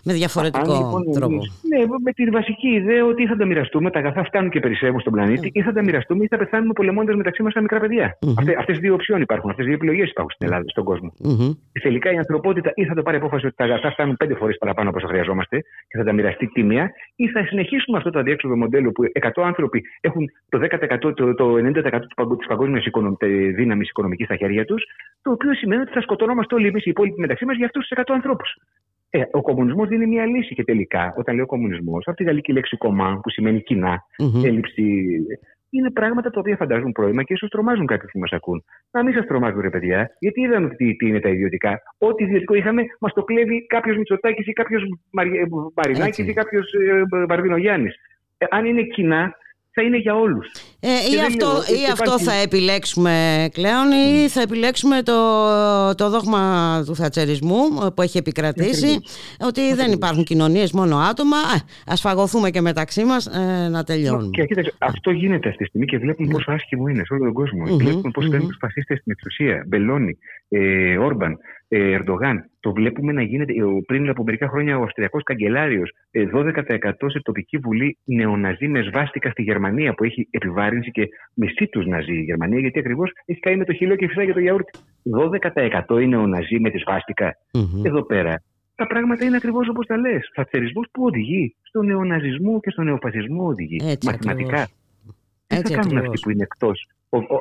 με διαφορετικό Αν, λοιπόν, τρόπο. εμείς- ναι, με τη βασική ιδέα ότι ή θα τα μοιραστούμε, τα αγαθά φτάνουν και περισσεύουν στον πλανήτη, ή θα τα μοιραστούμε ή θα πεθάνουμε πολεμώντας μεταξύ μας τα μικρά παιδιά. Μμμ. Αυτές οι δύο οψιών υπάρχουν, αυτές οι δύο επιλογές υπάρχουν στην Ελλάδα, στον κόσμο. Μμμ. Και τελικά η ανθρωπότητα ή θα το πάρει απόφαση ότι τα αγαθά φτάνουν πέντε φορές παραπάνω από όσο χρειαζόμαστε και θα τα μοιραστεί τίμια, ή θα συνεχίσουμε αυτό το αδιέξοδο μοντέλο που 100 άνθρωποι έχουν το 10%, το, το 90% της παγκόσμιας δύναμης οικονομικής στα χέρια τους, το οποίο σημαίνει ότι θα σκοτωνόμαστε όλοι εμείς οι υπόλοιποι μεταξύ μας για αυτούς τους 100 ανθρώπους. Ε, ο κομμουνισμός δίνει μια λύση και τελικά, όταν λέω κομμουνισμός, από τη γαλλική λέξη κομμά, που σημαίνει κοινά, Μμμ. έλλειψη. Είναι πράγματα τα οποία φαντάζουν πρόβλημα και ίσως τρομάζουν κάποιου που μας ακούν. Να μην σας τρομάζουν, ρε παιδιά, γιατί είδαμε τι, τι είναι τα ιδιωτικά. Ό,τι ιδιωτικό είχαμε, μας το κλέβει κάποιος Μητσοτάκης ή κάποιος Μαρινάκης Έτσι. ή κάποιος Βαρδινογιάννης. Ε, αν είναι κοινά, θα είναι για όλους. Ε, ή δεν αυτό, λέω, ή υπάρχει- αυτό θα επιλέξουμε πλέον ή θα επιλέξουμε το, το δόγμα του θατσερισμού ε, που έχει επικρατήσει ότι δεν υπάρχουν κοινωνίες μόνο άτομα Α, ας φαγωθούμε και μεταξύ μας ε, να τελειώνουμε Και κοίταξε, αυτό γίνεται αυτή τη στιγμή και βλέπουμε πόσο άσχημο είναι σε όλο τον κόσμο. Μμμ, Βλέπουμε πώς μμμ. φέρνουν τους φασίστες στην εξουσία. Μπελόνι, ε, Όρμπαν, ε, Ερντογάν. Το βλέπουμε να γίνεται. ε, ο- Πριν από μερικά χρόνια ο Αυστριακός Καγκελάριος, ε, 12% σε τοπική βουλή νεοναζί με σβάστηκα στη Γερμανία που έχει επιβάρυνση και μισή τους ναζί η Γερμανία, γιατί ακριβώς έχει κάνει με το χειλό και φυσάει για το γιαούρτι. 12% είναι ο ναζί με τη σβάστηκα. Μμμ. Εδώ πέρα. Τα πράγματα είναι ακριβώς όπως τα λες. Φατσερισμό που οδηγεί στο νεοναζισμό και στο νεοφασισμό οδηγεί. Έτσι Μαθηματικά. ακριβώς. Τι Έτσι θα κάνουν ακριβώς. αυτοί που είναι εκτός;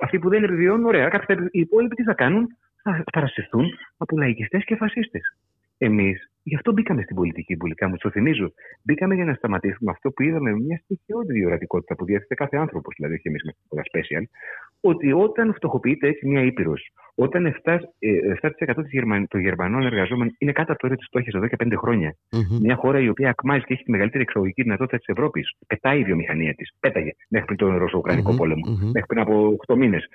Αυτοί που δεν επιβιώνουν, ωραία. Κάποιοι θα- οι υπόλοιποι τι θα κάνουν, θα παρασυρθούν από λαϊκιστές και φασίστες. Εμείς, γι' αυτό μπήκαμε στην πολιτική πουλικά, μου το θυμίζω. Μπήκαμε για να σταματήσουμε αυτό που είδαμε, μια στοιχειώδη διορατικότητα που διέθετε κάθε άνθρωπος, δηλαδή όχι εμείς με τίποτα special, ότι όταν φτωχοποιείται έτσι μια ήπειρος, όταν 7%, ε, 7% της Γερμα- των Γερμανών εργαζόμενων είναι κάτω από το όριο της φτώχειας εδώ και 5 χρόνια, Μμμ. μια χώρα η οποία ακμάζει και έχει τη μεγαλύτερη εξαγωγική δυνατότητα της Ευρώπης. Πετάει η βιομηχανία της. Πέταγε μέχρι πριν τον Ρωσο-Ουκρανικό Μμμ, πόλεμο, μμμ. μέχρι πριν από 8 μήνες.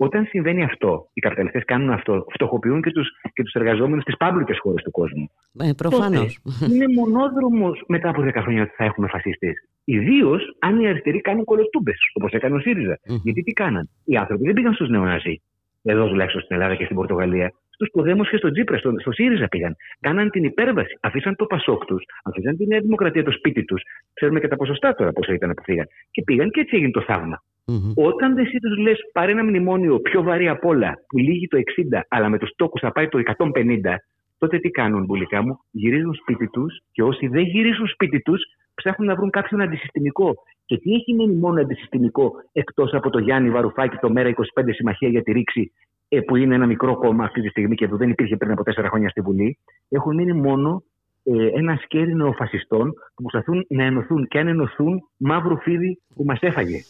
Όταν συμβαίνει αυτό, οι καπιταλιστές κάνουν αυτό, φτωχοποιούν και τους και τους εργαζόμενους στις πάμπλουκε χώρες του κόσμου. Ε, προφανώς Τότε είναι μονόδρομος μετά από 10 χρόνια ότι θα έχουμε φασίστες. Ιδίως αν οι αριστεροί κάνουν κολοτούμπες, όπως έκανε ο ΣΥΡΙΖΑ. Μμμ. Γιατί τι κάναν. Οι άνθρωποι δεν πήγαν στους νεοναζί. Εδώ τουλάχιστον στην Ελλάδα και στην Πορτογαλία. Στου Ποδέμου και στον Τζίπρα, στο, στο ΣΥΡΙΖΑ πήγαν. Κάναν την υπέρβαση. Αφήσαν το Πασόκ τους, αφήσαν τη Νέα Δημοκρατία το σπίτι τους. Ξέρουμε και τα ποσοστά τώρα πόσα ήταν που φύγαν. Και πήγαν και έτσι έγινε το θαύμα. Μμμ. Όταν δεν εσύ τους λες, πάρε ένα μνημόνιο πιο βαρύ απ' όλα, που λύγει το 60, αλλά με τους τόκου θα πάει το 150, τότε τι κάνουν, μπουλικά μου, γυρίζουν σπίτι τους και όσοι δεν γυρίζουν σπίτι τους, ψάχνουν να βρουν κάποιον αντισυστημικό. Και τι έχει μείνει μόνο αντισυστημικό, εκτός από το Γιάννη Βαρουφάκη, το Μέρα 25 Συμμαχία για τη Ρήξη, ε, που είναι ένα μικρό κόμμα αυτή τη στιγμή και που δεν υπήρχε πριν από τέσσερα χρόνια στη Βουλή, έχουν μείνει μόνο ε, ένα σκέρι νεοφασιστών που προσπαθούν να ενωθούν και αν ενωθούν μαύρο φίδι που μας έφαγε.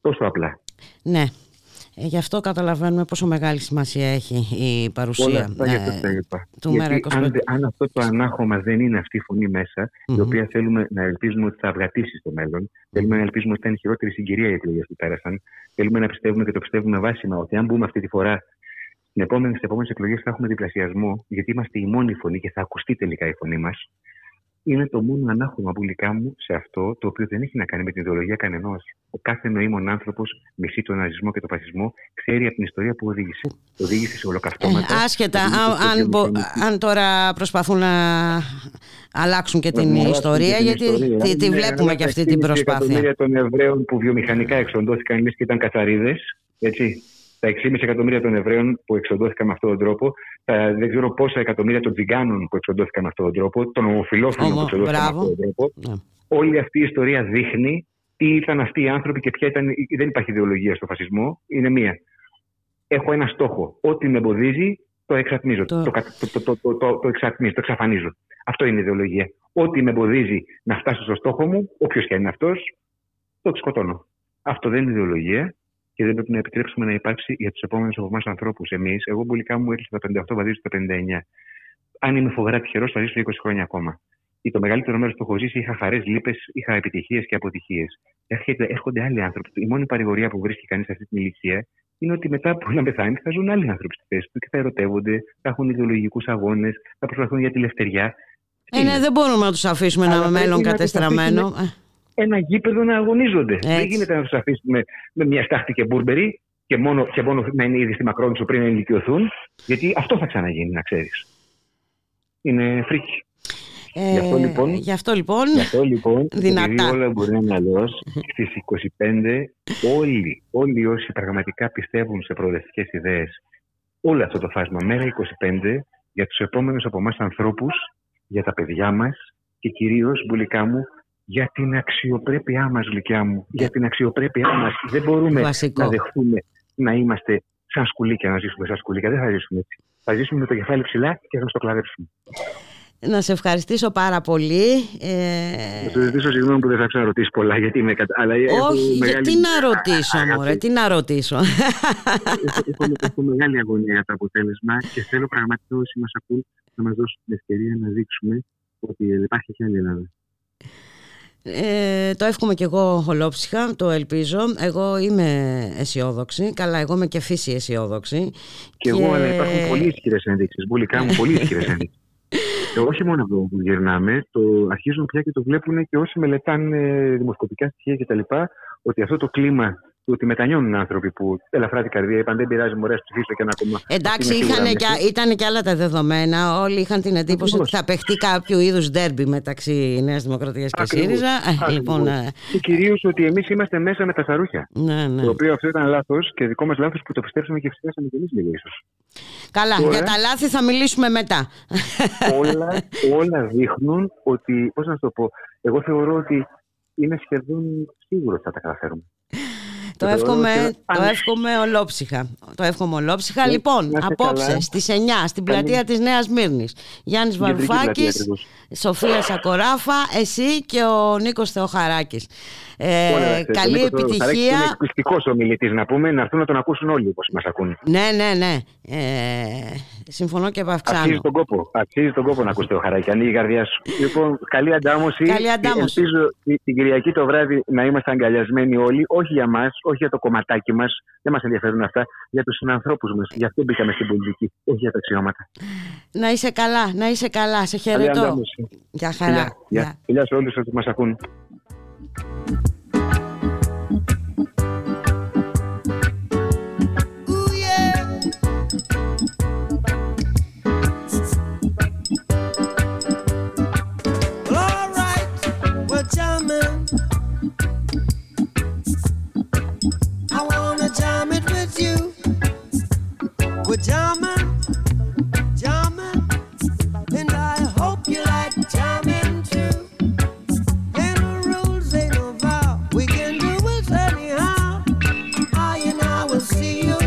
Τόσο απλά. Ναι Ε, Γι' αυτό καταλαβαίνουμε πόσο μεγάλη σημασία έχει η παρουσία Όλα αυτά για ε, αυτό τα είπα. του Μέρα Γιατί 25. αν, αν αυτό το ανάχωμα δεν είναι αυτή η φωνή μέσα, η Μμμ. οποία θέλουμε να ελπίζουμε ότι θα αυγατήσει στο μέλλον, θέλουμε να ελπίζουμε ότι θα είναι χειρότερη συγκυρία οι εκλογές που πέρασαν, θέλουμε να πιστεύουμε και το πιστεύουμε βάσιμα ότι αν μπούμε αυτή τη φορά στις επόμενες εκλογές θα έχουμε διπλασιασμό, γιατί είμαστε η μόνη φωνή και θα ακουστεί τελικά η φωνή μας. Είναι το μόνο ανάχωμα πουλικά μου σε αυτό, το οποίο δεν έχει να κάνει με την ιδεολογία κανενός. Ο κάθε νοήμων άνθρωπος μισεί τον ναζισμό και τον φασισμό, ξέρει από την ιστορία που οδήγησε. Οδήγησε σε ολοκαυτώματα. Ε, άσχετα, οδήγησε αν, σε αν, μπο- βιομηχανική- αν τώρα προσπαθούν να αλλάξουν και την Να αλλάξουν ιστορία, και την γιατί ιστορία. τη, τη Ναι, βλέπουμε αλλά και τα αυτή την 6,5 προσπάθεια. εκατομμύρια των Εβραίων που βιομηχανικά εξοντώθηκαν λες και ήταν καθαρίδες. Έτσι. Τα 6,5 εκατομμύρια των Εβραίων που εξοντώθηκαν με αυτόν τον τρόπο, τα δεν ξέρω πόσα εκατομμύρια των Τζιγκάνων που εξοντώθηκαν με αυτόν τον τρόπο, των ομοφυλόφιλων που Ομο- εξοντώθηκαν με μπράβο. αυτόν τον τρόπο. Ναι. Όλη αυτή η ιστορία δείχνει τι ήταν αυτοί οι άνθρωποι και ποια ήταν. Δεν υπάρχει ιδεολογία στο φασισμό. Είναι μία. Έχω ένα στόχο. Ό,τι με εμποδίζει, το εξατμίζω. Το- Το, κατα- το, το, το, το, το, το εξατμίζω, το εξαφανίζω. Αυτό είναι η ιδεολογία. Ό,τι με εμποδίζει να φτάσω στο στόχο μου, όποιος και αν είναι αυτός, το σκοτώνω. Αυτό δεν είναι ιδεολογία και δεν πρέπει να επιτρέψουμε να υπάρξει για τους επόμενους από εμάς ανθρώπους. Εμείς, εγώ μπουλικά μου έκλεισα τα 58, βαδίζω στα 59. Αν είμαι φοβερά τυχερός, θα ζήσω 20 χρόνια ακόμα. Ή το μεγαλύτερο μέρος του έχω ζήσει, είχα χαρές, λύπες, είχα επιτυχίες και αποτυχίες. Έρχονται άλλοι άνθρωποι. Η μόνη παρηγορία που βρίσκει κανείς σε αυτή την ηλικία είναι ότι μετά που να πεθάνει θα ζουν άλλοι άνθρωποι στη θέση του και θα ερωτεύονται, θα έχουν ιδεολογικούς αγώνες, θα προσπαθούν για τη λευτεριά. Ε, ναι, δεν μπορούμε να τους αφήσουμε Αλλά ένα πρέπει μέλλον να τους κατεστραμμένο. Αφήσουμε Ένα γήπεδο να αγωνίζονται. Δεν Έτσι. γίνεται να τους αφήσουμε με μια στάχτη και μπουρμπερι και μόνο, και μόνο να είναι ήδη στη Μακρόνισο πριν να ηλικιωθούν. Γιατί αυτό θα ξαναγίνει, να ξέρεις. Είναι φρίκι. Ε, Γι' αυτό λοιπόν- Γι' αυτό λοιπόν, Γι' αυτό λοιπόν, Δυνατά. επειδή όλα μπορεί να είναι αλλιώς, στις 25 όλοι, όλοι όσοι πραγματικά πιστεύουν σε προοδευτικές ιδέες, όλο αυτό το φάσμα, μέρα 25, για τους επόμενους από εμάς ανθρώπους, για τα παιδιά μας και κυρίως, μπουλικά μου, για την αξιοπρέπειά μας, γλυκιά μου. Για την αξιοπρέπειά μας. Δεν μπορούμε Βασικό. να δεχτούμε να είμαστε σαν σκουλίκια, να ζήσουμε σαν σκουλίκια. Δεν θα ζήσουμε έτσι. Θα ζήσουμε με το κεφάλι ψηλά και θα μας το κλαρέψουμε. να σε ευχαριστήσω πάρα πολύ. Ε, Θα σου ζητήσω συγγνώμη που δεν θα ξαναρωτήσει πολλά, γιατί είμαι κατα... αλλά έχω όχι, μεγάλη... τι να ρωτήσω, αγάπη. μωρέ, τι να ρωτήσω. έχω, έχω, έχω μεγάλη αγωνία για το αποτέλεσμα και θέλω πραγματικά όσοι μας ακούν να μας δώσουν την ευκαιρία να δείξουμε ότι υπάρχει και άλλη Ελλάδα. Ε, το εύχομαι κι εγώ ολόψυχα, το ελπίζω. Εγώ είμαι αισιόδοξη. Καλά, εγώ είμαι και φύση αισιόδοξη. Και, εγώ, αλλά υπάρχουν πολύ ισχυρές ενδείξεις. Μπουλικά μου, πολύ ισχυρές ενδείξεις. Και όχι μόνο αυτό που γυρνάμε, το αρχίζουν πια και το βλέπουν και όσοι μελετάνε δημοσκοπικά στοιχεία κτλ. Ότι αυτό το κλίμα του ότι μετανιώνουν άνθρωποι που ελαφρά την καρδία είπαν δεν πειράζει, μωρέ, ψηφίσω και ένα κόμμα. Εντάξει, Είμαι σίγουρα είχαν μέσα. και, ήταν και άλλα τα δεδομένα. Όλοι είχαν την εντύπωση Ακριβώς. ότι θα παιχτεί κάποιο είδους ντέρμπι μεταξύ Νέας Δημοκρατίας και Ακριβώς. ΣΥΡΙΖΑ. Ε, Ακριβώς. λοιπόν, ε, Και κυρίως ότι εμείς είμαστε μέσα με τα σαρούχια. ναι, ναι. Το οποίο αυτό ήταν λάθος και δικό μας λάθος που το πιστέψαμε και ψηφίσαμε κι εμείς λίγο ίσω. Καλά, Τώρα- για τα λάθη θα μιλήσουμε μετά. όλα, όλα δείχνουν ότι, πώς να σου το πω, εγώ θεωρώ ότι είναι σχεδόν σίγουρο ότι θα τα καταφέρουμε. Το θεωρώ εύχομαι, ότι το αν- εύχομαι ολόψυχα. Το εύχομαι ολόψυχα. Ναι, λοιπόν, να είστε απόψε καλά. στις 9 στην πλατεία Καλή- της Νέας Μύρνης. Γιάννης Στην κεντρική πλατεία Βαρουφάκης, ακριβώς. Σοφία Σακοράφα, εσύ και ο Νίκος Θεοχαράκης. Ε, Όλα, ξέρετε, ο καλή Νίκος Θεοδωράκης επιτυχία. Είναι εκπληκτικός ομιλητής να πούμε, να έρθουν να τον ακούσουν όλοι όπω μας ακούν. Ναι, ναι, ναι. Ε, συμφωνώ και επαυξάνω. Αξίζει τον κόπο. Αξίζει τον κόπο να ακούσει το χαράκι. Ανοίγει η καρδιά σου. Λοιπόν, καλή αντάμωση. Καλή αντάμωση. Ελπίζω τη- την Κυριακή το βράδυ να είμαστε αγκαλιασμένοι όλοι. Όχι για μας, όχι για το κομματάκι μας. Δεν μας ενδιαφέρουν αυτά. Για τους συνανθρώπους μας. Γι' αυτό μπήκαμε στην πολιτική. Όχι για τα αξιώματα. Να είσαι καλά, να είσαι καλά. Σε Καλή χαιρετώ. αντάμωση. Γεια χαρά. Φιλιά, γεια. Φιλιά σε όλους όσοι μας ακούν. We're jamming, jamming, and I hope you like jamming too. No rules, no. We can do it anyhow. I and I will see you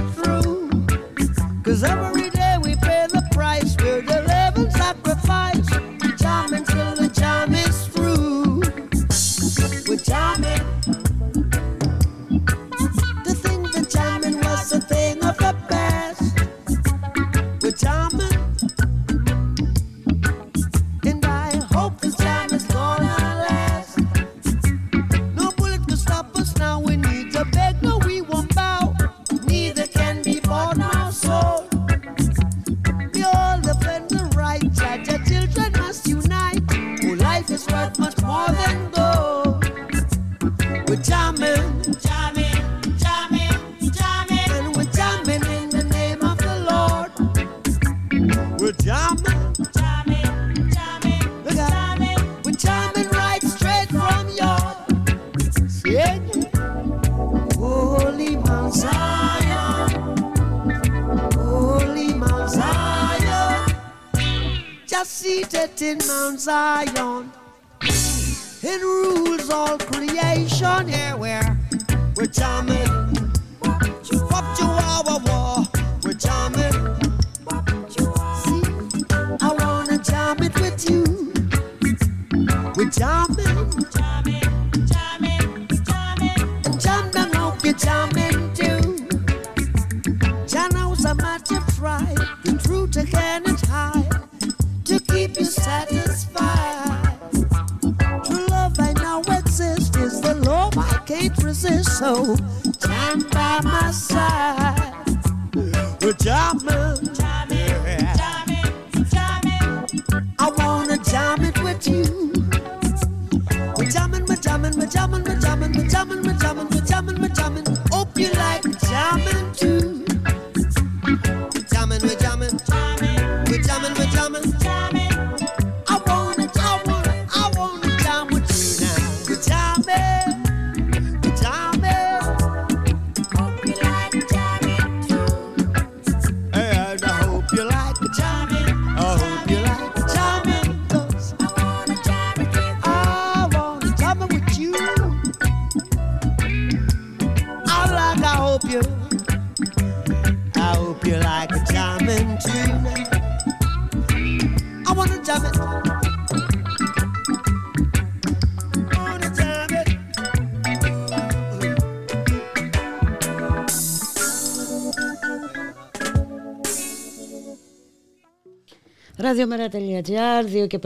Ραδιομέρα.gr, 2 και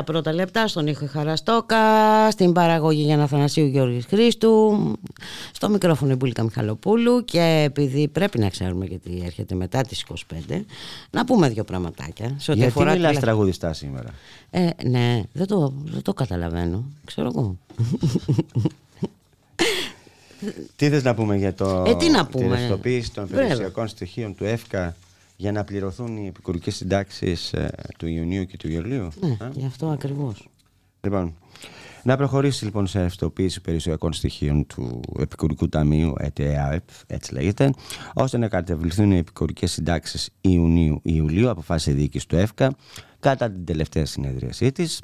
53 πρώτα λεπτά, στον ήχο η Χαραστόκα, στην παραγωγή για Αθανασίου Γιώργης Χρήστου, στο μικρόφωνο η Μπουλίκα Μιχαλοπούλου και επειδή πρέπει να ξέρουμε γιατί έρχεται μετά τις 25, να πούμε δύο πραγματάκια. Σε ό,τι Γιατί αφορά μιλάς τη- τραγουδιστά σήμερα; Ε, ναι, δεν το, δεν το καταλαβαίνω, ξέρω εγώ. Τι θες να πούμε για το, Ε, τι να τη πούμε; ρευστοποίηση των Βέβαια. περιουσιακών στοιχείων του ΕΦΚΑ; Για να πληρωθούν οι επικουρικές συντάξεις ε, του Ιουνίου και του Ιουλίου. Ναι, Ε; γι' αυτό ακριβώς. Λοιπόν, να προχωρήσει λοιπόν σε ρευστοποίηση περιουσιακών στοιχείων του Επικουρικού Ταμείου, ΕΤΕΑΕΠ, έτσι λέγεται, ώστε να κατεβληθούν οι επικουρικές συντάξεις Ιουνίου-Ιουλίου, αποφάσισε η διοίκηση του ΕΦΚΑ κατά την τελευταία συνεδρίασή της.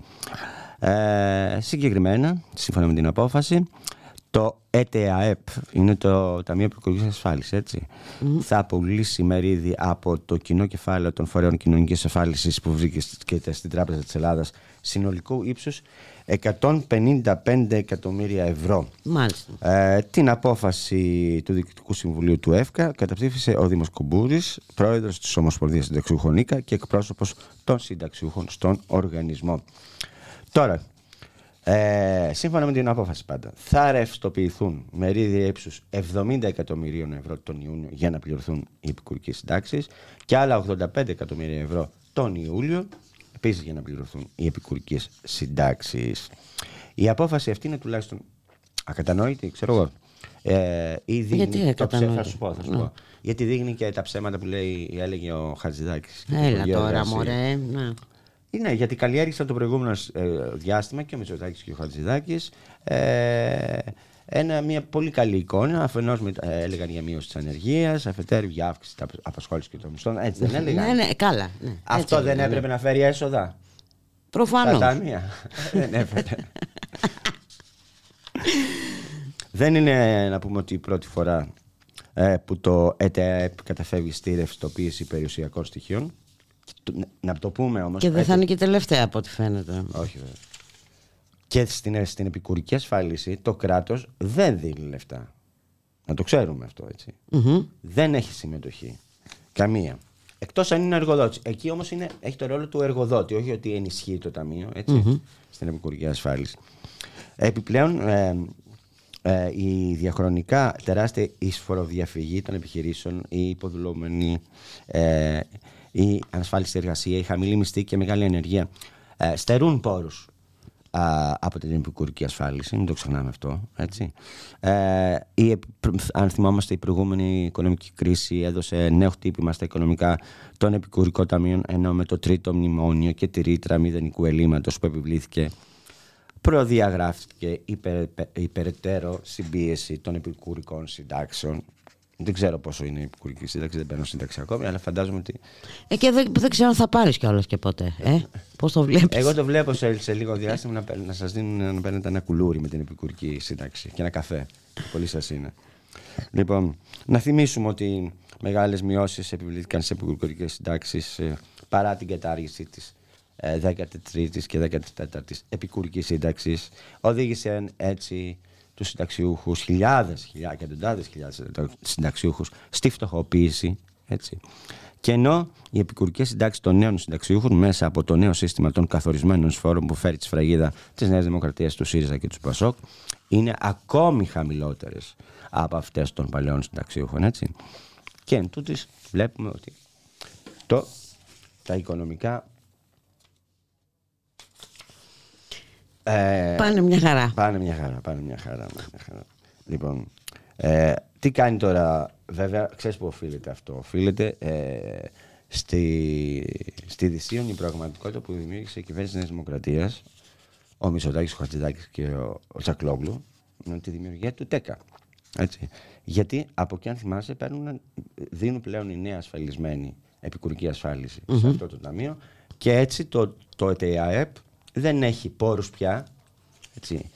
Ε, συγκεκριμένα, σύμφωνα με την απόφαση, το ΕΤΕΑΕΠ είναι το Ταμείο Επικουρικής Ασφάλισης, έτσι. Θα πουλήσει μερίδι από το κοινό κεφάλαιο των φορέων κοινωνικής ασφάλισης που βρίσκεται στην Τράπεζα της Ελλάδας συνολικού ύψους 155 εκατομμύρια ευρώ. Μάλιστα. Ε, την απόφαση του Διοικητικού Συμβουλίου του ΕΦΚΑ καταψήφισε ο Δήμος Κουμπούρης, πρόεδρος της Ομοσπονδίας Συνταξιούχων ΙΚΑ και εκπρόσωπος των συνταξιούχων στον οργανισμό. Τώρα, ε, σύμφωνα με την απόφαση πάντα, θα ρευστοποιηθούν μερίδια ύψους 70 εκατομμυρίων ευρώ τον Ιούνιο για να πληρωθούν οι επικουρικές συντάξεις και άλλα 85 εκατομμύρια ευρώ τον Ιούλιο επίσης για να πληρωθούν οι επικουρικές συντάξεις. Η απόφαση αυτή είναι τουλάχιστον ακατανόητη, ξέρω εγώ. Ε, ή δείχνει Γιατί το ψε- ακατανόητη; Θα σου πω, θα σου Ναι. πω. Γιατί δείχνει και τα ψέματα που λέει, έλεγε ο Χατζηδάκης. και το Έλα Υπουργείο τώρα, Εργασίας. μωρέ. Ναι. Ναι, γιατί καλλιέργησαν το προηγούμενο ε, διάστημα και ο Μητσοτάκης και ο Χατζηδάκης ε, ένα, μια πολύ καλή εικόνα. Αφενός με, ε, έλεγαν για μείωση της ανεργίας, αφετέρου για αύξηση της απασχόλησης και των μισθών. Έτσι δεν έλεγαν; Ναι, ναι, καλά. Ναι. Αυτό Έτσι δεν έλεγαν, έπρεπε ναι. να φέρει έσοδα; Προφανώς. Τα ταμεία. δεν έφερε. δεν είναι να πούμε ότι η πρώτη φορά ε, που το ΕΤΕΑΕΠ καταφεύγει στη ρευστοποίηση περιουσιακών στοιχείων. Το- Να το πούμε όμως. Και δεν θα έτσι, είναι και η τελευταία από ό,τι φαίνεται. όχι βέβαια. Και στην, στην επικουρική ασφάλιση το κράτος δεν δίνει λεφτά. Να το ξέρουμε αυτό έτσι. Μμμ. Δεν έχει συμμετοχή. Καμία. Εκτός αν είναι εργοδότης. Εκεί όμως είναι, έχει το ρόλο του εργοδότη, όχι ότι ενισχύει το ταμείο έτσι, Μμμ. στην επικουρική ασφάλιση. Επιπλέον, ε, ε, η διαχρονικά τεράστια εισφοροδιαφυγή των επιχειρήσεων, η υποδουλόμενη, ε, η ανασφάλιστη εργασία, η χαμηλή μισθή και μεγάλη ανεργία ε, στερούν πόρους α, από την επικουρική ασφάλιση, μην το ξεχνάμε αυτό. Έτσι. Ε, η, επι- πρ- αν θυμόμαστε, η προηγούμενη οικονομική κρίση έδωσε νέο χτύπημα στα οικονομικά των επικουρικών ταμείων, ενώ με το τρίτο μνημόνιο και τη ρήτρα μηδενικού ελλείμματος που επιβλήθηκε προδιαγράφηκε υπερ, υπεραιτέρω συμπίεση των επικουρικών συντάξεων. Δεν ξέρω πόσο είναι η επικουρική σύνταξη, δεν παίρνω σύνταξη ακόμη, αλλά φαντάζομαι ότι. Ε, και δεν, δεν ξέρω αν θα πάρεις κιόλας και ποτέ. Ε; Πώς το βλέπεις; Εγώ το βλέπω σε, σε λίγο διάστημα να, παίρν- να σας δίνουν να παίρνετε ένα κουλούρι με την επικουρική σύνταξη και ένα καφέ. Πολύ σας είναι. Λοιπόν, να θυμίσουμε ότι μεγάλες μειώσεις επιβλήθηκαν σε επικουρικές συντάξεις παρά την κατάργηση της 13η και 14η επικουρικής σύνταξης. Οδήγησαν έτσι τους συνταξιούχους, χιλιάδες, χιλιάδε, εκατοντάδες χιλιάδες συνταξιούχους στη φτωχοποίηση. Έτσι. Και ενώ οι επικουρικές συντάξεις των νέων συνταξιούχων μέσα από το νέο σύστημα των καθορισμένων σφόρων που φέρει τη σφραγίδα της Νέας Δημοκρατίας, του ΣΥΡΙΖΑ και του ΠΑΣΟΚ είναι ακόμη χαμηλότερες από αυτές των παλαιών συνταξιούχων. Έτσι. Και εν τούτης βλέπουμε ότι το, τα οικονομικά Ε, Πάνε μια χαρά. Πάνε μια χαρά, πάνε μια χαρά. Μια χαρά. Λοιπόν, ε, τι κάνει τώρα, βέβαια, ξέρεις που οφείλεται αυτό. Οφείλεται ε, στη, στη δυσίωνη πραγματικότητα που δημιούργησε η κυβέρνηση της Νέας Δημοκρατίας, ο Μητσοτάκης, ο Χατζηδάκης και ο, ο Τσακλόγλου, με τη δημιουργία του ΤΕΚΑ. Έτσι. Γιατί από εκεί, αν θυμάσαι, παίρνουν, δίνουν πλέον οι νέοι ασφαλισμένοι επικουρική ασφάλιση σε Μμμ. αυτό το ταμείο και έτσι το, το ΕΤΕΑΕΠ δεν έχει πόρους πια. Έτσι.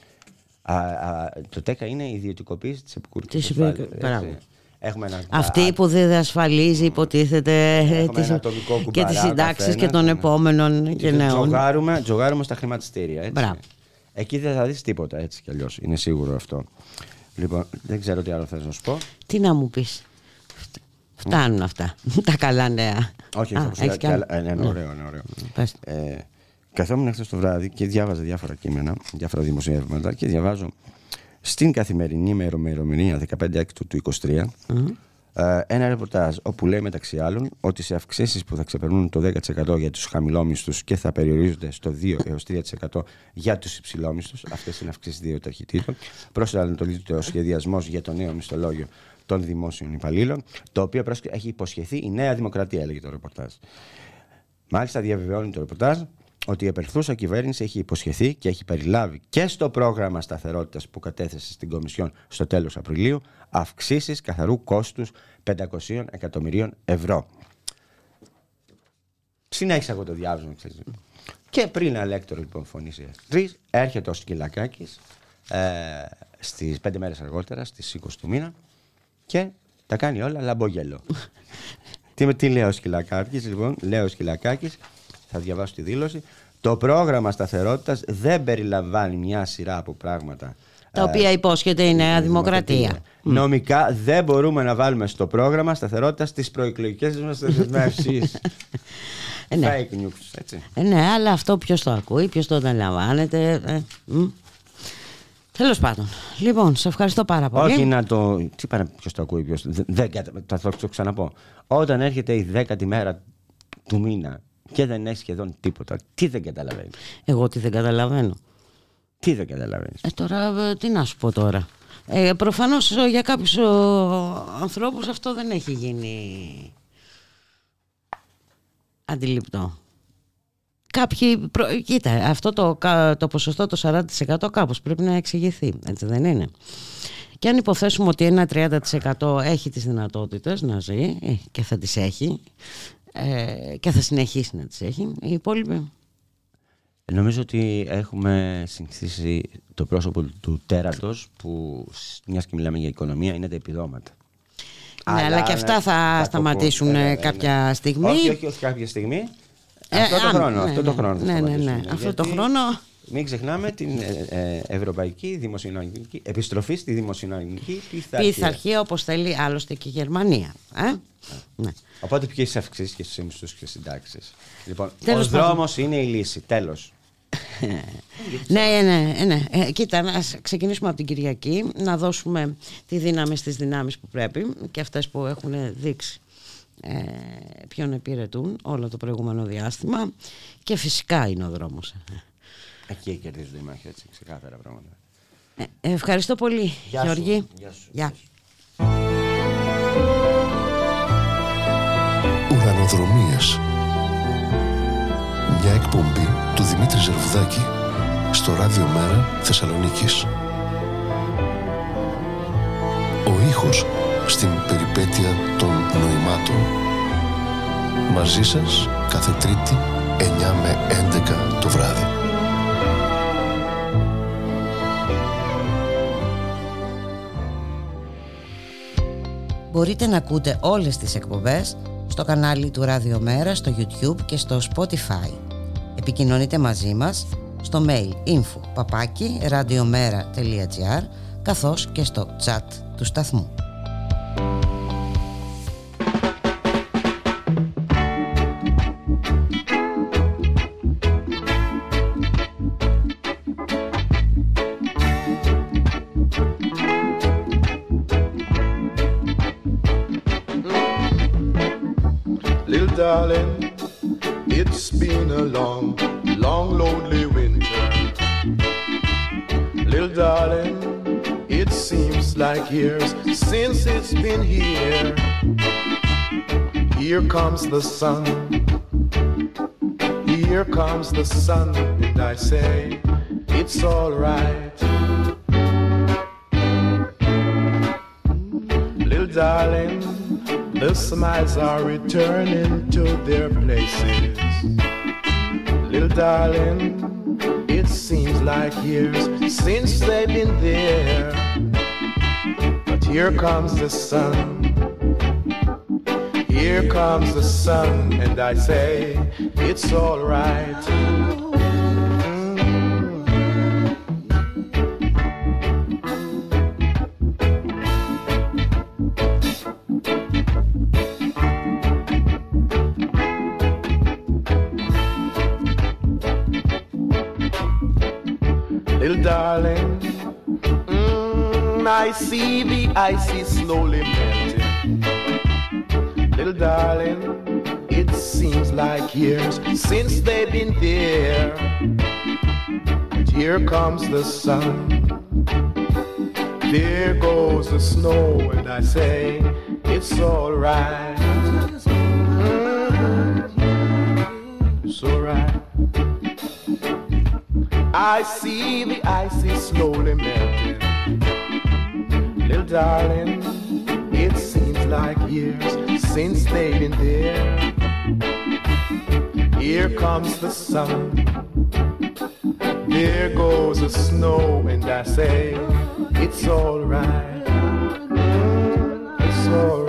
Α, α, το ΤΕΚΑ είναι η ιδιωτικοποίηση της επικουρικής Της ασφάλισης. επικ- έτσι. μπράβο. Έχουμε ένα, Αυτή που δεν ασφαλίζει υποτίθεται Έχουμε τις- ένα ατομικό και κουμπαρά τις ο συντάξεις και καθένας, των ναι. επόμενων και νέων. Τζογάρουμε, τζογάρουμε στα χρηματιστήρια. Έτσι. Μπράβο. Εκεί δεν θα δεις τίποτα έτσι κι αλλιώς. Είναι σίγουρο αυτό. Λοιπόν, δεν ξέρω τι άλλο θες να σου πω. Τι να μου πεις. Φτάνουν αυτά. Τα καλά νέα. Όχι, Α, θα πω έχεις κι άλλο; Ε, ναι, ναι, Ναι. ωραίο, ναι, ωραίο. Πες. Ε, καθόμουν χθες το βράδυ και διάβαζα διάφορα κείμενα, διάφορα δημοσιεύματα και διαβάζω στην καθημερινή ημερομηνία 15 του 23 ε, ένα ρεπορτάζ όπου λέει μεταξύ άλλων ότι σε αυξήσεις που θα ξεπερνούν το 10% για τους χαμηλόμισθους και θα περιορίζονται στο 2 έως 3% για τους υψηλόμισθους, αυτές είναι αυξήσεις δύο ταχυτήτων, προσανατολίζεται ο σχεδιασμός για το νέο μισθολόγιο των δημόσιων υπαλλήλων, το οποίο πρόσεχε, έχει υποσχεθεί η Νέα Δημοκρατία, έλεγε το ρεπορτάζ. Μάλιστα διαβεβαιώνει το ρεπορτάζ ότι η επερχθούσα κυβέρνηση έχει υποσχεθεί και έχει περιλάβει και στο πρόγραμμα σταθερότητας που κατέθεσε στην Κομισιόν στο τέλος Απριλίου αυξήσεις καθαρού κόστους 500 εκατομμυρίων ευρώ. Συνέχισα εγώ το διάβασμα. ξέρεις. Και πριν αλέκτορο λοιπόν φωνήσει τρεις, έρχεται ο Σκυλακάκης ε, στις πέντε μέρες αργότερα, στις 20 του μήνα και τα κάνει όλα λαμπογέλο. τι, τι λέει ο Σκυλακάκης λοιπόν, λέει ο Σκυλακάκης, θα διαβάσω τη δήλωση, το πρόγραμμα σταθερότητας δεν περιλαμβάνει μια σειρά από πράγματα Τα οποία υπόσχεται η Νέα Δημοκρατία. Νομικά δεν μπορούμε να βάλουμε στο πρόγραμμα σταθερότητας τις προεκλογικές μας δεσμεύσεις. Ε, ναι. Fake news, έτσι. Ε, ναι, αλλά αυτό ποιος το ακούει, ποιος το ανταλαμβάνεται. Ε, μ. Τέλος πάντων. Λοιπόν, σε ευχαριστώ πάρα πολύ. Όχι να το. Τι πάνε, ποιος το ακούει, ποιο. Δεν, κατα- θα το, το ξαναπώ. Όταν έρχεται η δέκατη μέρα του μήνα και δεν έχει σχεδόν τίποτα, τι δεν καταλαβαίνεις. Εγώ τι δεν καταλαβαίνω. Τι δεν καταλαβαίνεις. Ε, τώρα, ε, τι να σου πω τώρα. Ε, προφανώς ε, για κάποιους ε, ανθρώπους αυτό δεν έχει γίνει αντιληπτό. Κάποιοι, προ... κοίτα, αυτό το, κα- το ποσοστό το 40% κάπως πρέπει να εξηγηθεί, έτσι δεν είναι; Και αν υποθέσουμε ότι ένα 30% έχει τις δυνατότητες να ζει ε, και θα τις έχει ε, και θα συνεχίσει να τις έχει, οι υπόλοιποι Νομίζω ότι έχουμε συνηθίσει το πρόσωπο του τέρατος που, μιας και μιλάμε για οικονομία, είναι τα επιδόματα. Ναι, αλλά και αυτά θα το σταματήσουν, πω. ε, Ε, ε, κάποια ναι. στιγμή. Όχι, όχι, όχι κάποια στιγμή. Ε, αυτό το αν- χρόνο. ναι, αυτό το ναι. χρόνο θα Ναι, ναι, ναι. σταματήσουν. Αυτό το Γιατί χρόνο- Μην ξεχνάμε την ε, ε, ευρωπαϊκή δημοσιονομική επιστροφή στη δημοσιονομική πειθαρχία. Πειθαρχία όπως θέλει άλλωστε και η Γερμανία. Ε; Ναι. Οπότε ποιες αυξήσεις και στους μισθού και συντάξεις. Λοιπόν, Τέλος ο πάντων. δρόμος είναι η λύση. Τέλος. Ναι, ναι, ναι. Ε, κοίτα, να ας ξεκινήσουμε από την Κυριακή, να δώσουμε τη δύναμη στις δυνάμεις που πρέπει και αυτές που έχουν δείξει ε, ποιον επιρετούν όλο το προηγούμενο διάστημα και φυσικά είναι ο δρόμος. Εκεί κερδίζονται οι μάχες, έτσι, ξεκάθαρα πράγματα. Ε, ευχαριστώ πολύ, Γεια σου. Γιώργη. Γεια σου. Γεια. Ουρανοδρομίες Μια εκπομπή του Δημήτρη Ζερβουδάκη στο Ράδιο Μέρα Θεσσαλονίκης Ο ήχος στην περιπέτεια των νοημάτων Μαζί σας κάθε Τρίτη 9 με 11 το βράδυ Μπορείτε να ακούτε όλες τις εκπομπές στο κανάλι του Ραδιομέρα, στο YouTube και στο Spotify. Επικοινωνείτε μαζί μας στο mail info παπάκι radiomera.gr καθώς και στο chat του σταθμού. Like years since it's been here. Here comes the sun. Here comes the sun, and I say, it's alright. Little darling, the smiles are returning to their places. Little darling, it seems like years since they've been there. Here comes the sun. Here comes the sun, and I say, it's alright. Little darling, mm, I see the ice is slowly melting. Little darling, it seems like years since they've been there. But here comes the sun. There goes the snow, and I say, it's alright. Mm, It's alright. I see the ice is slowly melting. Darling, it seems like years since they've been there. Here comes the sun. There goes the snow, and I say, it's alright. It's alright.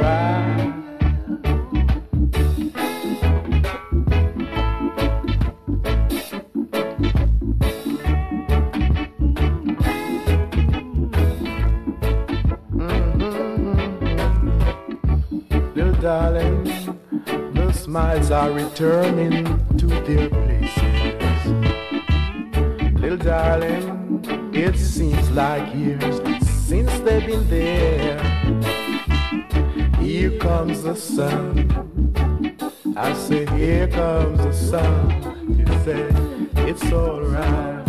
Smiles are returning to their places. Little darling, it seems like years since they've been there. Here comes the sun. I say, here comes the sun. You say, it's alright.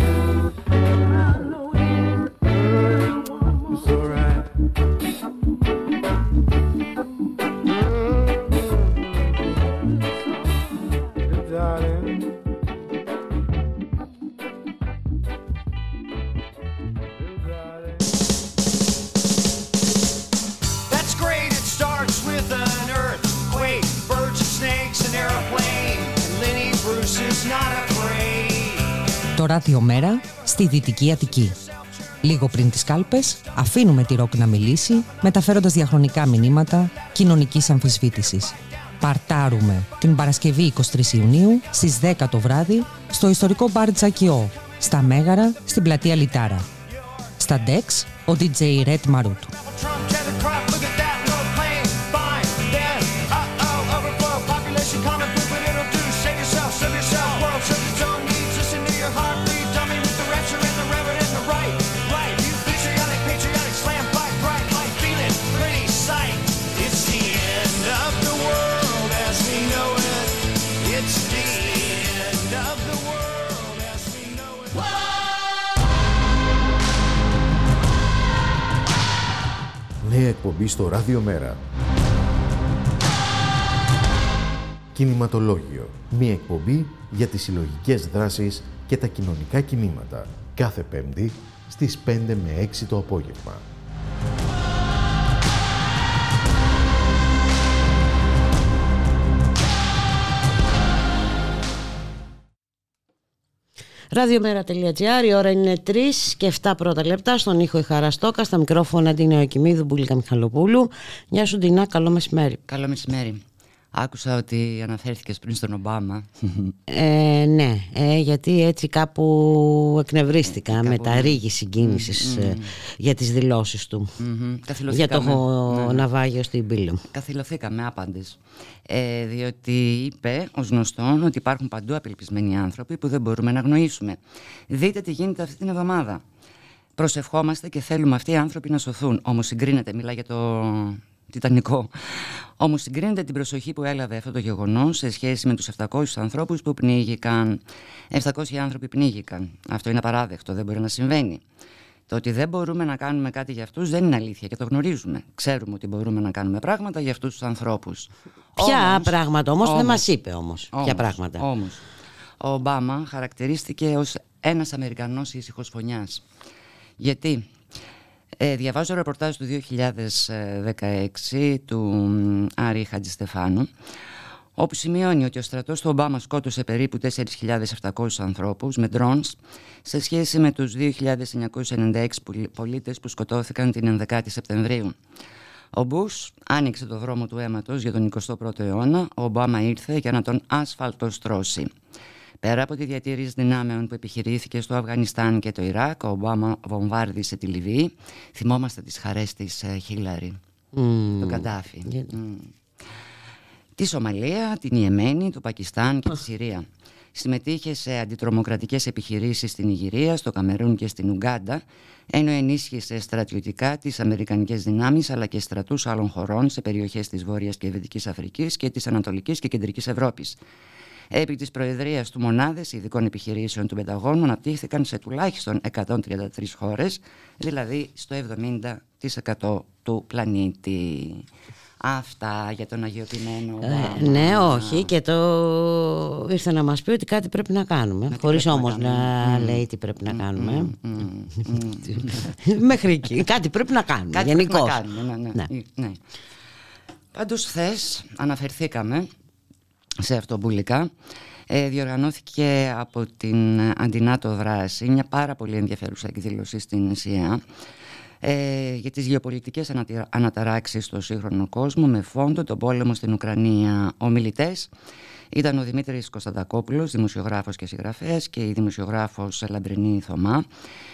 Δυτική Αττική. Λίγο πριν τις κάλπες, αφήνουμε τη ροκ να μιλήσει, μεταφέροντας διαχρονικά μηνύματα κοινωνικής αμφισβήτησης. Παρτάρουμε την Παρασκευή 23 Ιουνίου στις 10 το βράδυ στο ιστορικό μπαρ Τζακιό, στα Μέγαρα, στην πλατεία Λιτάρα. Στα Ντεξ, ο DJ Red Μαρούτου. Εκπομπή στο Ράδιο Μέρα. Κινηματολόγιο. Μία εκπομπή για τις συλλογικές δράσεις και τα κοινωνικά κινήματα. Κάθε Πέμπτη στις 5 με 6 το απόγευμα. Ραδιομέρα.gr, η ώρα είναι 3 και 7 πρώτα λεπτά. Στον ήχο η Χαραστόκα, στα μικρόφωνα την Νεοκοιμίδου Μπουλίκα Μιχαλοπούλου. Γεια σου Ντινά, καλό μεσημέρι. Καλό μεσημέρι. Άκουσα ότι αναφέρθηκες πριν στον Ομπάμα. Ε, ναι, ε, γιατί έτσι κάπου εκνευρίστηκα κάπου, με τα ναι. ρίγη συγκίνησης Μμμ. ε, για τις δηλώσεις του. Μμμ. Για Καθυλωθήκαμε. το Ναι, ναι. ναυάγιο στην Πύλο. Καθυλωθήκαμε άπαντες. Ε, διότι είπε ως γνωστόν ότι υπάρχουν παντού απελπισμένοι άνθρωποι που δεν μπορούμε να αγνοήσουμε. Δείτε τι γίνεται αυτή την εβδομάδα. Προσευχόμαστε και θέλουμε αυτοί οι άνθρωποι να σωθούν. Όμως συγκρίνεται, μιλά για το Τιτανικό. Όμως συγκρίνεται την προσοχή που έλαβε αυτό το γεγονός σε σχέση με τους 700 ανθρώπους που πνίγηκαν. 700 άνθρωποι πνίγηκαν. Αυτό είναι απαράδεκτο, δεν μπορεί να συμβαίνει. Το ότι δεν μπορούμε να κάνουμε κάτι για αυτούς δεν είναι αλήθεια και το γνωρίζουμε. Ξέρουμε ότι μπορούμε να κάνουμε πράγματα για αυτούς τους ανθρώπους. Ποια Όμως- πράγματα όμως, δεν όμως- μας είπε όμως. Ποια όμως, πράγματα. Όμως, ο Ομπάμα χαρακτηρίστηκε ως ένας Αμερικανός ήσυχος φωνιάς. Γιατί; Ε, διαβάζω ρεπορτάζ του 2016 του μ, Άρη Χατζηστεφάνου όπου σημειώνει ότι ο στρατός του Ομπάμα σκότωσε περίπου 4.700 ανθρώπους με drones σε σχέση με τους 2.996 πολι- πολίτες που σκοτώθηκαν την 11η Σεπτεμβρίου. Ο Μπούς άνοιξε το δρόμο του αίματος για τον 21ο αιώνα, ο Ομπάμα ήρθε για να τον ασφαλτοστρώσει. Πέρα από τη διατήρηση δυνάμεων που επιχειρήθηκε στο Αφγανιστάν και το Ιράκ, ο Ομπάμα βομβάρδισε τη Λιβύη. Θυμόμαστε τις χαρές της ε, Χίλαρη, Μμμ. του Καντάφη. Μμ. Τη Σομαλία, την Ιεμένη, το Πακιστάν και τη Συρία. Συμμετείχε σε αντιτρομοκρατικές επιχειρήσεις στην Ιγυρία, στο Καμερούν και στην Ουγκάντα, ενώ ενίσχυσε στρατιωτικά τις Αμερικανικές δυνάμεις αλλά και στρατούς άλλων χωρών σε περιοχές της Βόρειας και Δυτικής Αφρικής και της Ανατολικής και Κεντρικής Ευρώπης. Επί της προεδρίας του μονάδες ειδικών επιχειρήσεων του Πενταγώνου αναπτύχθηκαν σε τουλάχιστον 133 χώρες, δηλαδή στο 70% του πλανήτη. Αυτά για τον αγιοποιημένο Ε, Ομπάμα. ναι, όχι και το ήρθε να μας πει ότι κάτι πρέπει να κάνουμε χωρίς πρέπει να όμως να, κάνουμε. Μμ. λέει τι πρέπει να κάνουμε μ, μέχρι εκεί κάτι πρέπει να κάνουμε Κάτι πρέπει γενικώς να κάνουμε, ναι, ναι, Ναι. ναι. Πάντως χθες αναφερθήκαμε σε αυτό μπουλικά. Ε, διοργανώθηκε από την Αντινάτο Δράση μια πάρα πολύ ενδιαφέρουσα εκδήλωση στην ΣΥΑ ε, για τις γεωπολιτικές ανατη- αναταράξεις στο σύγχρονο κόσμο με φόντο τον πόλεμο στην Ουκρανία. Ομιλητές ήταν ο Δημήτρης Κωνσταντακόπουλος, δημοσιογράφος και συγγραφέας και η δημοσιογράφος Λαμπρινή Θωμά,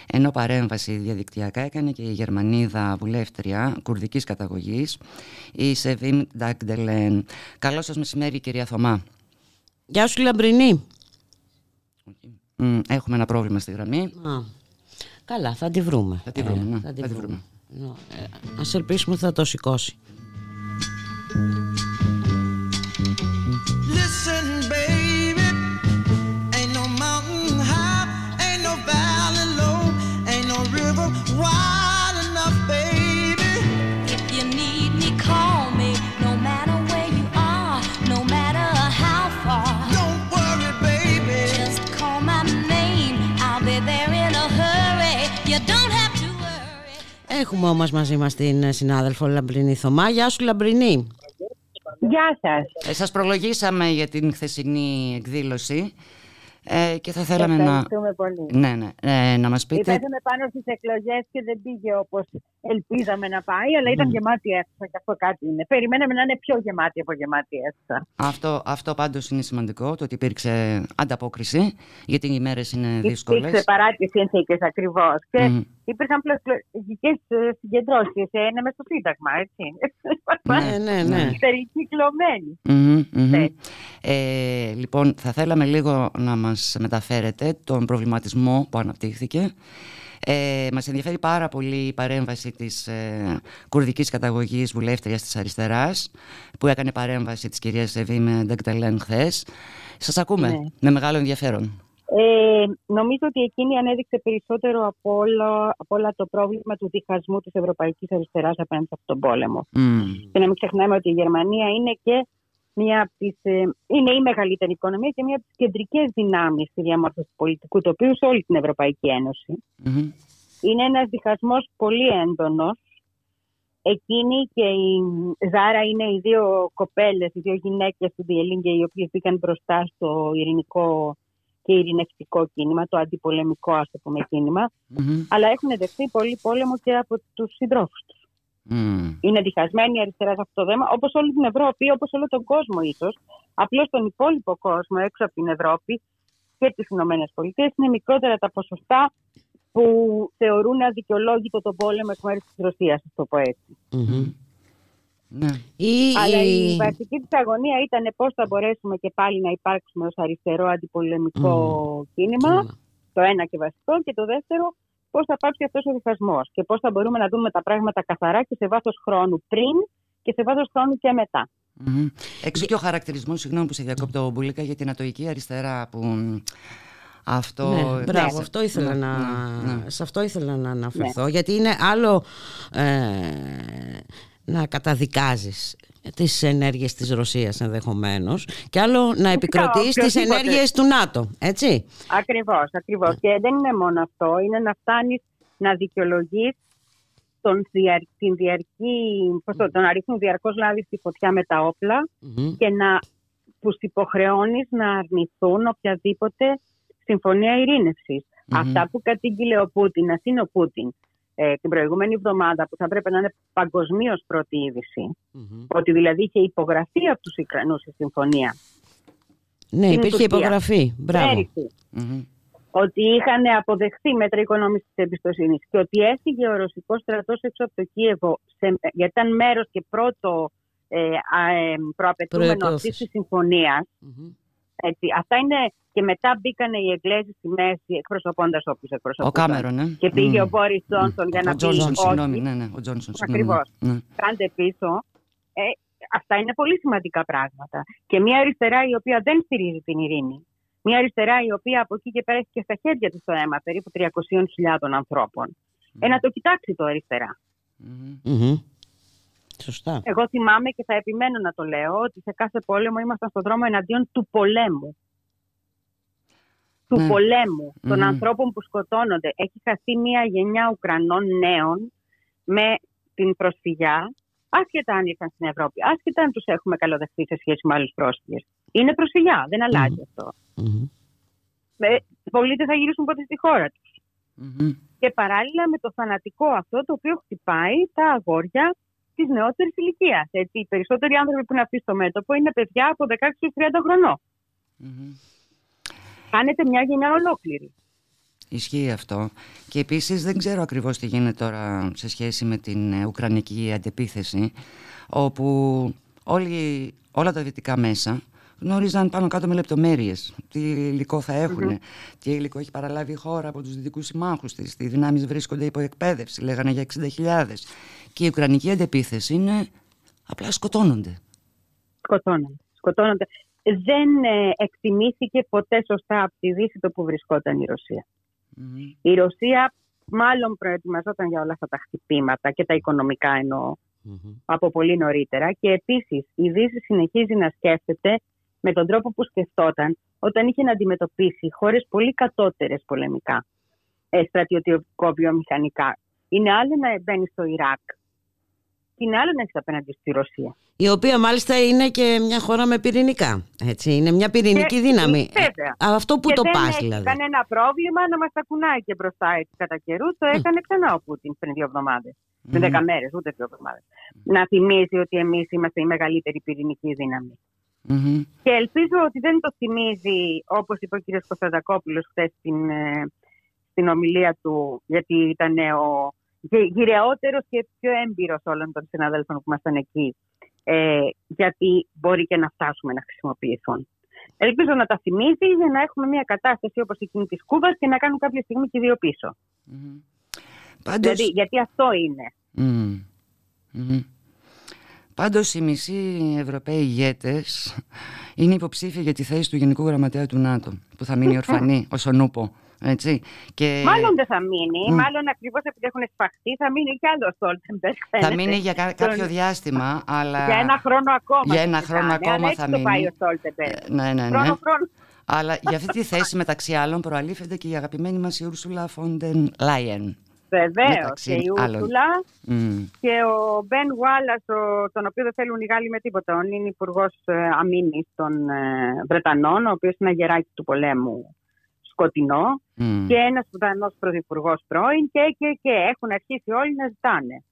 ενώ παρέμβαση διαδικτυακά έκανε και η Γερμανίδα βουλεύτρια κουρδικής καταγωγής, η Σεβίμ Νταγντελέν. Καλό σας μεσημέρι κυρία Θωμά. Γεια σου Λαμπρινή Μ, Έχουμε ένα πρόβλημα στη γραμμή. Α, Καλά θα τη βρούμε. Θα τη βρούμε, ναι, θα τη θα τη βρούμε. Νο, ε, Ας ελπίσουμε ότι θα το σηκώσει Έχουμε όμως μαζί μας την συνάδελφο Λαμπρινή Θωμά Γεια σου Λαμπρινή Γεια σας. Ε, σας προλογίσαμε για την χθεσινή εκδήλωση ε, και θα θέλαμε να... Ευχαριστούμε πολύ. Ναι, ναι, ε, να μας πείτε... Πέσαμε πάνω στις εκλογές και δεν πήγε όπως ελπίζαμε να πάει, αλλά ήταν Μμ. γεμάτη αίθουσα και αυτό κάτι είναι. Περιμέναμε να είναι πιο γεμάτη από γεμάτη αίθουσα. Αυτό, αυτό πάντως είναι σημαντικό, το ότι υπήρξε ανταπόκριση, γιατί οι ημέρες είναι δύσκολες. Υπήρξε παρά τι συνθήκε ακριβώς. Και Μμ. Υπήρχαν προεκλογικέ συγκεντρώσεις. Είναι μες στο Σύνταγμα, έτσι. Ναι, ναι, ναι. Περικυκλωμένοι. Μμμ, μμμ. Ναι. Ε, λοιπόν, θα θέλαμε λίγο να μας μεταφέρετε τον προβληματισμό που αναπτύχθηκε. Ε, μας ενδιαφέρει πάρα πολύ η παρέμβαση της ε, κουρδικής καταγωγής βουλεύτριας της αριστεράς που έκανε παρέμβαση της κυρίας Εβίμε Ντεκτελέν χθες. Σας ακούμε Ναι. με μεγάλο ενδιαφέρον. Ε, νομίζω ότι εκείνη ανέδειξε περισσότερο από όλα, από όλα το πρόβλημα του διχασμού της Ευρωπαϊκής Αριστεράς απέναντι σε αυτόν τον πόλεμο. Μμ. Και να μην ξεχνάμε ότι η Γερμανία είναι και μια από τις, ε, είναι η μεγαλύτερη οικονομία και μια από τις κεντρικές δυνάμεις στη διαμόρφωση του πολιτικού τοπίου σε όλη την Ευρωπαϊκή Ένωση. Μμμ. Είναι ένας διχασμός πολύ έντονος. Εκείνη και η Ζάρα είναι οι δύο κοπέλες, οι δύο γυναίκες του Διελίνγκε οι οποίες μπήκαν μπροστά στο ειρηνικό και ειρηνευτικό κίνημα, το αντιπολεμικό ας το πούμε κίνημα, Μμμ. αλλά έχουν δεχθεί πολύ πόλεμο και από τους συντρόφους τους. Μμ. Είναι διχασμένη η αριστερά σε αυτό το θέμα, όπως όλη την Ευρώπη, όπως όλο τον κόσμο ίσως. Απλώς τον υπόλοιπο κόσμο έξω από την Ευρώπη και τις Ηνωμένες Πολιτείες είναι μικρότερα τα ποσοστά που θεωρούν αδικαιολόγητο τον πόλεμο εκ μέρους της Ρωσίας, ας το πω έτσι. Ναι. Ή- Αλλά η η- βασική της αγωνία ήταν πώς θα μπορέσουμε και πάλι να υπάρξουμε ως αριστερό αντιπολεμικό κίνημα, το ένα και βασικό, και το δεύτερο πώς θα πάψει αυτός ο διχασμός και πώς θα μπορούμε να δούμε τα πράγματα καθαρά και σε βάθος χρόνου πριν και σε βάθος χρόνου και μετά. Μμμ. Έξω και ο χαρακτηρισμός, συγγνώμη που σε διακόπτω, Μπουλίκα, για την ατοική αριστερά που μ, Αυτό, ναι, μπράβο, ναι, αυτό ήθελα ναι, να, ναι, ναι. σε αυτό ήθελα να αναφερθώ γιατί είναι άλλο ε, να καταδικάζεις τις ενέργειες της Ρωσίας ενδεχομένως και άλλο να επικροτείς τις οποιοδήποτε. ενέργειες του ΝΑΤΟ, έτσι. Ακριβώς, ακριβώς. Και δεν είναι μόνο αυτό, είναι να φτάνεις να δικαιολογείς τον, διαρ- την διαρκή, πώς το, το να ρίχνουν διαρκώς λάδι στη φωτιά με τα όπλα και να τους υποχρεώνεις να αρνηθούν οποιαδήποτε συμφωνία ειρήνευσης. Μμμ. Αυτά που κατήγγειλε ο Πούτιν, ας είναι ο Πούτιν, ε, την προηγούμενη εβδομάδα που θα έπρεπε να είναι παγκοσμίως πρώτη είδηση, ότι δηλαδή είχε υπογραφεί από τους Ουκρανούς η συμφωνία. Ναι, Στην υπήρχε Τουρκία. υπογραφή. Μπράβο. Πέρυσι. ότι είχαν αποδεχθεί μέτρα οικονομικής εμπιστοσύνης και ότι έφυγε ο ρωσικός στρατός έξω από το Κίεβο σε, γιατί ήταν μέρος και πρώτο ε, α, ε, προαπαιτούμενο Προϋπόθεση. αυτής της συμφωνίας. Έτσι, αυτά είναι και μετά μπήκαν οι Εγγλέζοι στη μέση εκπροσωπώντας όποιους Ο εκπροσωπούνταν. Κάμερον, ε. Και πήγε Μμ. ο Μπόρις Τζόνσον για να Ο πει Τζόνσον, όχι. συγγνώμη, ναι, ναι, ο Τζόνσον, συγγνώμη. Ακριβώς. Ναι. Κάντε πίσω. Ε, αυτά είναι πολύ σημαντικά πράγματα. Και μια αριστερά η οποία δεν στηρίζει την ειρήνη. Μια αριστερά η οποία από εκεί και πέρα έχει και στα χέρια της το αίμα περίπου 300.000 ανθρώπων. Ε, να το κοιτάξει το αριστερά. Μμμ. Σωστά. Εγώ θυμάμαι και θα επιμένω να το λέω ότι σε κάθε πόλεμο ήμασταν στον δρόμο εναντίον του πολέμου. Του Ναι. πολέμου, των Μμμ. ανθρώπων που σκοτώνονται. Έχει χαθεί μια γενιά Ουκρανών νέων με την προσφυγιά, άσχετα αν ήρθαν στην Ευρώπη, άσχετα αν τους έχουμε καλοδεχθεί σε σχέση με άλλους πρόσφυγες. Είναι προσφυγιά, δεν αλλάζει αυτό. Ε, πολλοί δεν θα γυρίσουν ποτέ στη χώρα τους. Και παράλληλα με το θανατικό αυτό το οποίο χτυπάει τα αγόρια της νεότερης ηλικίας. Οι περισσότεροι άνθρωποι που είναι αυτοί στο μέτωπο είναι παιδιά από 16 έως 30 χρονών. Κάνετε μια γενιά ολόκληρη. Ισχύει αυτό. Και επίσης δεν ξέρω ακριβώς τι γίνεται τώρα σε σχέση με την ε, Ουκρανική αντεπίθεση, όπου όλοι, όλα τα δυτικά μέσα γνώριζαν πάνω κάτω με λεπτομέρειες τι υλικό θα έχουν, Μμμ. τι υλικό έχει παραλάβει η χώρα από τους δυτικούς συμμάχους της, τι δυνάμεις βρίσκονται υπό εκπαίδευση, λέγανε για 60.000. Και η Ουκρανική αντεπίθεση είναι απλά σκοτώνονται. Σκοτώνονται. Σκοτώνονται. Δεν ε, εκτιμήθηκε ποτέ σωστά από τη Δύση το που βρισκόταν η Ρωσία. Η Ρωσία μάλλον προετοιμαζόταν για όλα αυτά τα χτυπήματα και τα οικονομικά εννοώ από πολύ νωρίτερα και επίσης η Δύση συνεχίζει να σκέφτεται με τον τρόπο που σκεφτόταν όταν είχε να αντιμετωπίσει χώρες πολύ κατώτερες πολεμικά, ε, στρατιωτικό-βιομηχανικά. Είναι άλλο να μπαίνεις στο Ιράκ και είναι άλλο να έχεις απέναντι στη Ρωσία. Η οποία μάλιστα είναι και μια χώρα με πυρηνικά. Έτσι. Είναι μια πυρηνική Και- δύναμη. Βέβαια. Ε, Αυτό που και το δεν πας έχει δηλαδή. κανένα πρόβλημα να μας τα κουνάει και μπροστά έτσι κατά καιρού. Το έκανε ξανά ο Πούτιν πριν δύο εβδομάδες. Πριν Μμμ. δέκα μέρες, ούτε δύο εβδομάδες. Να θυμίζει ότι εμείς είμαστε η μεγαλύτερη πυρηνική δύναμη. Και ελπίζω ότι δεν το θυμίζει, όπως είπε ο κ. Κωνσταντακόπουλος χθες στην, ε, στην ομιλία του, γιατί ήταν ο γυ- γυρεότερος και πιο έμπειρος όλων των συναδέλφων που ήμασταν εκεί, ε, γιατί μπορεί και να φτάσουμε να χρησιμοποιηθούν. Ελπίζω να τα θυμίζει για να έχουμε μια κατάσταση όπως εκείνη της Κούβας και να κάνουν κάποια στιγμή και οι δύο πίσω. Πάντως- Δηλαδή, γιατί αυτό είναι. Μμμ. Μμμ. Πάντως οι μισοί Ευρωπαίοι ηγέτες είναι υποψήφοι για τη θέση του Γενικού Γραμματέα του ΝΑΤΟ που θα μείνει ορφανή ως ο Νούπο. Έτσι. Και Μάλλον δεν θα μείνει, Μμ. μάλλον ακριβώς επειδή έχουν σφαχτεί θα μείνει κι άλλο ο Στόλτενμπεργκ. θα φαίνεται. μείνει για κα- Τον- κάποιο διάστημα, αλλά... Για ένα χρόνο ακόμα. Για ένα συζητάνε, χρόνο αλλά ακόμα έτσι θα το μείνει. πάει ο Στόλτενμπεργκ. Ναι, ναι, ναι. Χρόνο, χρόνο. Αλλά για αυτή τη θέση μεταξύ άλλων προαλείφεται και η αγαπημένη μας η Ούρσουλα Φον ντερ Λάιεν. Βεβαίως. Μεταξύ Και η άλλων. Ούρσουλα Μμ. και ο Μπεν Γουάλας, τον οποίο δεν θέλουν οι Γάλλοι με τίποτα. Είναι υπουργός αμύνης των ε, Βρετανών, ο οποίος είναι γεράκι του πολέμου σκοτεινό. Μμ. Και ένας Βρετανός πρωθυπουργός πρώην και, και, και έχουν αρχίσει όλοι να ζητάνε.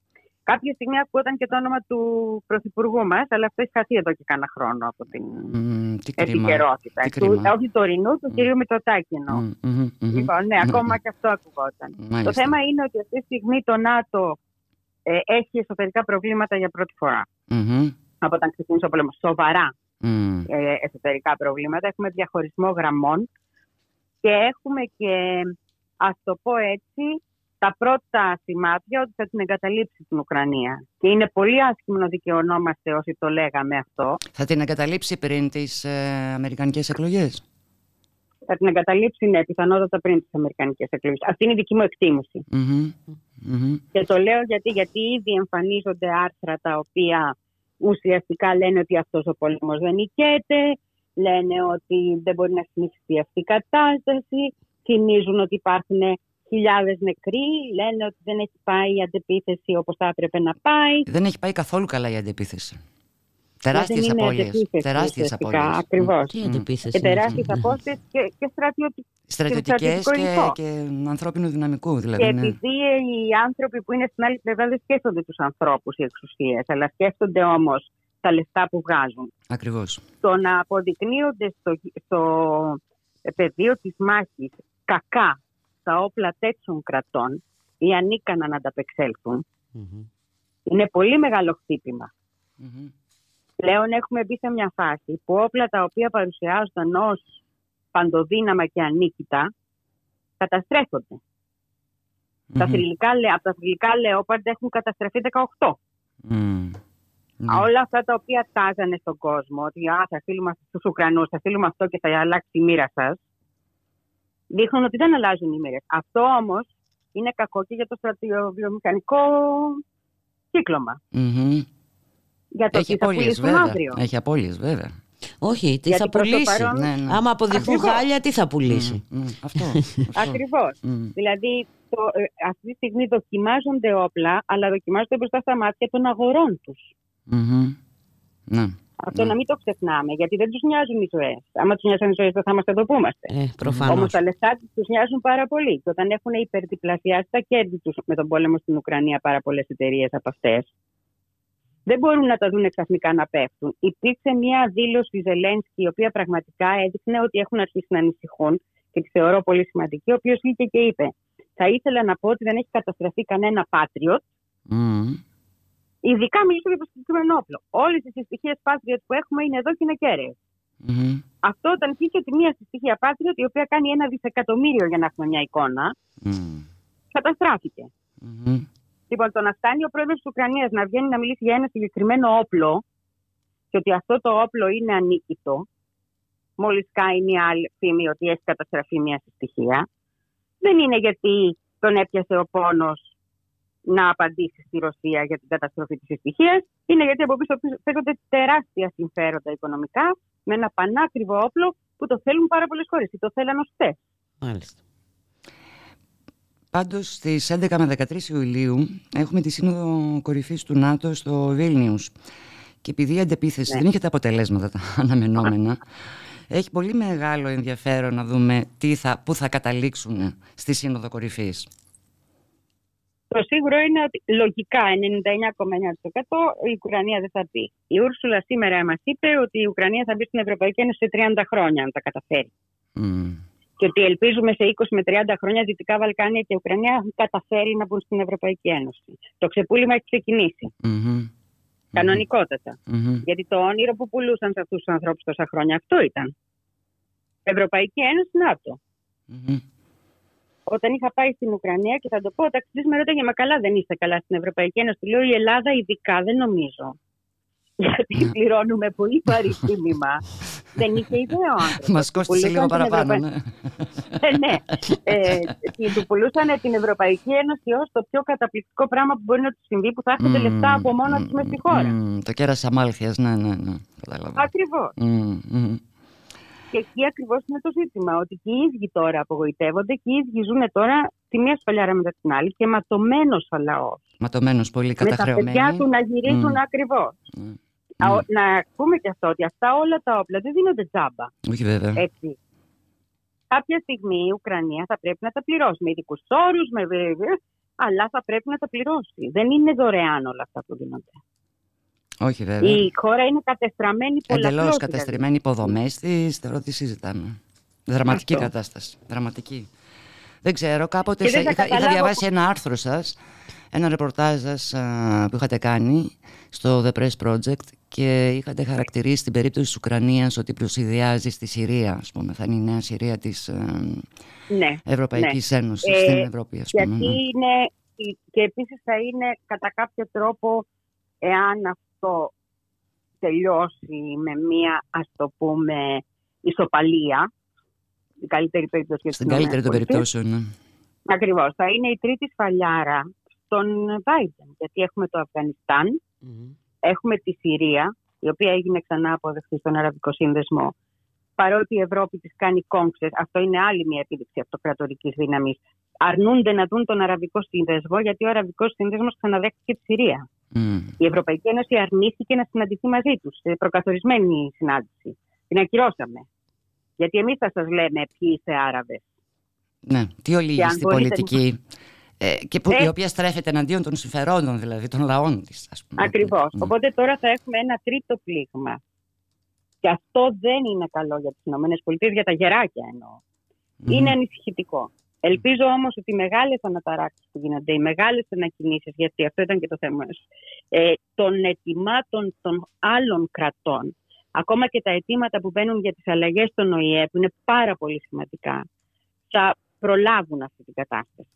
Κάποια στιγμή ακούγονταν και το όνομα του πρωθυπουργού μας, αλλά αυτό έχει χαθεί εδώ και κάνα χρόνο από την Μμ, τι κρίμα. επικαιρότητα. Τι Του, κρίμα. όχι του ορεινού, του κυρίου Μητσοτάκη εννοώ. Μμ, μμμ, μμμ. Λοιπόν, ναι, Μμμ. ακόμα και αυτό ακουγόταν. Μάλιστα. Το θέμα είναι ότι αυτή τη στιγμή το ΝΑΤΟ ε, έχει εσωτερικά προβλήματα για πρώτη φορά. Μμμ. Από όταν ξεκίνησε ο πόλεμος. Σοβαρά Μμ. ε, εσωτερικά προβλήματα. Έχουμε διαχωρισμό γραμμών και έχουμε και, ας το πω έτσι, τα πρώτα σημάδια ότι θα την εγκαταλείψει την Ουκρανία. Και είναι πολύ άσχημο να δικαιωνόμαστε όσοι το λέγαμε αυτό. Θα την εγκαταλείψει πριν τις ε, αμερικανικές εκλογές; Θα την εγκαταλείψει, ναι, πιθανότατα πριν τις Αμερικανικές εκλογές. Αυτή είναι η δική μου εκτίμηση. Μμμ. Μμμ. Και το λέω γιατί, γιατί ήδη εμφανίζονται άρθρα τα οποία ουσιαστικά λένε ότι αυτός ο πόλεμος δεν νικέται, λένε ότι δεν μπορεί να συνεχιστεί αυτή η κατάσταση, θυμίζουν ότι υπάρχουν χιλιάδες νεκροί, λένε ότι δεν έχει πάει η αντεπίθεση όπως θα έπρεπε να πάει. Δεν έχει πάει καθόλου καλά η αντεπίθεση. Τεράστιες Δεν είναι απώλειες. αντεπίθεση Τεράστιες ουσιαστικά, απώλειες. Ακριβώς. Τι αντεπίθεση Και είναι τεράστιες αυτή. απώλειες και, και, στρατιωτι- και Στρατιωτικές στρατιωτικό και, υλικό. και ανθρώπινου δυναμικού δηλαδή. Και ναι. επειδή οι άνθρωποι που είναι στην άλλη πλευρά δεν σκέφτονται τους ανθρώπους οι εξουσίες, αλλά σκέφτονται όμως τα λεφτά που βγάζουν. Ακριβώς. Το να αποδεικνύονται στο, στο πεδίο της μάχης κακά τα όπλα τέτοιων κρατών ή ανίκανα να ανταπεξέλθουν, είναι πολύ μεγάλο χτύπημα. Πλέον έχουμε μπει σε μια φάση που όπλα τα οποία παρουσιάζονταν ως παντοδύναμα και ανίκητα καταστρέφονται. Τα θρηλυκά, λε- από τα θρηλυκά λεόπαρντ έχουν καταστραφεί 18. Μμμ. Όλα αυτά τα οποία τάζανε στον κόσμο, ότι α, θα στείλουμε στου Ουκρανούς, θα στείλουμε αυτό και θα αλλάξει η μοίρα σας, δείχνουν ότι δεν αλλάζουν οι μοίρε. Αυτό όμως είναι κακό και για το στρατιοβιομηχανικό κύκλωμα. Μμμ. Για το Έχει τι θα απώλειες πουλήσουν βέβαια. αύριο. Έχει απώλειες βέβαια. Όχι, τι Γιατί θα προς το πουλήσει; παρόν- Ναι, ναι. Άμα αποδειχθούν Ακριβώς. χάλια, τι θα πουλήσει; Αυτό. Ακριβώς. Μμ. Δηλαδή, το, ε, αυτή τη στιγμή δοκιμάζονται όπλα, αλλά δοκιμάζονται μπροστά στα μάτια των αγορών τους. Μμμ. Ναι. Αυτό να μην το ξεχνάμε, γιατί δεν τους νοιάζουν οι ζωές. Άμα τους νοιάζουν οι ζωές, δεν θα είμαστε εδώ που είμαστε. Ε, προφανώς. Όμως τα λεφτά τους νοιάζουν πάρα πολύ. Και όταν έχουν υπερδιπλασιάσει τα κέρδη τους με τον πόλεμο στην Ουκρανία πάρα πολλές εταιρείες από αυτές, δεν μπορούν να τα δουν ξαφνικά να πέφτουν. Υπήρξε μια δήλωση Ζελένσκι, η οποία πραγματικά έδειχνε ότι έχουν αρχίσει να ανησυχούν και τη θεωρώ πολύ σημαντική, ο οποίος βγήκε και είπε: Θα ήθελα να πω ότι δεν έχει καταστραφεί κανένα Patriot, Μμμ. Ειδικά μιλήσω για το συγκεκριμένο όπλο. Όλες τι συστοιχίες Patriot που έχουμε είναι εδώ και είναι κέραιες. Μμμ. Αυτό όταν βγήκε ότι μια συστοιχία Patriot, η οποία κάνει ένα δισεκατομμύριο για να έχουμε μια εικόνα, Μμμ. καταστράφηκε. Μμμ. Λοιπόν, το να φτάνει ο πρόεδρος της Ουκρανίας να βγαίνει να μιλήσει για ένα συγκεκριμένο όπλο και ότι αυτό το όπλο είναι ανίκητο, μόλις κάει μια άλλη φήμη ότι έχει καταστραφεί μια συστοιχία, δεν είναι γιατί τον έπιασε ο πόνος να απαντήσει στη Ρωσία για την καταστροφή της συστοιχία. Είναι γιατί από πίσω φέρονται τεράστια συμφέροντα οικονομικά με ένα πανάκριβο όπλο που το θέλουν πάρα πολλές χώρες. Το θέλαν ως χθες. Μάλιστα. Πάντως στις 11 με 13 Ιουλίου έχουμε τη Σύνοδο Κορυφής του ΝΑΤΟ στο Βίλνιους και επειδή η αντεπίθεση Ναι. δεν είχε τα αποτελέσματα τα αναμενόμενα έχει πολύ μεγάλο ενδιαφέρον να δούμε τι θα, πού θα καταλήξουν στη Σύνοδο Κορυφής. Το σίγουρο είναι ότι λογικά 99,9% η Ουκρανία δεν θα πει. Η Ούρσουλα σήμερα μας είπε ότι η Ουκρανία θα μπει στην Ευρωπαϊκή Ένωση σε 30 χρόνια, αν τα καταφέρει. Μμ. Και ότι ελπίζουμε σε 20 με 30 χρόνια Δυτικά Βαλκάνια και η Ουκρανία έχουν καταφέρει να μπουν στην Ευρωπαϊκή Ένωση. Το ξεπούλημα έχει ξεκινήσει. Μμμ. Κανονικότατα. Μμμ. Γιατί το όνειρο που πουλούσαν σε αυτούς τους ανθρώπους τόσα χρόνια αυτό ήταν. Ευρωπαϊκή Ένωση, ΝΑΤΟ. Μμμ. Όταν είχα πάει στην Ουκρανία και θα το πω, ο ταξιτή με ρώταγε, Μα καλά, δεν είστε καλά στην Ευρωπαϊκή Ένωση. Του λέω, Η Ελλάδα ειδικά δεν νομίζω. Γιατί πληρώνουμε πολύ βαρύ τίμημα. δεν είχε ιδέα ο άνθρωπος. Μας κόστησε Πουλούσαν λίγο την παραπάνω, Ευρωπα- ναι. Ε, ναι. Ε, και του πουλούσαν την Ευρωπαϊκή Ένωση ως το πιο καταπληκτικό πράγμα που μπορεί να του συμβεί, που θα έχετε Μμμ, λεφτά από μόνο τους με στη χώρα. Μμ, Το κέρας αμάλθειας, ναι, ναι, ναι. Κατάλαβα. Ακριβώς. Μμ, μμ. Και εκεί ακριβώς είναι το ζήτημα. Ότι και οι ίδιοι τώρα απογοητεύονται και οι ίδιοι ζουν τώρα τη μία σφαλιάρα μετά την άλλη και ματωμένος ο λαός. Ματωμένος πολύ Με τα καταχρεωμένοι. παιδιά του να γυρίζουν Μμ. ακριβώς. Μμ. Να πούμε και αυτό ότι αυτά όλα τα όπλα δεν δίνονται τζάμπα. Όχι βέβαια. Έτσι. Κάποια στιγμή η Ουκρανία θα πρέπει να τα πληρώσει με ειδικούς όρους, με... αλλά θα πρέπει να τα πληρώσει. Δεν είναι δωρεάν όλα αυτά που δίνονται. Όχι βέβαια. Η χώρα είναι κατεστραμμένη πολλαπλώς. Εντελώς δηλαδή. κατεστημένοι υποδομές της, θεωρώ ότι συζητάμε. Δραματική Αυτό. κατάσταση. Δραματική. Δεν ξέρω, κάποτε Και δεν σε- θα είχα, είχα καταλάβω διαβάσει ένα άρθρο σας, ένα ρεπορτάζ σας α, που είχατε κάνει στο The Press Project και είχατε χαρακτηρίσει την περίπτωση της Ουκρανίας ότι προσυδειάζει στη Συρία, ας πούμε, θα είναι η νέα Συρία της ε, ναι, Ευρωπαϊκής ναι. Ένωσης, Ε, στην Ευρώπη, ας πούμε. Γιατί ναι. είναι, και επίσης θα είναι κατά κάποιο τρόπο, εάν αυτό τελειώσει με μία, ας το πούμε, ισοπαλία, η καλύτερη περίπτωση για τις Στην καλύτερη των Ηνωμένες Πολιτείες. περιπτώσεων. ναι. Ακριβώς. Θα είναι η τρίτη σφαλιάρα στον Biden. Γιατί έχουμε το αφγανισταν έχουμε τη Συρία, η οποία έγινε ξανά αποδεκτή στον Αραβικό Σύνδεσμο. Παρότι η Ευρώπη της κάνει κόμψες, αυτό είναι άλλη μια επίδειξη αυτοκρατορικής δύναμης. Αρνούνται να δουν τον Αραβικό Σύνδεσμο, γιατί ο Αραβικός Σύνδεσμος ξαναδέχτηκε τη Συρία. Η Ευρωπαϊκή Ένωση αρνήθηκε να συναντηθεί μαζί τους σε προκαθορισμένη συνάντηση. Την ακυρώσαμε. Γιατί εμείς θα σας λέμε ποιοι είστε Άραβες. Ναι, τι ολίγη Και αν στην μπορείτε- πολιτική ε, και που, Ε. η οποία στρέφεται εναντίον των συμφερόντων δηλαδή των λαών της ας πούμε. Ακριβώς. Οπότε τώρα θα έχουμε ένα τρίτο πλήγμα. Και αυτό δεν είναι καλό για τις ΗΠΑ, για τα γεράκια εννοώ. Είναι ανησυχητικό. Ελπίζω όμως ότι οι μεγάλες αναταράξεις που γίνονται, οι μεγάλες ανακοινήσεις, γιατί αυτό ήταν και το θέμα μας, ε, των ετοιμάτων των άλλων κρατών, ακόμα και τα αιτήματα που μπαίνουν για τις αλλαγές των ΟΗΕ, που είναι πάρα πολύ σημαντικά, θα προλάβουν αυτή την κατάσταση.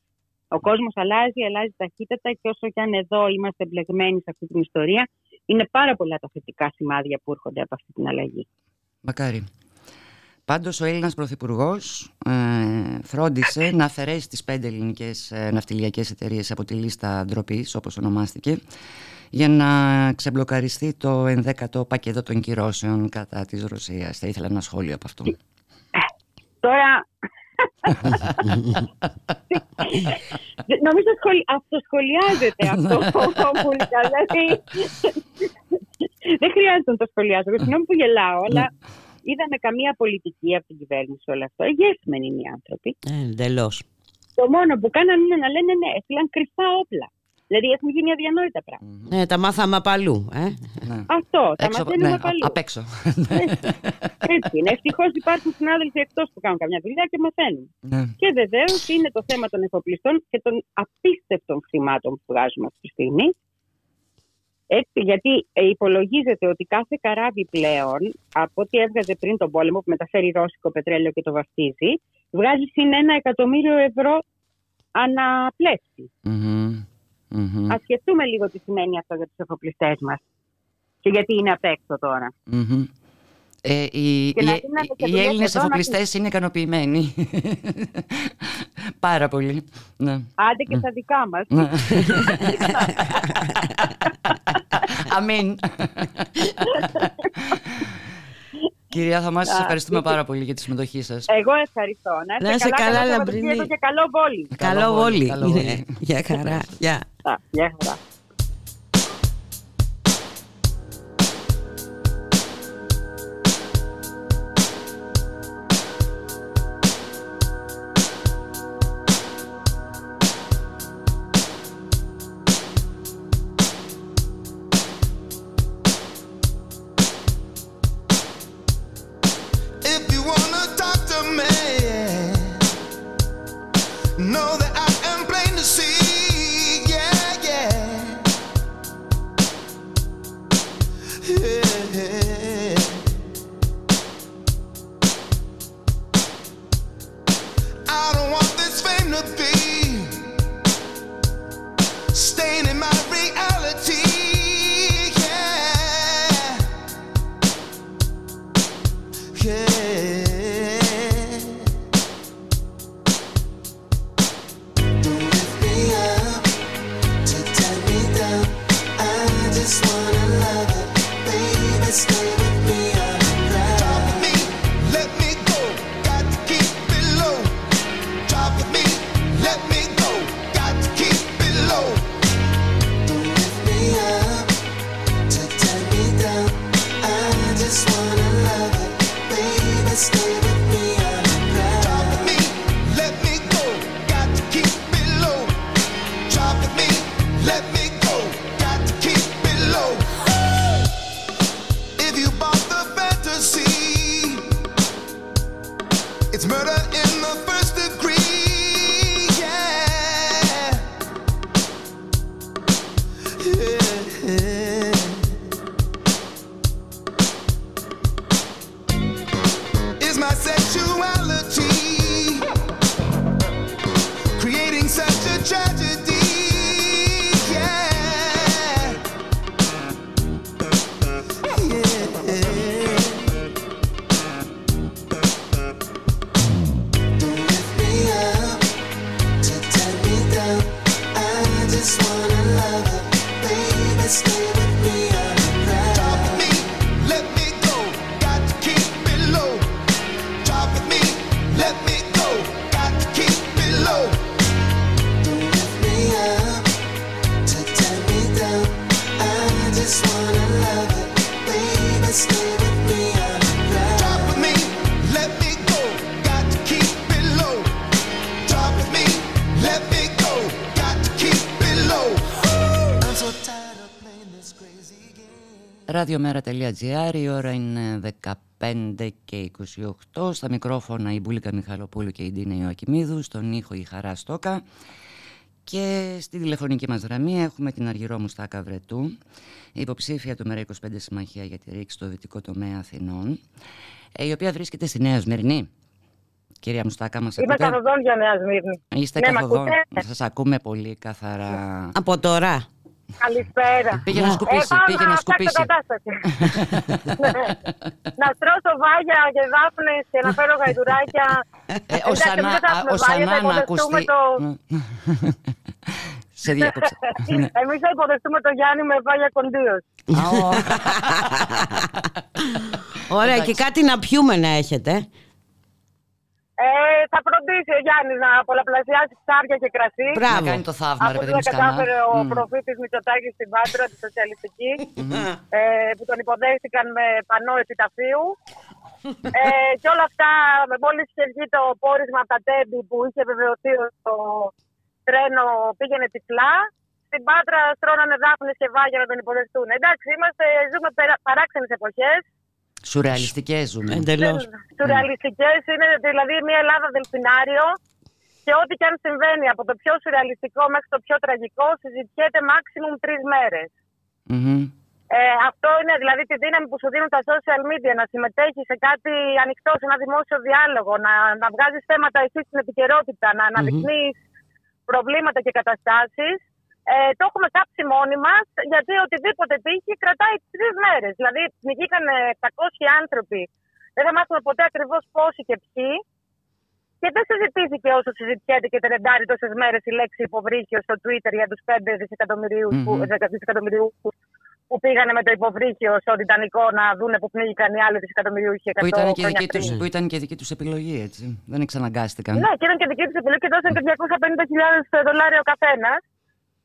Ο κόσμος αλλάζει, αλλάζει ταχύτατα και όσο και αν εδώ είμαστε εμπλεγμένοι σε αυτή την ιστορία, είναι πάρα πολλά τα θετικά σημάδια που έρχονται από αυτή την αλλαγή. Μακάρι. Πάντως ο Έλληνας Πρωθυπουργός ε, φρόντισε να αφαιρέσει τις πέντε ελληνικές ε, ναυτιλιακές εταιρείες από τη λίστα ντροπής, όπως ονομάστηκε, για να ξεμπλοκαριστεί το ενδέκατο πακέτο των κυρώσεων κατά της Ρωσίας. Θα ήθελα ένα σχόλιο από αυτό. Τώρα, νομίζω σχολ... αυτοσχολιάζεται αυτό πολύ καλά. Δηλαδή, Δεν χρειάζεται να το σχολιάσω. Εγώ Συγγνώμη που γελάω, αλλά είδαμε καμία πολιτική από την κυβέρνηση όλο αυτό. Εγγέσμενοι είναι οι άνθρωποι. Εντελώς. Το μόνο που κάνανε είναι να λένε ναι, έστειλαν κρυφά όπλα. Δηλαδή έχουν γίνει αδιανόητα πράγματα. Ναι, τα μάθαμε απ' αλλού. Ε; Αυτό, τα Έξω, μαθαίνουμε ναι, απ' αλλού. απ' έξω. Έτσι είναι. Ευτυχώς υπάρχουν συνάδελφοι εκτός που κάνουν καμιά δουλειά και μαθαίνουν. Ναι. Και βεβαίως είναι το θέμα των εφοπλιστών και των απίστευτων χρημάτων που βγάζουμε αυτή τη στιγμή. Έτσι, γιατί ε, υπολογίζεται ότι κάθε καράβι πλέον, από ό,τι έβγαζε πριν τον πόλεμο, που μεταφέρει ρώσικο πετρέλαιο και το βαφτίζει, βγάζει συν ένα εκατομμύριο ευρώ αναπλέψη. Μμμ. Ας σκεφτούμε λίγο τι σημαίνει αυτό για τους εφοπλιστές μας και γιατί είναι απ' έξω τώρα. Μμμ. Ε, οι, Και να οι- δίνανε και οι δουλειές Έλληνες εδώ να εφοπλιστές είναι ικανοποιημένοι. Πάρα πολύ. Ναι. Άντε και στα δικά μας. Ναι. Αμήν. Κυρία Θωμάς, σας Α, ευχαριστούμε λοιπόν. πάρα πολύ για τη συμμετοχή σας. Εγώ ευχαριστώ. Να είστε Να είσαι καλά, καλό Λαμπρινή. Σαββατοκύριακο και καλό βόλι. Καλό βόλι. καλό Είναι. βόλι. Γεια χαρά. Γεια. Α, Γεια χαρά. Ραδιομέρα.gr, η ώρα είναι 15 και 28. Στα μικρόφωνα η Μπούλικα Μιχαλοπούλου και η Ντίνα Ιωακημίδου, στον ήχο η Χαρά Στόκα. Και στη τηλεφωνική μας γραμμή έχουμε την Αργυρό Μουστάκα Βρετού, υποψήφια του ΜΕΡΑ 25 Συμμαχία για τη ρήξη στο δυτικό τομέα Αθηνών, ε, η οποία βρίσκεται στη Νέα Σμυρνή. Κυρία Μουστάκα, μας Είμαι ακούτε; καθοδόν για Νέα Σμύρνη. Είστε Ναι, μ' καθοδόν. ακούτε; Σας ακούμε πολύ καθαρά. Από τώρα. Καλησπέρα. Πήγε να σκουπίσει, Ε, πάμε πήγε να φτιάξω σκουπίσει. κατάσταση. Ναι. να στρώσω βάγια και δάφνες και να φέρω γαϊδουράκια. Ε, ο Εντάξει, Σανά, εμείς δεν θα α, έχουμε ο βάγια, θα Σανά να υποδεχτούμε ακουστεί. το... Σε διάκοψα. Ναι. Εμείς θα υποδεχτούμε το Γιάννη με βάγια κοντίως. Ωραία, και κάτι να πιούμε να έχετε. Ε, θα φροντίσει ο Γιάννης να πολλαπλασιάσει ψάρια και κρασί. Μπράβο. Να κάνει το θαύμα, ρε Αυτό παιδί που μου, δεν σκανά. κατάφερε ο Μμ. προφήτης Μητσοτάκης στην Πάτρα, τη σοσιαλιστική, ε, που τον υποδέχτηκαν με πανό επιταφείου. ε, και όλα αυτά, με μόλις είχε βγει το πόρισμα από τα τέμπη που είχε βεβαιωθεί ότι το τρένο πήγαινε τυφλά. Στην Πάτρα στρώνανε δάφνες και βάγια να τον υποδεχτούν. Εντάξει, είμαστε, ζούμε παράξενες εποχές. Σουρεαλιστικές ζούμε. Σουρεαλιστικές είναι δηλαδή μια Ελλάδα δελφινάριο και ό,τι και αν συμβαίνει από το πιο σουρεαλιστικό μέχρι το πιο τραγικό συζητιέται maximum τρεις μέρες. Μμμ. Ε, αυτό είναι δηλαδή τη δύναμη που σου δίνουν τα social media να συμμετέχεις σε κάτι ανοιχτό, σε ένα δημόσιο διάλογο, να, να βγάζεις θέματα εσύ στην επικαιρότητα, να αναδεικνύεις προβλήματα και καταστάσεις. Ε, το έχουμε κάψει μόνοι μας, γιατί οτιδήποτε τύχει κρατάει τρεις μέρες. Δηλαδή, πνιγήκαν 700 άνθρωποι. Δεν θα μάθουμε ποτέ ακριβώς πόσοι και ποιοι. Και δεν συζητήθηκε όσο συζητιέται και τρεντάρει τόσες μέρες η λέξη υποβρύχιο στο Twitter για τους 5 δισεκατομμυρίους που, Μμμ. δισεκατομμυριούχους που πήγανε με το υποβρύχιο στο Τιτανικό να δούνε που πνίγηκαν οι άλλοι δισεκατομμυριούχοι 100 Που ήταν, και χρόνια δική τους, πριν. που ήταν και δική τους επιλογή, έτσι. Δεν εξαναγκάστηκαν. Ναι, και ήταν και δική τους επιλογή και δώσαν και 250.000 δολάρια ο καθένας.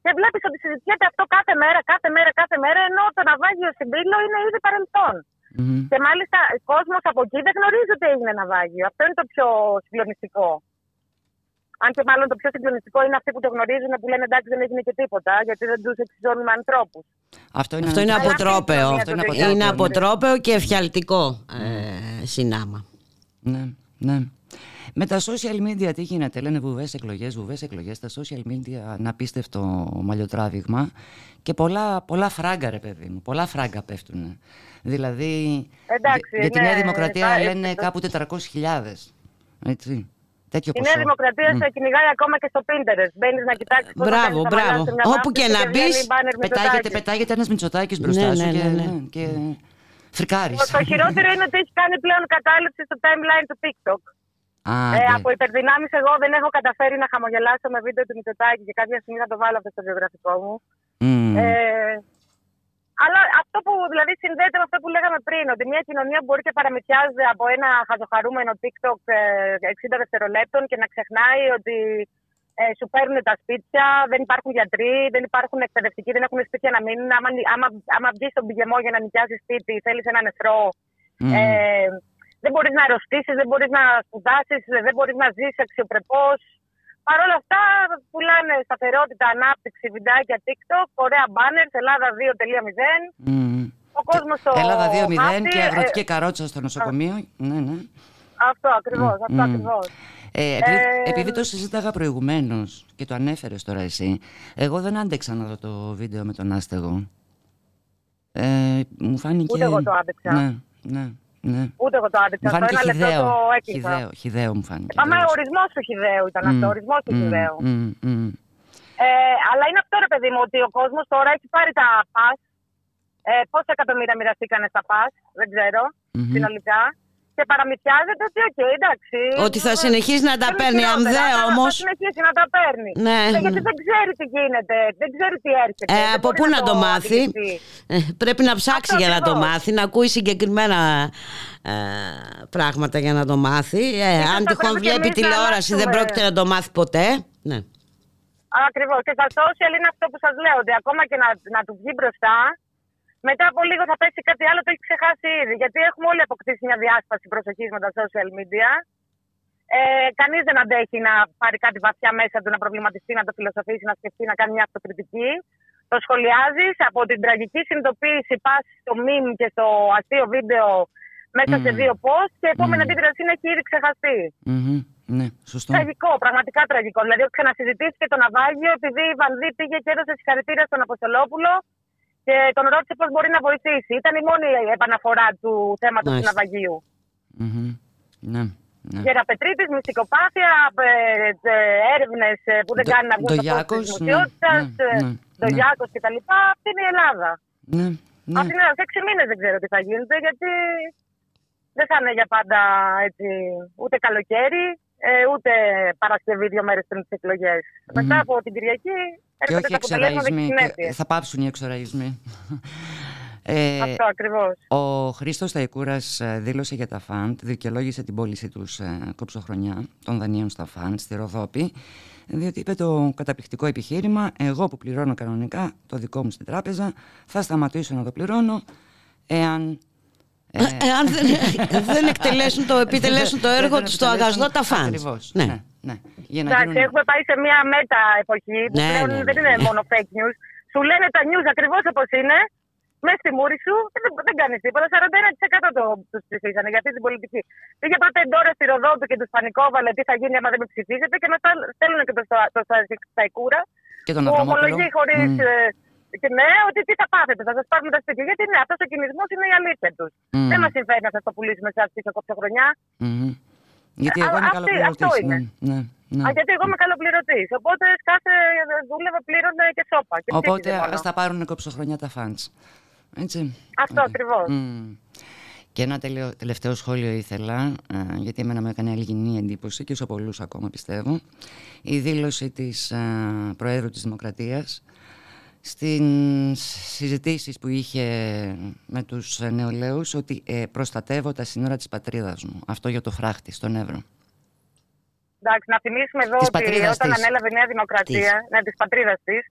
Και βλέπεις ότι συζητιέται αυτό κάθε μέρα, κάθε μέρα, κάθε μέρα, ενώ το ναυάγιο στην Πύλο είναι ήδη παρελθόν. Μμμ. Και μάλιστα ο κόσμος από εκεί δεν γνωρίζει ότι έγινε ναυάγιο. Αυτό είναι το πιο συγκλονιστικό. Αν και μάλλον το πιο συγκλονιστικό είναι αυτοί που το γνωρίζουν που λένε εντάξει δεν έγινε και τίποτα, γιατί δεν τους εξιζώνουν με ανθρώπους. Αυτό είναι, Αυτό είναι ένα- αποτρόπαιο. Αυτό είναι αποτρόπαιο, Είναι ναι. αποτρόπαιο και εφιαλτικό ε, συνάμα. Ναι, ναι. Με τα social media τι γίνεται, λένε βουβές εκλογές, βουβές εκλογές, τα social media ένα απίστευτο μαλλιοτράβηγμα και πολλά, πολλά φράγκα ρε παιδί μου, πολλά φράγκα πέφτουν. Δηλαδή Εντάξει, για, για τη ναι, Νέα Δημοκρατία θα- λένε κάπου 400.000, έτσι, τέτοιο Η ποσό. Νέα Δημοκρατία Μμ. σε κυνηγάει ακόμα και στο Pinterest. Μπαίνεις να κοιτάξεις πώ Μπράβο, μπράβο. Όπου και να μπεις, Πετάγεται, πετάγεται ένας Μητσοτάκης μπροστά Ναι, σου ναι, και, ναι, ναι. ναι, και φρικάρεις. Το χειρότερο είναι ότι έχει κάνει πλέον κατάληψη στο timeline του TikTok. Α, Ε, ναι. από υπερδυνάμεις, εγώ δεν έχω καταφέρει να χαμογελάσω με βίντεο του Μητσοτάκη και κάποια στιγμή θα το βάλω αυτό στο βιογραφικό μου. Μμ. Ε, αλλά αυτό που δηλαδή συνδέεται με αυτό που λέγαμε πριν, ότι μια κοινωνία μπορεί και παραμυθιάζεται από ένα χαζοχαρούμενο TikTok ε, 60 δευτερολέπτων και να ξεχνάει ότι ε, σου παίρνουν τα σπίτια, δεν υπάρχουν γιατροί, δεν υπάρχουν εκπαιδευτικοί, δεν έχουν σπίτια να μείνουν. Άμα, άμα, άμα βγεις στον πηγεμό για να νοικιάσεις σπίτι, θέλεις ένα νεφρό. Μμ. Ε, δεν μπορείς να αρρωστήσεις, δεν μπορείς να σπουδάσεις, δεν μπορείς να ζήσει αξιοπρεπώς. Παρ' όλα αυτά, πουλάνε σταθερότητα, ανάπτυξη, βιντεάκια TikTok, ωραία banners, Ελλάδα 2.0. Μμ. Ο κόσμος το. Ελλάδα 2-0 μάθει, και ε, αγροτική καρότσα στο νοσοκομείο. Ναι, ναι. Αυτό ακριβώς, Μμ, αυτό μμ. ακριβώς. Ε, επειδή, Ε, επειδή το συζήταγα προηγουμένως και το ανέφερες τώρα εσύ, εγώ δεν άντεξα να δω το βίντεο με τον άστεγο. Ε, μου φάνηκε. Ούτε εγώ το άντεξα. Ναι, ναι, ναι. Ούτε εγώ το άντεξα. Μου Στο φάνηκε ένα λεπτό χιδαίο. το έκλεισα. Χιδαίο, χιδαίο μου φάνηκε. Πάμε, ο τελείως. ορισμός του χιδαίου ήταν αυτό. Μμ, Ο ορισμός του μμ, χιδαίου. μμ, μμ. Ε, αλλά είναι αυτό ρε παιδί μου, ότι ο κόσμος τώρα έχει πάρει τα pass. Ε, πόσα εκατομμύρια μοιραστήκανε στα pass, δεν ξέρω, Μμμ. συνολικά. Και παραμυθιάζεται ότι, οκ, εντάξει. Ότι θα ε, συνεχίσει να τα δεν παίρνει, είναι αν χειρότερα, δεν θα- όμως. Θα συνεχίσει να τα παίρνει. Ναι. Ε, γιατί δεν ξέρει τι γίνεται, δεν ξέρει τι έρχεται. Ε, δεν από μπορεί πού να το μάθει; αντιληφθεί. Ε, πρέπει να ψάξει Αυτό για να το ακριβώς. μάθει, να ακούει συγκεκριμένα ε, πράγματα για να το μάθει. Ε, Ίσως αν θα τυχόν πρέπει και βλέπει εμείς να τηλεόραση δεν αλλάξουμε. πρόκειται να το μάθει ποτέ. Ναι. Ακριβώς. Και τα social είναι αυτό που σας λέω, ότι ακόμα και να, να του βγει μπροστά, μετά από λίγο θα πέσει κάτι άλλο, το έχει ξεχάσει ήδη. Γιατί έχουμε όλοι αποκτήσει μια διάσπαση προσοχής με τα social media. Ε, Κανείς δεν αντέχει να πάρει κάτι βαθιά μέσα του, να προβληματιστεί, να το φιλοσοφήσει, να σκεφτεί, να κάνει μια αυτοκριτική. το σχολιάζεις από την τραγική συνειδητοποίηση πας στο meme και στο αστείο βίντεο μέσα σε Μμμ. δύο post και η επόμενη Μμμ. αντίδραση είναι έχει ήδη ξεχαστεί. Μμμ. Ναι, σωστό. Τραγικό, πραγματικά τραγικό. Δηλαδή, ξανασυζητήθηκε το ναυάγιο επειδή η Βανδί πήγε και έδωσε συγχαρητήρια στον Αποστολόπουλο και τον ρώτησε πώς μπορεί να βοηθήσει. Ήταν η μόνη επαναφορά του θέματος του Μάλιστα. ναυαγίου. Μμμ. Ναι. ναι. Γεραπετρίτη, μυστικοπάθεια, έρευνες που δεν Το- κάνουν να βγουν στο φως Ντογιάκος, της ναι, δημοσιότητας, ναι, ε, ναι, Ντογιάκος κτλ. Αυτή είναι η Ελλάδα. Ναι, ναι. Αυτή είναι σε έξι μήνες δεν ξέρω τι θα γίνεται, γιατί δεν θα είναι για πάντα έτσι, ούτε καλοκαίρι, ε, ούτε Παρασκευή δύο μέρες πριν τις εκλογές. Μετά από την Κυριακή Και έρχονται όχι τα αποτελέσματα και οι εξοραϊσμοί. συνέπειε. και Θα πάψουν οι εξοραϊσμοί. Ε, Αυτό ακριβώς. Ο Χρήστος Ταϊκούρας ε, δήλωσε για τα φαντ, δικαιολόγησε την πώληση τους ε, κόψοχρονιά των δανείων στα φαντ στη Ροδόπη, διότι είπε το καταπληκτικό επιχείρημα, εγώ που πληρώνω κανονικά το δικό μου στην τράπεζα, θα σταματήσω να το πληρώνω εάν... ε, Εάν δεν, δεν εκτελέσουν το, επιτελέσουν το έργο Δεν τους στο επιτελέσουν αγαστό τα φανς. ακριβώς, Ναι. ναι, ναι. Για να Εντάξει, γίνουν- έχουμε πάει σε μια μέτα εποχή που Ναι, πλέον ναι, ναι. δεν είναι μόνο fake news. Σου λένε τα news ακριβώς όπως είναι, μέσα στη μούρη σου και δεν, δεν κάνεις τίποτα. 41% το, τους ψηφίσανε για αυτή την πολιτική. Πήγε πρώτα η Ντόρα στη Ροδόπη και τους πανικόβαλε τι θα γίνει άμα δεν με ψηφίσετε και μετά στέλνουν και το, στο- το, Σταϊκούρα Και τον που Αβραμόπουλο. ομολογεί χωρίς. Μμ. Και ναι, ότι τι θα πάθετε, θα σας πάρουμε τα σπίτια. Γιατί ναι, αυτός ο κινησμός είναι η αλήθεια τους. Μμ. Δεν μας συμφέρει να σας το πουλήσουμε σε αυτή την κόψοχρονιά. Μμμ. Γιατί Α, εγώ είμαι αυτή- καλοπληρωτής. αυτό είναι. Ναι, ναι, ναι. Α, γιατί εγώ είμαι καλοπληρωτής. Οπότε κάθε δούλευε, πλήρωνε και σώπα. Και Οπότε ψήφιζε μόνο. ας τα πάρουν κόψοχρονιά τα φαντς. Έτσι. Αυτό ακριβώς. Μμ. Και ένα τελειο- τελευταίο σχόλιο ήθελα, ε, γιατί εμένα μου έκανε αλληγινή εντύπωση και σε πολλούς ακόμα πιστεύω, η δήλωση της ε, Προέδρου της Δημοκρατίας στις συζητήσεις που είχε με τους ε, νεολαίους ότι ε, προστατεύω τα σύνορα της πατρίδας μου. Αυτό για το φράχτη στον Εύρο. Εντάξει, να θυμίσουμε εδώ Της ότι πατρίδας όταν της. ανέλαβε η Νέα Δημοκρατία, ναι, της πατρίδας της,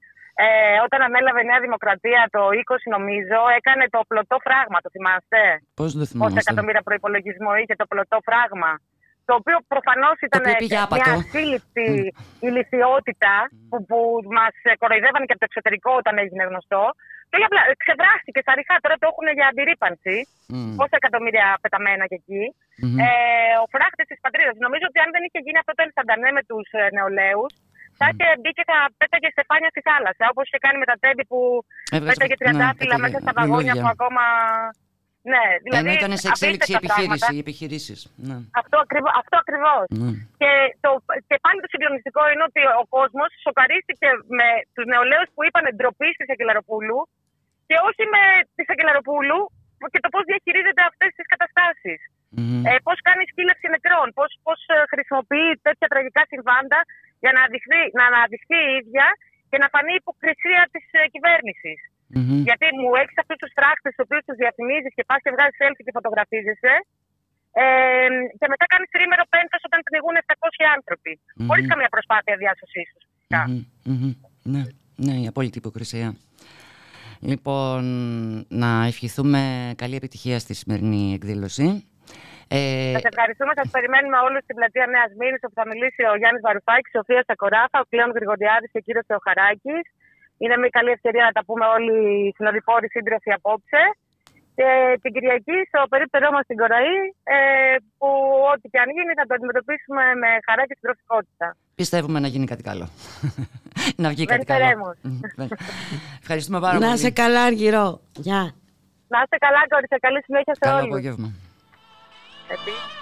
ε, όταν ανέλαβε η Νέα Δημοκρατία το 20, νομίζω, έκανε το πλωτό φράγμα. Το θυμάστε; Πώς δεν το Πόσα θυμάμαι. εκατομμύρια προπολογισμό είχε το πλωτό φράγμα. Το οποίο προφανώς ήταν οποίο πήγε μια άπατο. ασύλληπτη ηλικιότητα που, που μας κοροϊδεύαν και από το εξωτερικό όταν έγινε γνωστό. Και όχι απλά ξεβράστηκε στα ριχά. Τώρα το έχουν για αντιρρήπανση. Μμ. Πόσα εκατομμύρια πεταμένα και εκεί. Μμμ. Ε, ο φράχτης της πατρίδας. Νομίζω ότι αν δεν είχε γίνει αυτό το ενσταντανέ με τους νεολαίους, θα είχε μπει και θα πέταγε στεφάνια στη θάλασσα. Όπως είχε κάνει με τα τέμπη που Έβγαζε- πέταγε τριαντάφυλλα ναι, μέσα στα πέταγε βαγόνια λουλούδια. που ακόμα. Ναι, δηλαδή. Ενώ ήταν σε εξέλιξη η απίστευτα επιχείρηση, πράγματα. οι επιχειρήσεις. Ναι. Αυτό, ακριβώς, αυτό ακριβώς. Ναι. Και, το, και πάλι το συγκλονιστικό είναι ότι ο κόσμος σοκαρίστηκε με τους νεολαίους που είπαν ντροπή στη Σακελαροπούλου και όχι με τη Σακελαροπούλου και το πώς διαχειρίζεται αυτές τις καταστάσεις. Μμμ. Ε, πώς κάνει σκύλαξη νεκρών, πώς πώς, ε, χρησιμοποιεί τέτοια τραγικά συμβάντα για να αναδειχθεί, να αναδειχθεί η ίδια και να φανεί η υποκρισία της ε, κυβέρνησης. Μμμ. Γιατί μου έχεις αυτούς τους φράχτε, του οποίους τους διαφημίζεις και πας και βγάζεις selfie και φωτογραφίζεσαι. Ε, και μετά κάνεις τρίμερο πέντε όταν πνιγούν 700 άνθρωποι. Μμμ. Χωρίς καμία προσπάθεια διάσωσής τους. Μμμ, μμμ. Ναι, ναι, η απόλυτη υποκρισία. Λοιπόν, να ευχηθούμε καλή επιτυχία στη σημερινή εκδήλωση. Ε, Σα ευχαριστούμε. Σας περιμένουμε όλους στην πλατεία Νέας Μήνης, όπου θα μιλήσει ο Γιάννης Βαρουφάκης, η Σοφία Σακοράφα, ο Κλέον Γρηγοριάδης και ο κύριος Θεοχαράκης. Είναι μια καλή ευκαιρία να τα πούμε όλοι οι συνοδοιπόροι σύντροφοι απόψε. Και την Κυριακή στο περίπτερό μας στην Κοραή, ε, που ό,τι και αν γίνει θα το αντιμετωπίσουμε με χαρά και συντροφικότητα. πιστεύουμε να γίνει κάτι καλό. να βγει κάτι Δεν καλό. θερέμως. Μμ, ναι. Ευχαριστούμε πάρα πολύ. Να σε καλά, Αργυρό. Γεια. Να είστε καλά, κορίτσια. Καλή συνέχεια σε Καλό όλους. απόγευμα. Επίσης.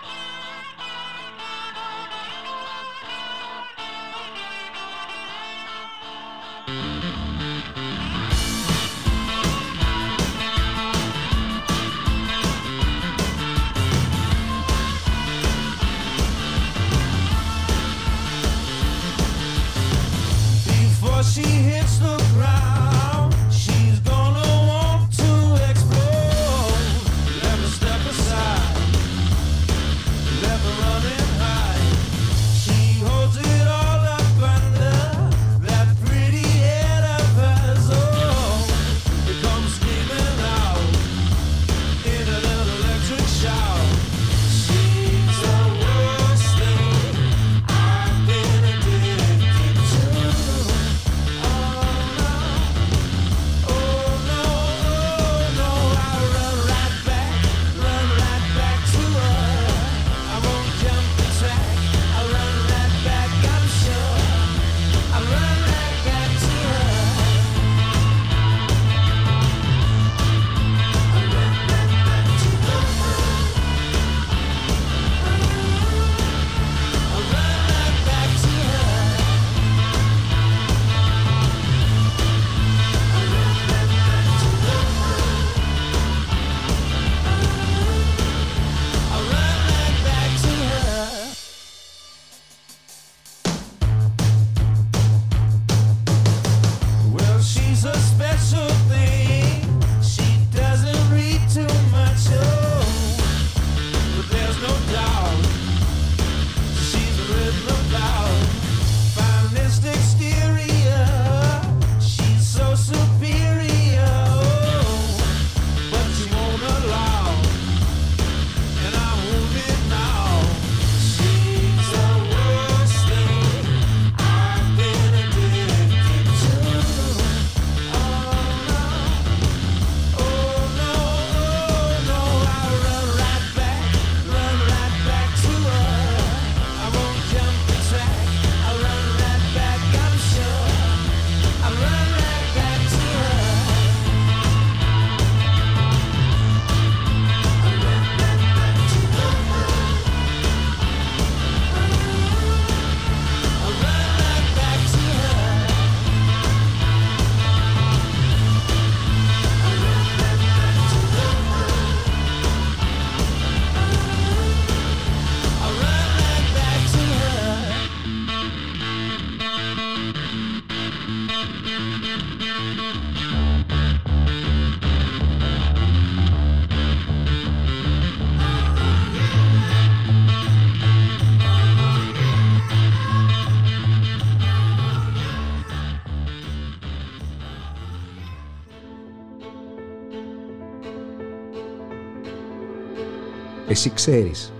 Εσύ ξέρεις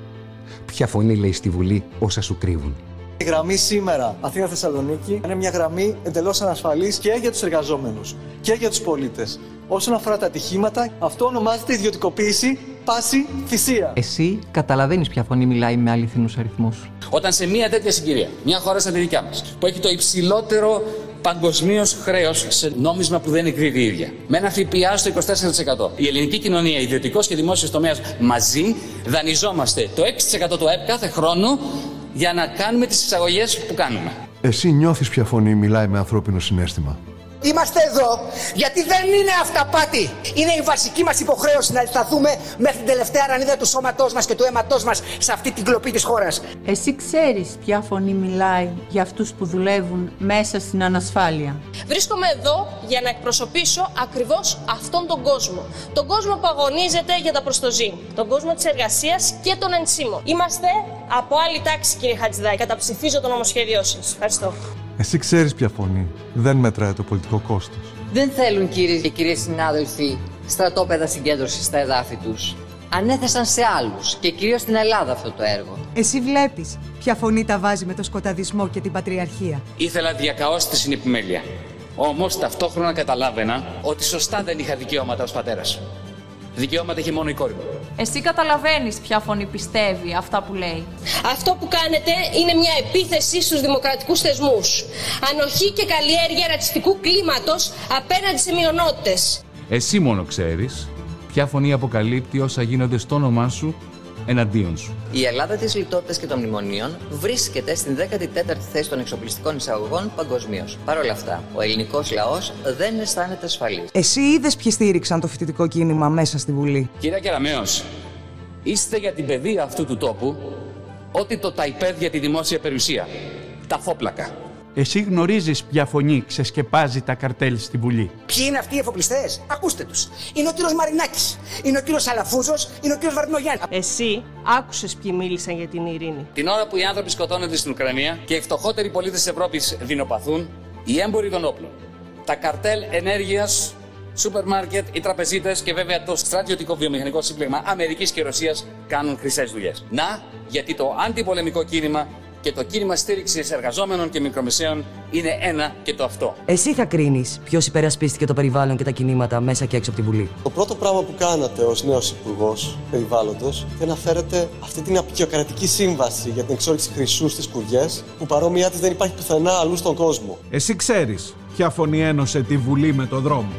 ποια φωνή λέει στη Βουλή όσα σου κρύβουν. Η γραμμή σήμερα Αθήνα-Θεσσαλονίκη είναι μια γραμμή εντελώς ανασφαλής και για τους εργαζόμενους και για τους πολίτες. Όσον αφορά τα ατυχήματα, αυτό ονομάζεται ιδιωτικοποίηση, πάση, θυσία. Εσύ καταλαβαίνεις ποια φωνή μιλάει με αληθινούς αριθμούς. Όταν σε μια τέτοια συγκυρία, μια χώρα σαν τη δικιά μας, που έχει το υψηλότερο παγκοσμίως χρέος σε νόμισμα που δεν εκδίδει η ίδια, με ένα ΦΠΑ στο 24%, η ελληνική κοινωνία, ιδιωτικός και δημόσιος τομέας μαζί, δανειζόμαστε το 6% του ΑΕΠ κάθε χρόνο για να κάνουμε τις εισαγωγές που κάνουμε. Εσύ νιώθεις ποια φωνή μιλάει με ανθρώπινο συνέστημα; Είμαστε εδώ γιατί δεν είναι αυταπάτη. Είναι η βασική μας υποχρέωση να σταθούμε μέχρι την τελευταία ρανίδα του σώματός μας και του αίματός μας σε αυτή την κλοπή της χώρας. Εσύ ξέρεις ποια φωνή μιλάει για αυτούς που δουλεύουν μέσα στην ανασφάλεια. Βρίσκομαι εδώ για να εκπροσωπήσω ακριβώς αυτόν τον κόσμο. Τον κόσμο που αγωνίζεται για τα προστοζή. Τον κόσμο της εργασίας και των ενσύμων. Είμαστε από άλλη τάξη, κύριε Χατζηδάκη. Καταψηφίζω το νομοσχέδιό σας. Ευχαριστώ. Εσύ ξέρεις ποια φωνή. Δεν μετράει το πολιτικό κόστος. Δεν θέλουν κύριε και κυρίες συνάδελφοι στρατόπεδα συγκέντρωσης στα εδάφη τους. Ανέθεσαν σε άλλους και κυρίως στην Ελλάδα αυτό το έργο. Εσύ βλέπεις ποια φωνή τα βάζει με το σκοταδισμό και την πατριαρχία. Ήθελα διακαώς τη συνεπιμέλεια. Όμως ταυτόχρονα καταλάβαινα ότι σωστά δεν είχα δικαιώματα ως πατέρας. Δικαιώματα είχε μόνο η κόρη μου. Εσύ καταλαβαίνεις ποια φωνή πιστεύει αυτά που λέει. Αυτό που κάνετε είναι μια επίθεση στους δημοκρατικούς θεσμούς. Ανοχή και καλλιέργεια ρατσιστικού κλίματος απέναντι σε μειονότητες. Εσύ μόνο ξέρεις ποια φωνή αποκαλύπτει όσα γίνονται στο όνομά σου εναντίον σου. Η Ελλάδα της λιτότητας και των μνημονίων βρίσκεται στην 14η θέση των εξοπλιστικών εισαγωγών παγκοσμίως. Παρ' όλα αυτά, ο ελληνικός λαός δεν αισθάνεται ασφαλής. Εσύ είδες ποιοι στήριξαν το φοιτητικό κίνημα μέσα στη Βουλή; Κυρία Κεραμέως, είστε για την παιδεία αυτού του τόπου ό,τι το ταϊπέδ για τη δημόσια περιουσία. Τα φόπλακα. Εσύ γνωρίζεις ποια φωνή ξεσκεπάζει τα καρτέλ στη Βουλή. Ποιοι είναι αυτοί οι εφοπλιστές, ακούστε τους. Είναι ο κύριος Μαρινάκης, είναι ο κύριος Αλαφούζος, είναι ο κύριος Βαρδινογιάννη. Εσύ άκουσες ποιοι μίλησαν για την ειρήνη. Την ώρα που οι άνθρωποι σκοτώνονται στην Ουκρανία και οι φτωχότεροι πολίτες της Ευρώπης δεινοπαθούν, οι έμποροι των όπλων, τα καρτέλ ενέργειας, σούπερ μάρκετ, οι τραπεζίτες και βέβαια το στρατιωτικό βιομηχανικό σύμπλεγμα Αμερικής και Ρωσίας κάνουν χρυσές δουλειές. Να, γιατί το αντιπολεμικό κίνημα και το κίνημα στήριξης εργαζόμενων και μικρομεσαίων είναι ένα και το αυτό. Εσύ θα κρίνεις ποιος υπερασπίστηκε το περιβάλλον και τα κινήματα μέσα και έξω από τη Βουλή. Το πρώτο πράγμα που κάνατε ως νέος υπουργός περιβάλλοντος είναι να φέρετε αυτή την απεικιοκρατική σύμβαση για την εξόριξη χρυσού στις κουριές που παρόμοιά της δεν υπάρχει πουθενά αλλού στον κόσμο. Εσύ ξέρεις ποια φωνή ένωσε τη Βουλή με το δρόμο.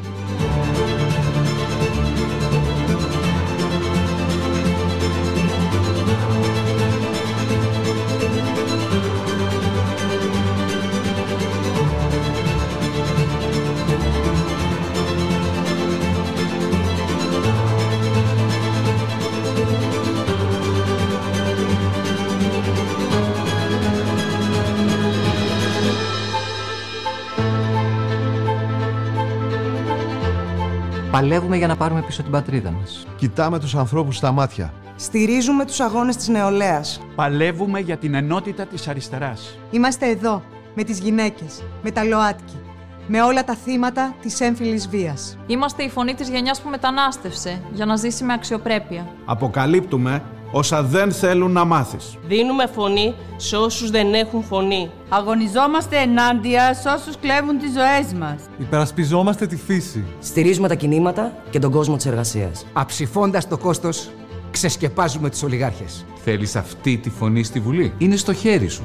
Παλεύουμε για να πάρουμε πίσω την πατρίδα μας. Κοιτάμε τους ανθρώπους στα μάτια. Στηρίζουμε τους αγώνες της νεολαίας. Παλεύουμε για την ενότητα της αριστεράς. Είμαστε εδώ, με τις γυναίκες, με τα ΛΟΑΤΚΙ, με όλα τα θύματα της έμφυλης βίας. Είμαστε η φωνή της γενιάς που μετανάστευσε για να ζήσει με αξιοπρέπεια. Αποκαλύπτουμε όσα δεν θέλουν να μάθεις. Δίνουμε φωνή σε όσους δεν έχουν φωνή. Αγωνιζόμαστε ενάντια σε όσους κλέβουν τις ζωές μας. Υπερασπιζόμαστε τη φύση. Στηρίζουμε τα κινήματα και τον κόσμο της εργασίας. Αψηφώντας το κόστος, ξεσκεπάζουμε τους ολιγάρχες. Θέλεις αυτή τη φωνή στη Βουλή; Είναι στο χέρι σου.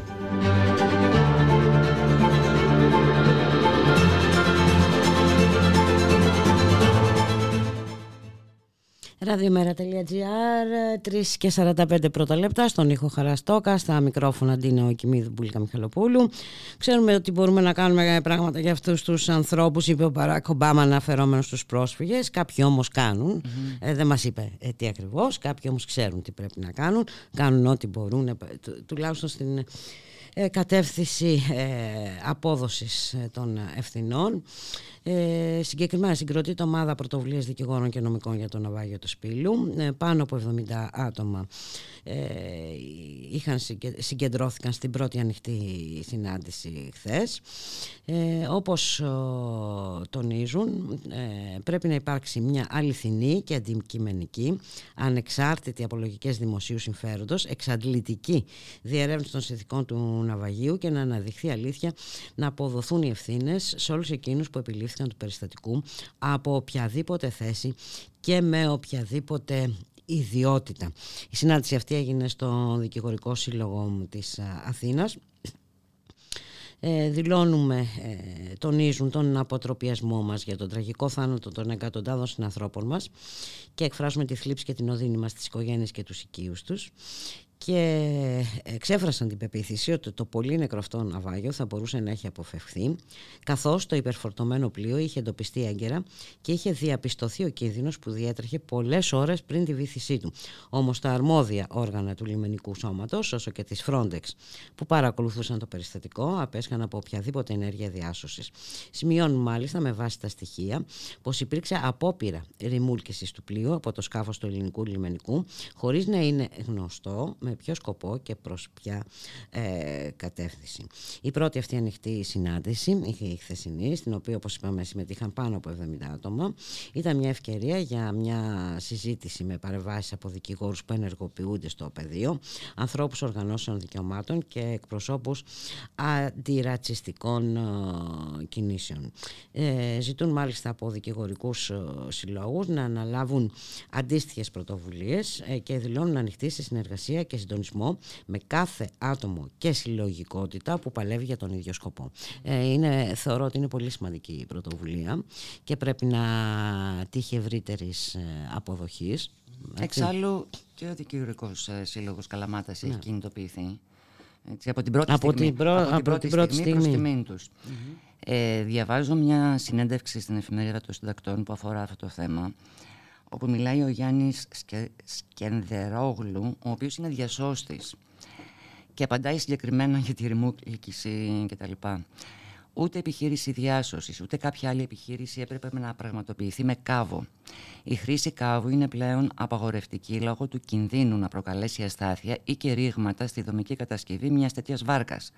Ραδιομέρα.gr, 3 και 45 πρώτα λεπτά, στον ήχο Χαραστόκα, στα μικρόφωνα Ντίνα Οκυμίδου Μπουλίκα Μιχαλοπούλου. Ξέρουμε ότι μπορούμε να κάνουμε πράγματα για αυτούς τους ανθρώπους, είπε ο Παράκ Ομπάμα αναφερόμενος στους πρόσφυγες. Κάποιοι όμως κάνουν, ε, δεν μας είπε ε, τι ακριβώς, κάποιοι όμως ξέρουν τι πρέπει να κάνουν, κάνουν ό,τι μπορούν, ε, του- τουλάχιστον στην ε, κατεύθυνση ε, απόδοσης ε, των ευθυνών. Ε, συγκεκριμένα συγκροτείται ομάδα πρωτοβουλίας δικηγόρων και νομικών για το ναυάγιο του Σπήλου. Ε, πάνω από 70 άτομα ε, είχαν, συγκε- συγκεντρώθηκαν στην πρώτη ανοιχτή συνάντηση χθες. Ε, όπως ο, τονίζουν, ε, πρέπει να υπάρξει μια αληθινή και αντικειμενική, ανεξάρτητη από λογικές δημοσίου συμφέροντος, εξαντλητική διερεύνηση των συνθηκών του ναυαγίου και να αναδειχθεί αλήθεια να αποδοθούν οι ευθύνες σε όλους εκείνους που επιλήφθηκαν του περιστατικού από οποιαδήποτε θέση και με οποιαδήποτε ιδιότητα. Η συνάντηση αυτή έγινε στο Δικηγορικό Σύλλογο της α, Αθήνας ε, δηλώνουμε, ε, τονίζουν τον αποτροπιασμό μας για τον τραγικό θάνατο των εκατοντάδων συνανθρώπων μας και εκφράζουμε τη θλίψη και την οδύνη μας στις οικογένειες και τους οικείους τους και εξέφρασαν την πεποίθηση ότι το πολύ νεκρό αυτό ναυάγιο θα μπορούσε να έχει αποφευχθεί καθώς το υπερφορτωμένο πλοίο είχε εντοπιστεί έγκαιρα και είχε διαπιστωθεί ο κίνδυνος που διέτρεχε πολλές ώρες πριν τη βήθησή του. Όμως τα αρμόδια όργανα του λιμενικού σώματος όσο και της Frontex που παρακολουθούσαν το περιστατικό απέσχαν από οποιαδήποτε ενέργεια διάσωσης. Σημειώνουν μάλιστα με βάση τα στοιχεία πως υπήρξε απόπειρα ρημούλκησης του πλοίου από το σκάφος του ελληνικού λιμενικού χωρίς να είναι γνωστό με ποιο σκοπό και προς ποια ε, κατεύθυνση. Η πρώτη αυτή ανοιχτή συνάντηση είχε η χθεσινή, στην οποία όπως είπαμε συμμετείχαν πάνω από 70 άτομα. Ήταν μια ευκαιρία για μια συζήτηση με παρεμβάσεις από δικηγόρους που ενεργοποιούνται στο πεδίο, ανθρώπους οργανώσεων δικαιωμάτων και εκπροσώπους αντιρατσιστικών ε, κινήσεων. Ε, ζητούν μάλιστα από δικηγορικούς ε, συλλόγους να αναλάβουν αντίστοιχες πρωτοβουλίες ε, και δηλώνουν ανοιχτή σε συνεργασία και συντονισμό με κάθε άτομο και συλλογικότητα που παλεύει για τον ίδιο σκοπό. Ε, είναι, θεωρώ ότι είναι πολύ σημαντική η πρωτοβουλία και πρέπει να τύχει ευρύτερης αποδοχής. Εξάλλου και ο δικηγορικός ε, σύλλογος Καλαμάτας έχει Ναι. κινητοποιηθεί. Έτσι, από την πρώτη Από στιγμή, την πρω- από την πρώτη στιγμή προς στιγμή. τιμήν τους. Ε, διαβάζω μια συνέντευξη στην εφημερίδα των συντακτών που αφορά αυτό το θέμα όπου μιλάει ο Γιάννης Σκε... Σκενδερόγλου ο οποίος είναι διασώστης και απαντάει συγκεκριμένα για τη ρημούκλικηση κτλ. Ούτε επιχείρηση διάσωσης, ούτε κάποια άλλη επιχείρηση έπρεπε να πραγματοποιηθεί με κάβο. Η χρήση κάβου είναι πλέον απαγορευτική λόγω του κινδύνου να προκαλέσει αστάθεια ή και ρήγματα στη δομική κατασκευή μιας τέτοιας βάρκας.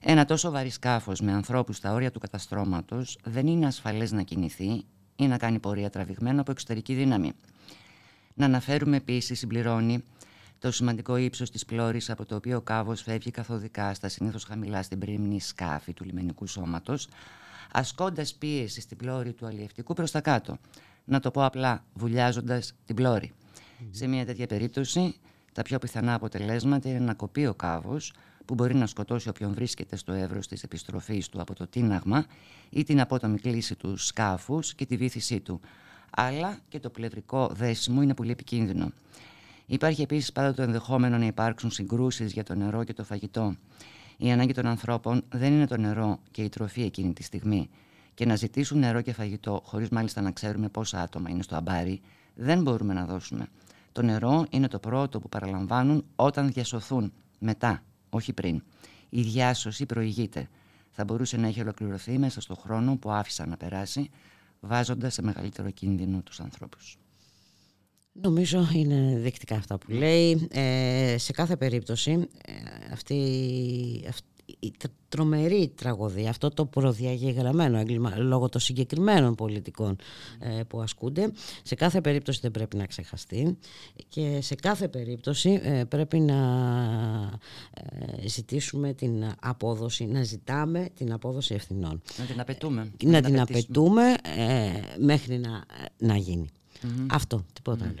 Ένα τόσο βαρύ σκάφος με ανθρώπους στα όρια του καταστρώματος δεν είναι ασφαλές να κινηθεί ή να κάνει πορεία τραβηγμένο από εξωτερική δύναμη. Να αναφέρουμε επίσης, συμπληρώνει, το σημαντικό ύψος της πλώρης από το οποίο ο κάβος φεύγει καθοδικά στα συνήθως χαμηλά στην πρίμνη σκάφη του λιμενικού σώματος, ασκώντας πίεση στην πλώρη του αλλιευτικού προς τα κάτω. Να το πω απλά, βουλιάζοντας την πλώρη. Σε μια τέτοια περίπτωση, τα πιο πιθανά αποτελέσματα είναι να κοπεί ο κάβος, που μπορεί να σκοτώσει όποιον βρίσκεται στο εύρος της επιστροφής του από το τίναγμα ή την απότομη κλίση του σκάφους και τη βήθησή του. Αλλά και το πλευρικό δέσιμο είναι πολύ επικίνδυνο. Υπάρχει επίσης πάντα το ενδεχόμενο να υπάρξουν συγκρούσεις για το νερό και το φαγητό. Η ανάγκη των ανθρώπων δεν είναι το νερό και η τροφή εκείνη τη στιγμή. Και να ζητήσουν νερό και φαγητό, χωρίς μάλιστα να ξέρουμε πόσα άτομα είναι στο αμπάρι, δεν μπορούμε να δώσουμε. Το νερό είναι το πρώτο που παραλαμβάνουν όταν διασωθούν. Μετά, όχι πριν. Η διάσωση προηγείται. Θα μπορούσε να έχει ολοκληρωθεί μέσα στο χρόνο που άφησαν να περάσει, βάζοντας σε μεγαλύτερο κίνδυνο τους ανθρώπους. Νομίζω είναι δεκτικά αυτά που λέει. Ε, σε κάθε περίπτωση ε, αυτή, αυτή η τρομερή τραγωδία, αυτό το προδιαγεγραμμένο έγκλημα λόγω των συγκεκριμένων πολιτικών ε, που ασκούνται, σε κάθε περίπτωση δεν πρέπει να ξεχαστεί και σε κάθε περίπτωση ε, πρέπει να ε, ζητήσουμε την απόδοση, να ζητάμε την απόδοση ευθυνών. Να την απαιτούμε. Να, να την απαιτούμε μέχρι να, να γίνει. Αυτό, τίποτα άλλο.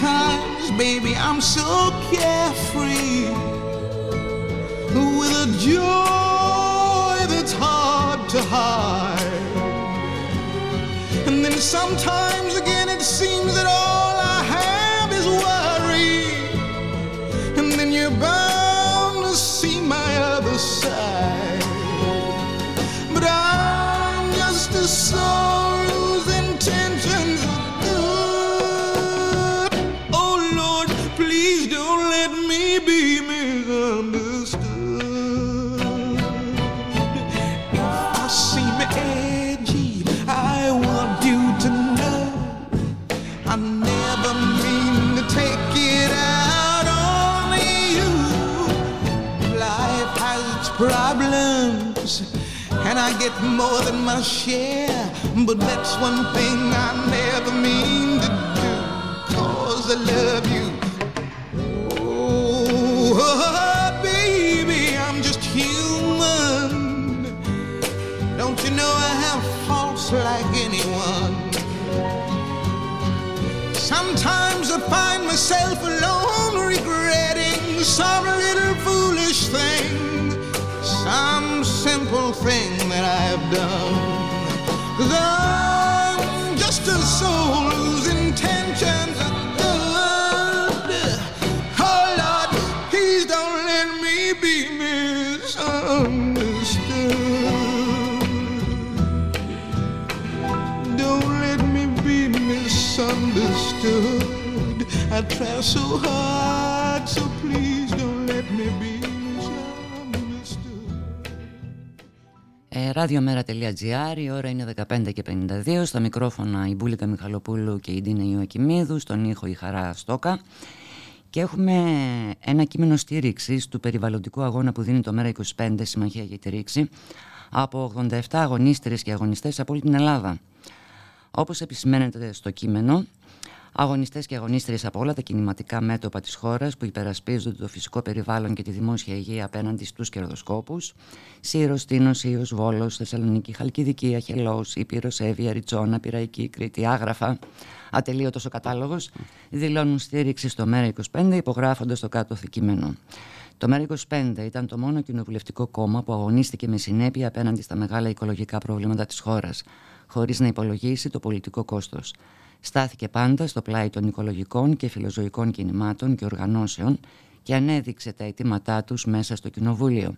Sometimes, baby, I'm so carefree with a joy that's hard to hide. And then sometimes again it seems that all I have is worry. And then you're bound more than my share. But that's one thing I never mean to do, cause I love you. Oh, baby, I'm just human. Don't you know I have faults like anyone? Sometimes I find myself alone regretting some little foolish thing, some simple thing done. Cause I'm just a soul whose intentions are good. Oh Lord, please don't let me be misunderstood. Don't let me be misunderstood. I try so hard, radiomera.gr, η ώρα είναι 15 και 52, στα μικρόφωνα η Μπούλικα Μιχαλοπούλου και η Ντίνα Ιωακημίδου, στον ήχο η Χαρά Στόκα και έχουμε ένα κείμενο στήριξη του περιβαλλοντικού αγώνα που δίνει το ΜΕΡΑ25 Συμμαχία για τη Ρήξη από 87 αγωνίστρες και αγωνιστές από όλη την Ελλάδα. Όπως επισημαίνεται στο κείμενο, αγωνιστές και αγωνίστριες από όλα τα κινηματικά μέτωπα της χώρας που υπερασπίζονται το φυσικό περιβάλλον και τη δημόσια υγεία απέναντι στους κερδοσκόπους, Σύρος, Τίνος, Ίος, Βόλος, Θεσσαλονίκη, Χαλκιδική, Αχελός, Ήπειρος, Εύη, Ριτσόνα, Πυραϊκή, Κρήτη, Άγραφα, ατελείωτος ο κατάλογος, δηλώνουν στήριξη στο ΜΕΡΑ25 υπογράφοντας το κάτω κείμενο. Το ΜΕΡΑ25 ήταν το μόνο κοινοβουλευτικό κόμμα που αγωνίστηκε με συνέπεια απέναντι στα μεγάλα οικολογικά προβλήματα της χώρας, χωρίς να υπολογίσει το πολιτικό κόστος. Στάθηκε πάντα στο πλάι των οικολογικών και φιλοζωικών κινημάτων και οργανώσεων και ανέδειξε τα αιτήματά τους μέσα στο Κοινοβούλιο.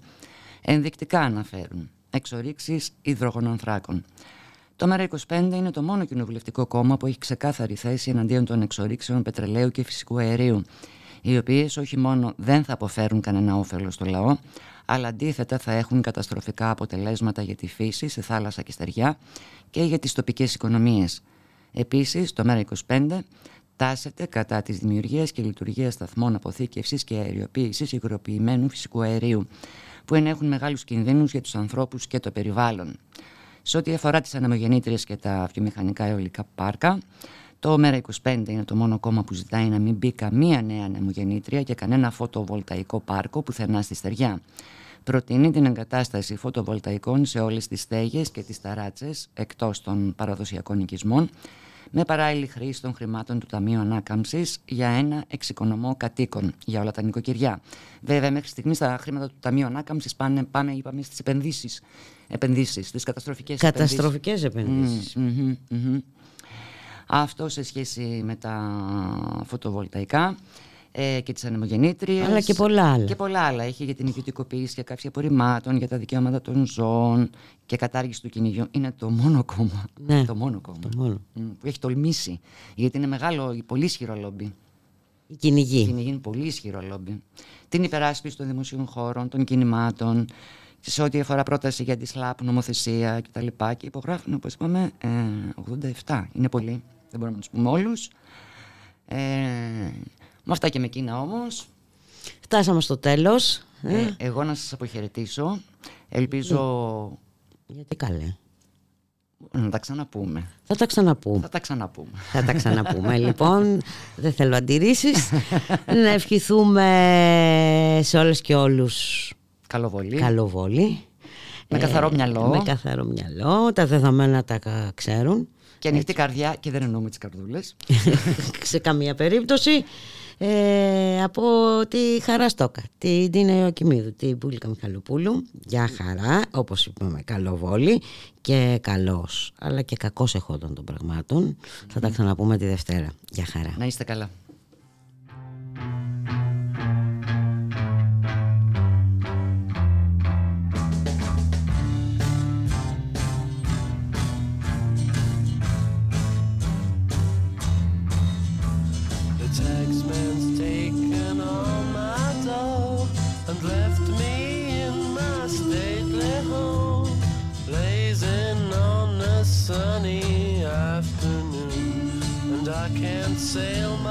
Ενδεικτικά αναφέρουν εξορίξεις υδρογονανθράκων. Το ΜΕΡΑ25 είναι το μόνο κοινοβουλευτικό κόμμα που έχει ξεκάθαρη θέση εναντίον των εξορίξεων πετρελαίου και φυσικού αερίου, οι οποίες όχι μόνο δεν θα αποφέρουν κανένα όφελο στο λαό, αλλά αντίθετα θα έχουν καταστροφικά αποτελέσματα για τη φύση σε θάλασσα και στεριά και για τις τοπικές οικονομίες. Επίσης, το ΜΕΡΑ25 τάσεται κατά της δημιουργίας και λειτουργίας σταθμών αποθήκευσης και αεριοποίησης υγροποιημένου φυσικού αερίου, που ενέχουν μεγάλους κινδύνους για τους ανθρώπους και το περιβάλλον. Σε ό,τι αφορά τις ανεμογεννήτριες και τα βιομηχανικά αιωλικά πάρκα, το ΜΕΡΑ25 είναι το μόνο κόμμα που ζητάει να μην μπει καμία νέα ανεμογεννήτρια και κανένα φωτοβολταϊκό πάρκο πουθενά στη στεριά. προτείνει την εγκατάσταση φωτοβολταϊκών σε όλες τις στέγες και τις ταράτσες εκτός των παραδοσιακών οικισμών με παράλληλη χρήση των χρημάτων του Ταμείου Ανάκαμψης για ένα εξοικονομό κατοίκων για όλα τα νοικοκυριά. Βέβαια, μέχρι στιγμής τα χρήματα του Ταμείου Ανάκαμψης πάνε, πάμε, είπαμε, στις επενδύσεις. Επενδύσεις, στις καταστροφικές Καταστροφικές επενδύσεις. Μμμ, μμμ, μμμ. Αυτό σε σχέση με τα φωτοβολταϊκά ε, και τις ανεμογεννήτριες. Αλλά και πολλά άλλα. Και πολλά άλλα. Έχει για την ιδιωτικοποίηση για κάποια απορριμμάτων, για τα δικαιώματα των ζώων και κατάργηση του κυνηγιού. Είναι το μόνο κόμμα. Ναι. Το μόνο κόμμα. Το μόνο. Μ, Που έχει τολμήσει. Γιατί είναι μεγάλο, πολύ ισχυρό λόμπι. Η κυνηγή. Η κυνηγή είναι πολύ ισχυρό λόμπι. Την υπεράσπιση των δημοσίων χώρων, των κινημάτων, σε ό,τι αφορά πρόταση για τη ΣΛΑΠ, νομοθεσία κτλ. Και υπογράφουν, όπως είπαμε, ε, 87. Είναι πολύ. Δεν μπορούμε να τους πούμε όλους. Ε, με αυτά και με εκείνα όμως. Φτάσαμε στο τέλος. Ε, Ε, εγώ να σας αποχαιρετήσω. Ελπίζω γιατί καλέ. να τα ξαναπούμε. Θα τα ξαναπούμε. Θα τα ξαναπούμε. Θα τα ξαναπούμε. λοιπόν, δεν θέλω αντιρρήσεις. να ευχηθούμε σε όλες και όλους Καλοβολή. καλοβόλη. Με καθαρό μυαλό. Με καθαρό μυαλό. Τα δεδομένα τα κα- ξέρουν. Και ανοιχτή καρδιά και δεν εννοούμε τις καρδούλες. σε καμία περίπτωση. Ε, από τη Χαρά Στόκα, την Τίνα Ιωκημίδου, την Πούλικα Μιχαλοπούλου. Για χαρά, όπως είπαμε, καλό βόλι και καλός, αλλά και κακός εχόντων των πραγμάτων. Θα τα ξαναπούμε τη Δευτέρα. Για χαρά. Να είστε καλά. Sail